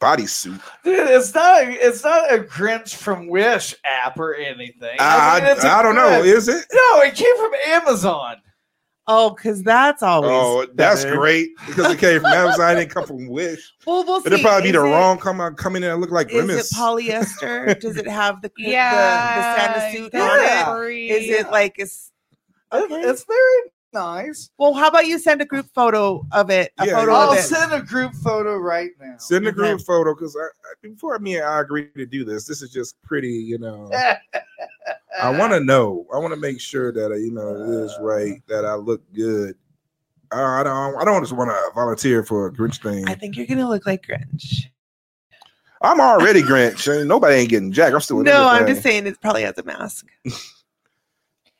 bodysuit. Dude, it's not it's not a Grinch from Wish app or anything. I, mean, it's a I don't know. Is it? No, it came from Amazon. Oh, because that's always. Oh, that's better. great because it came from Amazon. It didn't come from Wish. Well, we'll It'll see. probably be Is the it- wrong come on coming in and look like Is grimace. it polyester? Does it have the the, Yeah, the Santa suit yeah. on it? Is it like it's okay? It's very nice. Well, how about you send a group photo of it? A Yeah, photo I'll of it. send a group photo right now. Send a group photo because I, I- before me and I agree to do this, this is just pretty, you know. I want to know. I want to make sure that uh, you know it is right that I look good. I, I don't. I don't just want to volunteer for a Grinch thing. I think you're gonna look like Grinch. I'm already Grinch. Nobody ain't getting jack. I'm still. No, I'm everything. just saying it probably has a mask.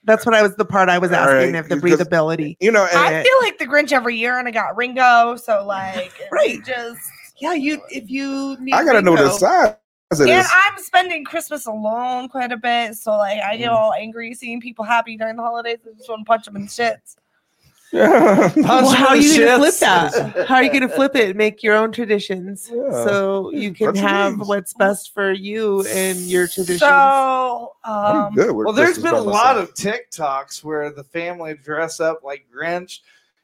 That's what I was the part I was asking right, of the breathability. You know, and, I feel like the Grinch every year, and I got Ringo, so like, Right. Just Yeah, you if you need I gotta know the size and this. I'm spending Christmas alone quite a bit, so like I Mm. get all angry seeing people happy during the holidays. I just want to punch them in the shits. Well, how are you gonna flip that? How are you gonna flip it? and Make your own traditions, Yeah. so you can That's have is. what's best for you and your traditions. So, I'm um, Well, there's Christmas been a lot myself. of TikToks where the family dress up like Grinch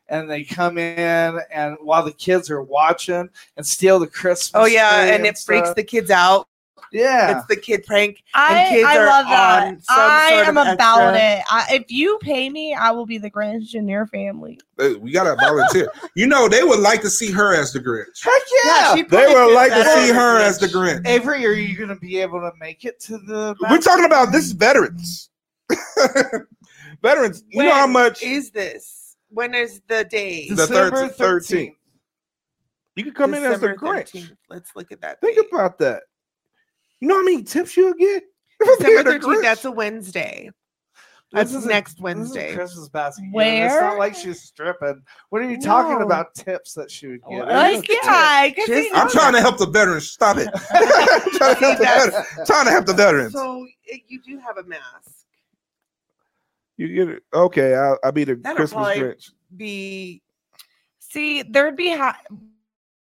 and they come in and while the kids are watching and steal the Christmas. oh yeah, tree and it freaks the kids out. Yeah. It's the kid prank. I, and kids I are love that. I am about extra- it. I, if you pay me, I will be the Grinch in your family. Uh, We gotta volunteer. you know, they would like to see her as the Grinch. Heck yeah. she'd They would like to see her as the Grinch. Avery, are you going to be able to make it to the? We're talking about this is veterans. veterans, you know how much is this? When is the day? the 13th. You can come in as the December Grinch. 13th. Let's look at that. Think date. about that. You know how many tips you'll get? December 13th. That's a Wednesday. That's This is a- next This is Wednesday. Christmas basket. gift. It's not like she's stripping. What are you talking about? Tips that she would get? Like, yeah, 'cause Just- he I'm knows trying to help the veterans. Stop it. Trying to help the veterans. Trying to help the veterans. So it, you do have a mask. You get it. Okay, I'll, I'll be the That'll Christmas probably Grinch. be See, there'd be hi-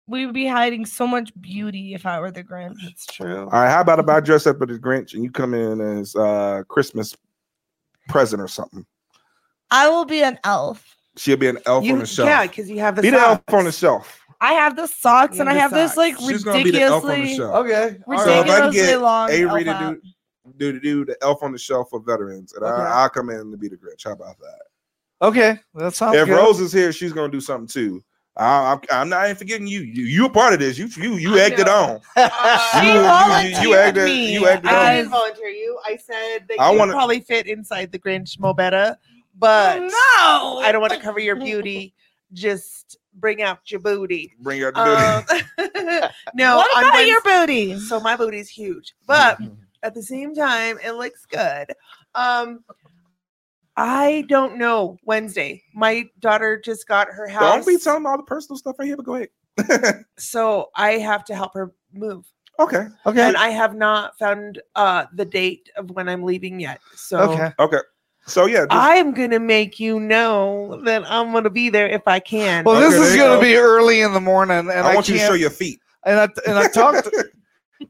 we would be hiding so much beauty if I were the Grinch. that's true. All right, how about if I dress up as the Grinch and you come in as uh Christmas present or something? I will be an elf. She'll be an elf You, on the shelf. yeah, because you have the be the elf on the shelf. I have the socks You and I have have the this like. She's gonna be the elf on the ridiculously shelf. Okay. all So if I can ridiculously get long Avery to elf do, do to do the elf on the shelf for veterans, and Okay. I, I'll come in to be the Grinch. How about that? Okay. That sounds if good. Rose is here, she's gonna do something too. I, I'm, I'm not even forgetting you. You you a part of this. You you you I acted know. on. She You- you- you volunteered acted- me. you acted I on. didn't volunteer you. I said that I you wanna- probably fit inside the Grinch Mobetta, but no, I don't want to cover your beauty. Just bring out your booty. Bring out the Um, no, What on about your Wednes- booty? So my booty's huge, but at the same time, it looks good. Um, I don't know Wednesday. My daughter just got her house, Don't be telling all the personal stuff right here, but go ahead. so I have to help her move. okay. Okay. And I have not found uh the date of when I'm leaving yet. So Okay. Okay. So yeah, just, I'm gonna make you know that I'm gonna be there if I can. Well, Okay, this is going to go. be early in the morning, and I, I want you to show your feet. And I and I talked.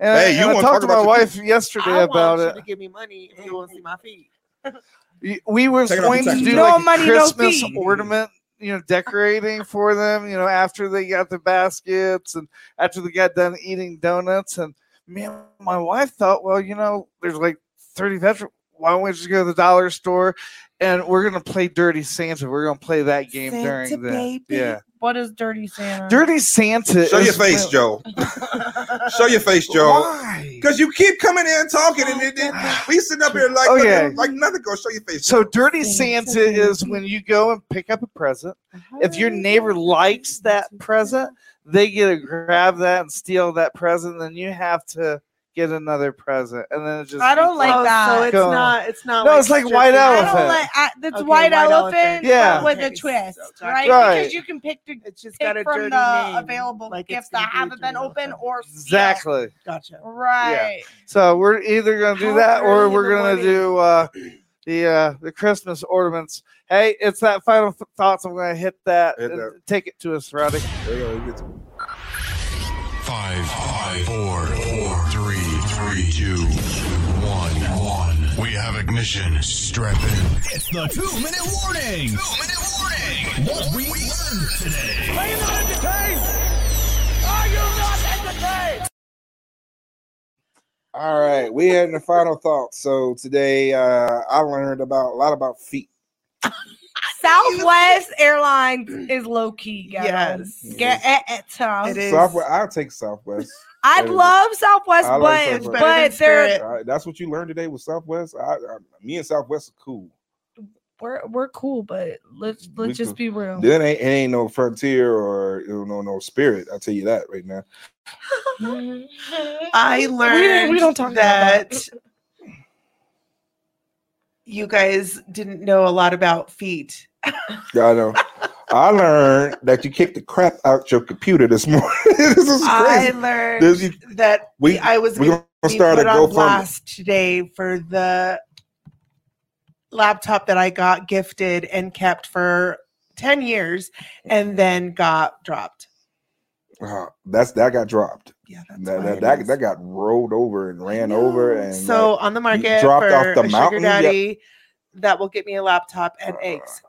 And, Hey, you and I wanna talked talk to about my your wife yesterday I about want you it. to give me money if you want to see my feet. Y- We were Take going to do No like money, no Christmas fee. ornament, you know, decorating for them. You know, after they got the baskets and after they got done eating donuts, and me and my wife thought, well, you know, there's like thirty veterans. Why don't we just go to the dollar store and we're gonna play Dirty Santa? We're gonna play that game Santa during the baby. yeah. What is Dirty Santa? Dirty Santa. Show your face, when- Joe. Show your face, Joe. Why? Because you keep coming in talking, and oh, it, it, we sitting up here like Okay. like nothing. Go show your face. So dirty Santa is when you go and pick up a present. Uh-huh. If your neighbor likes that present, they get to grab that and steal that present. Then you have to get another present, and then it just I don't like Oh, that. So it's Go. not. It's not. No, it's like white stripping. I elephant. don't like I, that's Okay, white, white elephant, elephant. Yeah. but with a Okay, twist, so- right? Right. Because you can pick the It's just pick got a from dirty the name. available like it's gifts that gonna be a haven't been dirty open elephant. or steal. exactly. Gotcha. right. So we're either gonna do How that or early we're the gonna morning? do uh, the uh, the Christmas ornaments. Hey, it's that final th- thoughts. I'm gonna hit that. Hit and that. Take it to us, Roddy. There you go, you get to- Five, Five, five, four, four, ignition. Strap in. It's the two minute warning. Two minute warning. What we learned today. Are you not entertained? Are you not entertained? All right, we had the final thoughts. So today, uh, I learned about a lot about feet. Southwest Airlines is low key, guys. Yes. Get it, It is. Southwest. I'll take Southwest. I love Southwest, I but Southwest. but they're All right, that's what you learned today with Southwest. I, I, me and Southwest are cool. we're we're cool, but let's let's We just cool. be real. Then ain't, it ain't no frontier or you know no Spirit. I'll tell you that right now. I learned don't- we don't talk about that, that. you guys didn't know a lot about feet. Yeah, I know. I learned that you kicked the crap out your computer this morning. this is crazy. I learned This- you- that we- I was going gonna start a GoFundMe. today for the laptop that I got gifted and kept for 10 years and then got dropped. Uh, that's that got dropped. Yeah, that that, that, that got rolled over and ran over and So like, on the market dropped for off the mountain. sugar yeah, that will get me a laptop and eggs.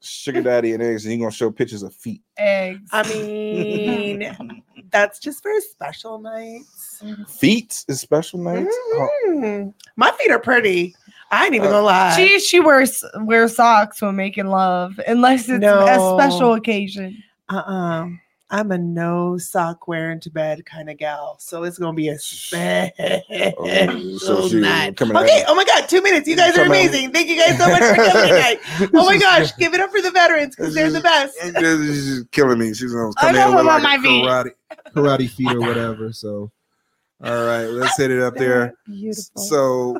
Sugar daddy and eggs, and he gonna show pictures of feet. Eggs. I mean, that's just for special nights. Feet is special nights. Oh, Mm. My feet are pretty. I ain't even Uh, gonna lie. She she wears wears socks when making love, unless it's No. a special occasion. Uh-uh. I'm a no sock wearing to bed kind of gal, so it's gonna be a special so night. Okay. me. Oh my god, two minutes. You guys are Coming at me. amazing. Thank you guys so much for coming tonight. Oh my gosh, give it up for the veterans because they're the best. She's killing me. She's gonna come in with like karate, karate feet or whatever. So, all right, let's hit it up there. Beautiful. So,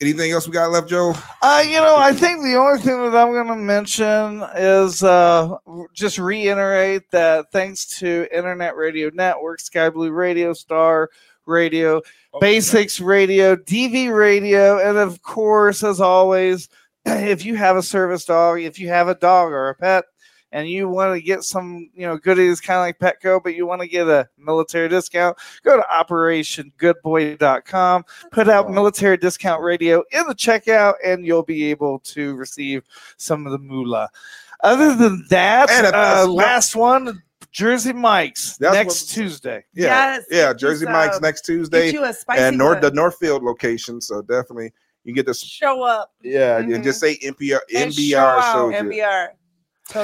anything else we got left, Joe? Uh, you know, I think the only thing that I'm going to mention is uh, just reiterate that thanks to Internet Radio Network, Sky Blue Radio, Star Radio, Basics Radio, DV Radio, and of course, as always, if you have a service dog, if you have a dog or a pet, and you want to get some, you know, goodies kind of like Petco, but you want to get a military discount, go to operationgoodboy.com, put out military discount radio in the checkout, and you'll be able to receive some of the moolah. Other than that, And a- uh, last one, Jersey Mike's That's next what- Tuesday. Yeah, Yes, yeah. Jersey you Mike's next Tuesday, you a spicy and North the Northfield location. So definitely, you get to Show up. Yeah, you just say MBR. And show MBR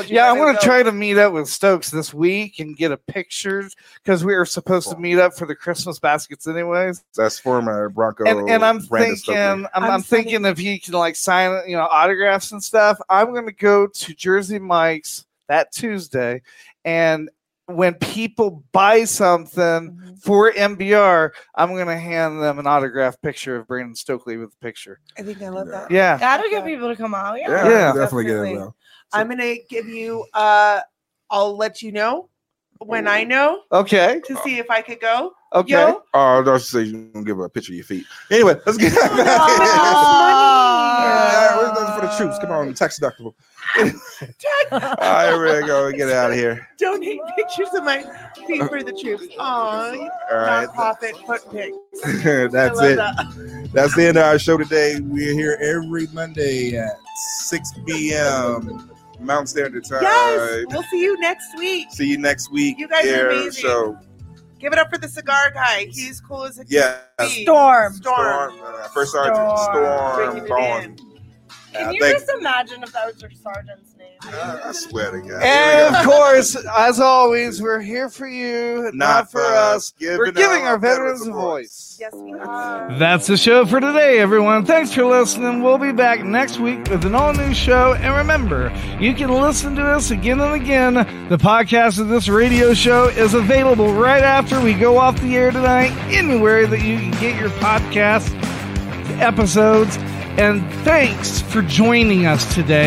Yeah, I'm going to try to meet up with Stokes this week and get a picture because we were supposed to meet up for the Christmas baskets, anyways. That's former Bronco. and, and I'm Brandon thinking, I'm, I'm, I'm thinking if he can like sign, you know, autographs and stuff. I'm going to go to Jersey Mike's that Tuesday, and when people buy something Mm-hmm. for MBR, I'm going to hand them an autograph picture of Brandon Stokley with a picture. I think I love that. Yeah. That'll get people to come out. Yeah. yeah, Yeah. definitely get it. Definitely. I'm gonna give you uh I'll let you know when I know Okay. to see if I could go. Okay. Yo, Oh, I was just say you gonna give her a picture of your feet. Anyway, let's get back. Yeah, where's for the troops? Come on, tax deductible. All right, we're gonna go get out of here. donate pictures of my feet for the troops. Aw, All right. nonprofit foot pics. That's it. that. That's the end of our show today. We're here every Monday at 6 p.m. Mountain Standard Time. Yes, we'll see you next week. See you next week. You guys are amazing. So Give it up for the cigar guy. He's cool as a yeah, Storm. Storm. Storm. uh, First Sergeant Storm. Storm Bringing it Bond. Can you think- just imagine if that was your sergeant's name? I swear to God. And of course, as always, we're here for you, not, for us. We're giving our veterans a voice. Yes, we are. That's the show for today, everyone. Thanks for listening. We'll be back next week with an all new show. And remember, you can listen to us again and again. The podcast of this radio show is available right after we go off the air tonight, anywhere that you can get your podcast episodes. And thanks for joining us today.